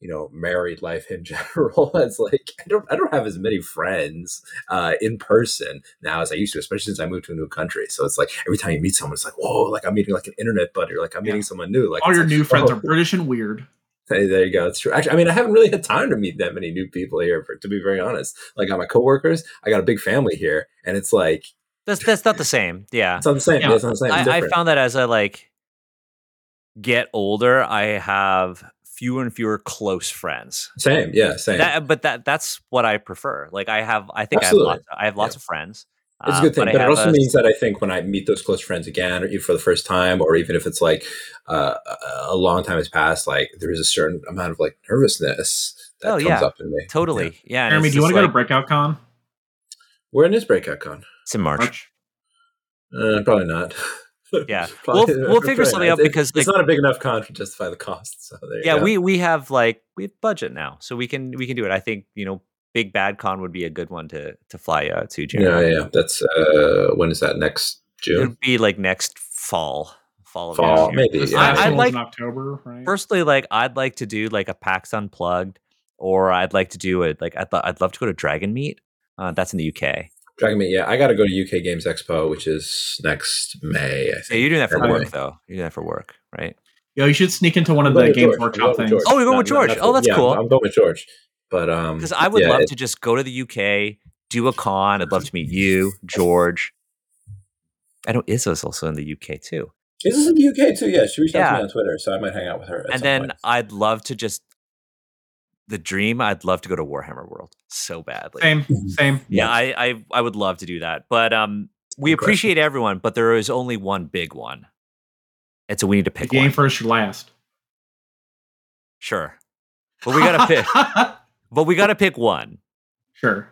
you know married life in general it's like i don't i don't have as many friends uh in person now as i used to especially since i moved to a new country so it's like every time you meet someone it's like whoa like i'm meeting like an internet buddy or like i'm meeting someone new like All your like, new friends oh, are British and weird. Hey, there you go. It's true. Actually, I mean, I haven't really had time to meet that many new people here. For, to be very honest, like on my coworkers, I got a big family here, and it's like That's that's not the same. Yeah. it's not the same. Yeah. it's not the same. It's I, I found that as I like get older, I have fewer and fewer close friends. same. Yeah, same. That, but that that's what I prefer. Like I have, I think Absolutely. I have lots. I have lots Yeah. of friends. it's a uh, good thing, I but, it also a- means that I think when I meet those close friends again, or even for the first time, or even if it's like uh, a- a long time has passed, like there is a certain amount of like nervousness that Oh, comes yeah. up in me. Totally. Yeah. and Jeremy, do you want just to go to like- Breakout Con? When is Breakout Con? It's in March. March? Uh, probably not. Yeah. We'll- we'll figure something not. out because, it's like- not a big enough con to justify the cost. So there you Yeah, go. we we have like we have budget now, so we can we can do it. I think you know, Big Bad Con would be a good one to to fly out to. Yeah, yeah. That's uh when is that? Next June? It would be like next fall, fall of Fall, next maybe. Yeah. I- I'd one's like- in October, right? Personally, like I'd like to do like a PAX Unplugged, or I'd like to do it like I'd lo- I'd love to go to Dragon Meet. Uh, that's in the UK. Dragon Meet, yeah. I got to go to UK Games Expo, which is next May. I think. Yeah, you're doing that for February. work though. You're doing that for work, right? Yo, you should sneak into one of the Games George. Workshop things. George. Oh, you're going Not- with George. not Oh, that's yeah, cool. I'm, I'm going with George. But um, Because I would yeah, love it- to just go to the UK, do a con. I'd love to meet you, George. I know Izzo's also in the UK too. This is in the UK too. Yeah, she reached out to me on Twitter, so I might hang out with her. At and some then point. I'd love to just the dream. I'd love to go to Warhammer World so badly. Same, same. Yeah, I, I I would love to do that. But um, we Good question. appreciate everyone, but there is only one big one. And so we need to The pick game one. first should last. sure, but we gotta pick. But we gotta pick one. sure.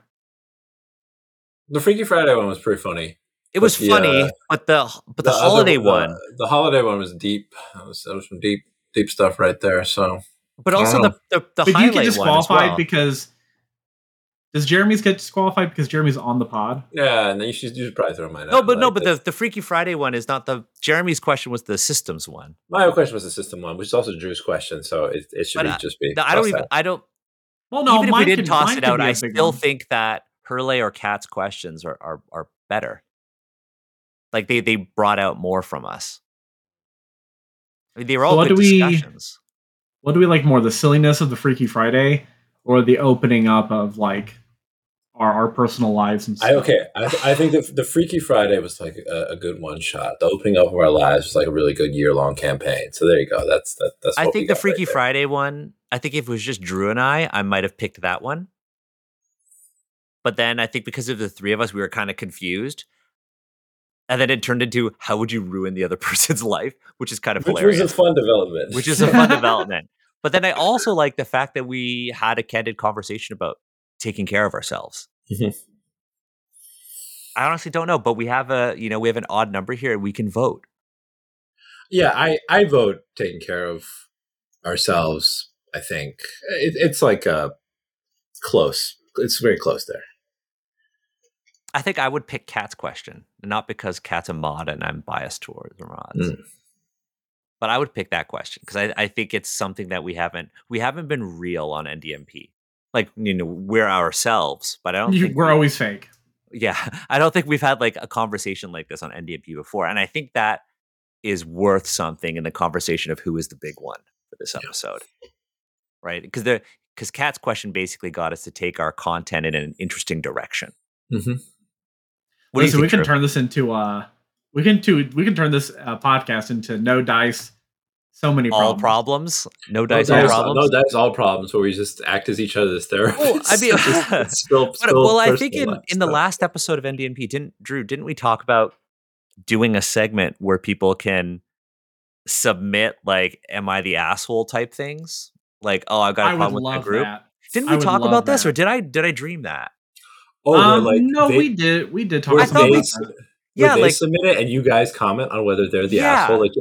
the Freaky Friday one was pretty funny. It was the, funny, uh, but the but the, other- holiday the- one, the holiday one was deep. That was, that was some deep, deep stuff right there. So but also know. the the, the but you highlight get one as disqualified well. because does Jeremy's get disqualified because Jeremy's on the pod? yeah, and then you should, you should probably throw mine No, out. but no, Like, but the, the Freaky Friday one is not the Jeremy's question was the systems one. my question was the system one, which is also Drew's question. So it, it should But be, just be. No, I don't even out. I don't Well, no, even if we didn't could- toss it out, be a I big still one. think that Hurley or Kat's questions are, are are better. Like they they brought out more from us. I mean, they were all what good do we- discussions. What do we like more, the silliness of the Freaky Friday, or the opening up of like our our personal lives and stuff? I okay. I, th- I think the the Freaky Friday was like a, a good one shot. The opening up of our lives was like a really good year long campaign. So there you go. That's that. That's. I what we think the got Freaky right there. Friday one. I think if it was just Drew and I, I might have picked that one. But then I think because of the three of us, we were kind of confused. And then it turned into how would you ruin the other person's life, which is kind of which hilarious. was a fun development. which is a fun development. But then I also like the fact that we had a candid conversation about taking care of ourselves. Mhm. I honestly don't know, but we have a you know we have an odd number here. We can vote. yeah, I I vote taking care of ourselves. I think it, it's like uh close. It's very close there. I think I would pick Kat's question, not because Kat's a mod and I'm biased towards mods. Mm. But I would pick that question because I, I think it's something that we haven't we haven't been real on NDNP. Like you know we're ourselves, but I don't. You- think we're we- always fake. yeah i don't think we've had like a conversation like this on ndnp before and i think that is worth something in the conversation of who is the big one for this episode right because the because kat's question basically got us to take our content in an interesting direction Mm-hmm. what do you think we can Drew? turn this into uh we can to we can turn this uh, podcast into no dice, so many all problems. problems no dice no all dice, problems No dice, all problems. Where we just act as each other's therapists. Well, I mean- Just spill, but, spill well i think in in the last episode of ndnp didn't drew didn't we talk about doing a segment where people can submit like am i the asshole type things like oh i've got a I problem with my group that. Didn't we talk love about this, or did I did I dream that? Oh, um, like, no, they- we did. We did talk where I thought about we- that. where Yeah, they like submit it and you guys comment on whether they're the Yeah. asshole. Like,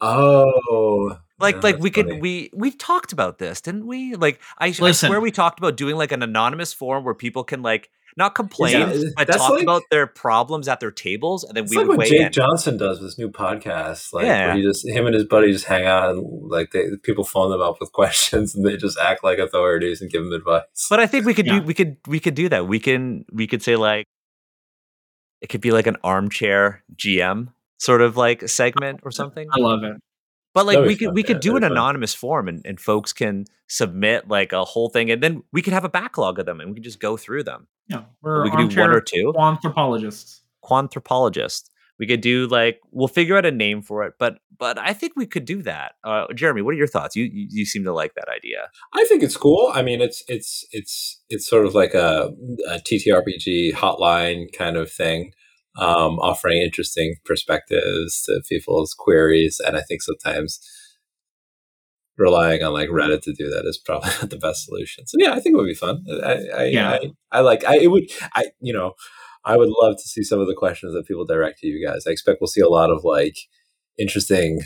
oh, like yeah, like that's we could we we've talked about this, didn't we? Like I, I swear we talked about doing like an anonymous forum where people can like not complain, Yeah, but talk like- about their problems at their tables, and then It's we like would what weigh Jake in. Johnson does with his new podcast. Like, Yeah. where he just him and his buddy just hang out and like they, people phone them up with questions and they just act like authorities and give them advice. But I think we could Yeah. do we could we could do that. We can we could say like it could be like an armchair GM sort of like segment or something. I love it. But like we could fun, we yeah, could do an fun. anonymous form and, and folks can submit like a whole thing and then we could have a backlog of them and we can just go through them. Yeah, we're we could do one armchair or two. anthropologists. Quanthropologist. We could do like we'll figure out a name for it, but but I think we could do that. Uh, Jeremy, what are your thoughts? You, you you seem to like that idea. I think it's cool. I mean, it's it's it's it's sort of like a, a TTRPG hotline kind of thing, um, offering interesting perspectives to people's queries. And I think sometimes relying on like Reddit to do that is probably not the best solution. So yeah, I think it would be fun. I, I, Yeah. I, I like. I it would. I you know, I would love to see some of the questions that people direct to you guys. I expect we'll see a lot of like interesting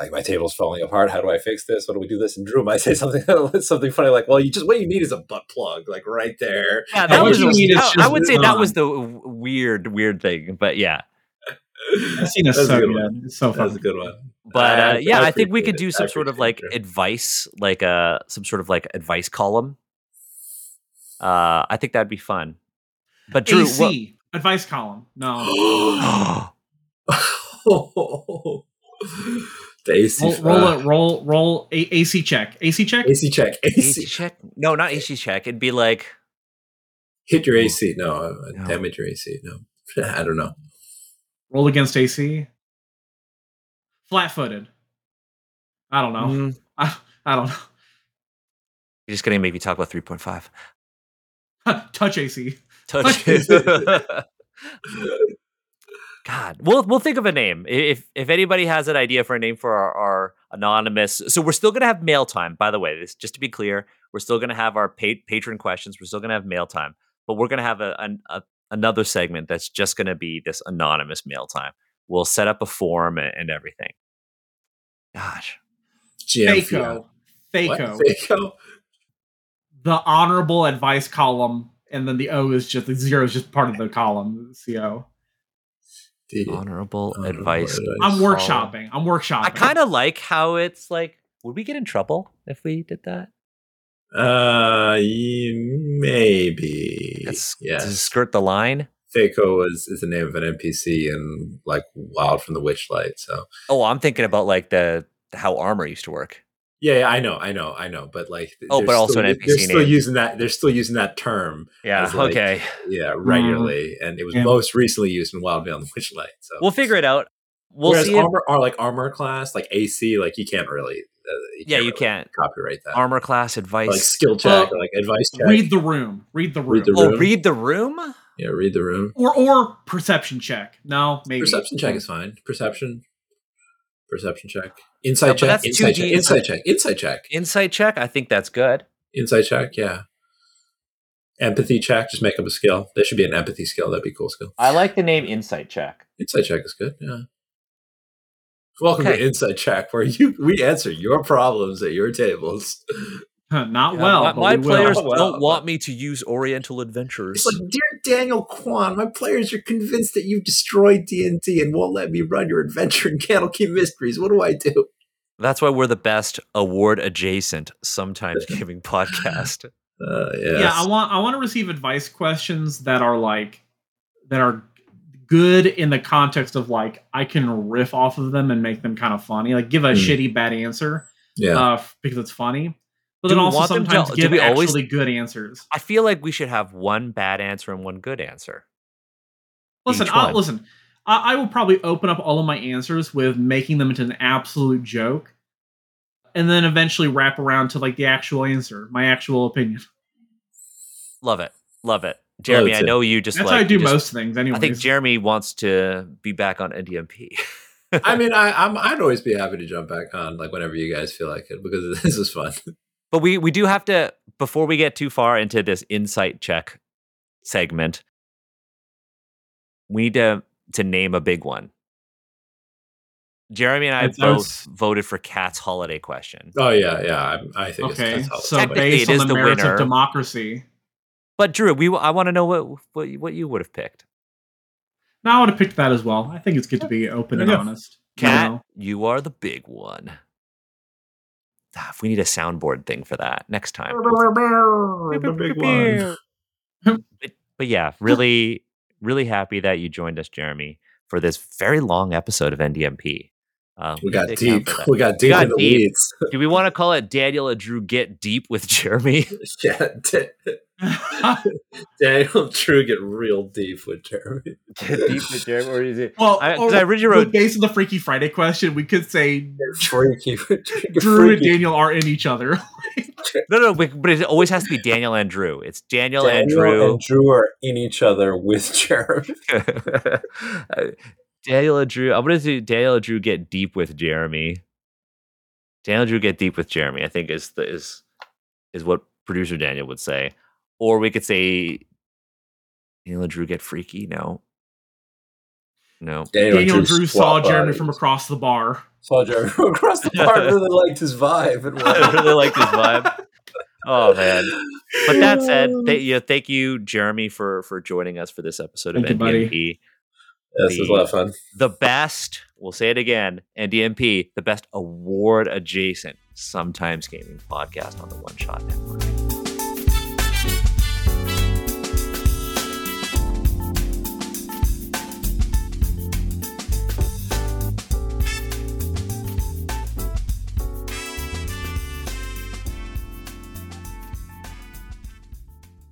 like my table's falling apart. How do I fix this? What do we do this? And Drew might say something something funny like, "Well, you just what you need is a butt plug, like right there." Yeah, that was was just- I, it's I would say that was the weird weird thing, but yeah. That scene is That's a so good good. one. It's so That's a good one. But I- uh, yeah, I I, think we could do it. some I sort of like it. advice, like uh some sort of like advice column. Uh, I think that'd be fun. But Drew, what, AC advice column. No, the AC roll roll a, roll roll a, AC check. AC check. AC check. AC AC check? No, not AC check. It'd be like hit your AC. No, uh, No. damage your AC. No, I don't know. Roll against AC. Flat footed. I don't know. mm, I, I don't know. you're just gonna make me talk about three point five. Touch AC. Touch. God, we'll we'll think of a name. If if anybody has an idea for a name for our, our anonymous, so we're still gonna have mail time. By the way, this just to be clear, we're still gonna have our pa- patron questions. We're still gonna have mail time, but we're gonna have a, an, a another segment that's just gonna be this anonymous mail time. We'll set up a form and, and everything. Gosh, GM THAC0. What? THAC0. THAC0. The honorable advice column, and then the O is just the zero is just part of the column. CO. The honorable honorable advice. I'm workshopping. I'm workshopping. I kind of like how it's like. Would we get in trouble if we did that? Uh, maybe. That's to yes. skirt the line. THAC0 is, is the name of an NPC in like Wild from the Witchlight. So Oh, I'm thinking about like the how armor used to work. Yeah, yeah, I know, I know, I know. But like, Oh, but also still, an they're NPC still name. using that. They're still using that term. Yeah. Like, okay. Yeah, regularly, and it was Yeah. most recently used in Wild Beyond the Witchlight. So We'll figure it out. We'll Whereas see. if- armor are like armor class, like AC, like you can't really. Uh, yeah, you really can't. copyright that. Armor class advice. like skill check Well, or like advice check. read the room. Read the room. Read the oh, read the room. yeah, read the room. or or perception check. No, maybe Perception check is fine. Perception. Perception check. Insight Yeah, but check. that's Insight check. 2D. Insight check. Insight check. Insight check. I think that's good. Insight check. Yeah. Empathy check. Just make up a skill. There should be an empathy skill. That'd be a cool skill. I like the name Insight check. Insight check is good. Yeah. Welcome Okay. to Insight Check, where you we answer your problems at your tables. Not Yeah, well. my, my we will. players Well, don't want me to use Oriental Adventures. It's like, dear Daniel Kwan, my players are convinced that you've destroyed D and D and won't let me run your adventure in Candlekeep Mysteries. What do I do? That's why we're the best award adjacent, sometimes giving podcast. Uh, yes. Yeah, I want I want to receive advice questions that are like that are good in the context of like I can riff off of them and make them kind of funny. Like give a Hmm. shitty bad answer yeah. uh, f- because it's funny, but Do then we also want them to- sometimes do give we always- actually good answers. I feel like we should have one bad answer and one good answer. Listen, I'll, listen. I, I will probably open up all of my answers with making them into an absolute joke, and then eventually wrap around to like the actual answer, my actual opinion. Love it. Love it. Oh, Jeremy, I too. know you just That's like how I do just- most things. Anyway, I think Jeremy wants to be back on NDNP. I mean, I, I'm I'd always be happy to jump back on like whenever you guys feel like it because this is fun. But we we do have to before we get too far into this insight check segment. We need to to name a big one. Jeremy and I That's- both that's- voted for Kat's holiday question. Oh yeah, yeah. I, I think okay. it's, that's So Technically, based it on is the the merits winner. of democracy, But Drew, we I want to know what what you- what you would have picked. No, I would have picked that as well. I think it's good to be open and Yeah. honest. Kat, know? you are the big one. Ah, if we need a soundboard thing for that next time. the big one. but, but yeah, really, really happy that you joined us, Jeremy, for this very long episode of NDNP. Uh, We got deep. time for that. We got deep got in the deep. weeds. Do we want to call it Daniel and Drew get deep with Jeremy? yeah, Da- Daniel and Drew get real deep with Jeremy. get deep with Jeremy, or is it? well, I- or I originally wrote- based on the Freaky Friday question, we could say Freaky. Drew and Daniel are in each other. No, no, but but it always has to be Daniel and Drew. It's Daniel, and Drew. and Drew are in each other with Jeremy. Daniel and Drew. I'm gonna do Daniel and Drew get deep with Jeremy. Daniel and Drew get deep with Jeremy. I think is the is is what producer Daniel would say, or we could say Daniel and Drew get freaky. No, no. Daniel, Daniel and Drew saw swap Jeremy bodies. from across the bar. Saw Jeremy from across the bar. Really liked his vibe. And really like this vibe. Oh man. But that said, th- yeah, thank you, Jeremy, for for joining us for this episode of Thank you, buddy. NDNP. This was a lot of fun. the best, we'll say it again, NDNP, the best award adjacent, sometimes gaming podcast on the One Shot Network.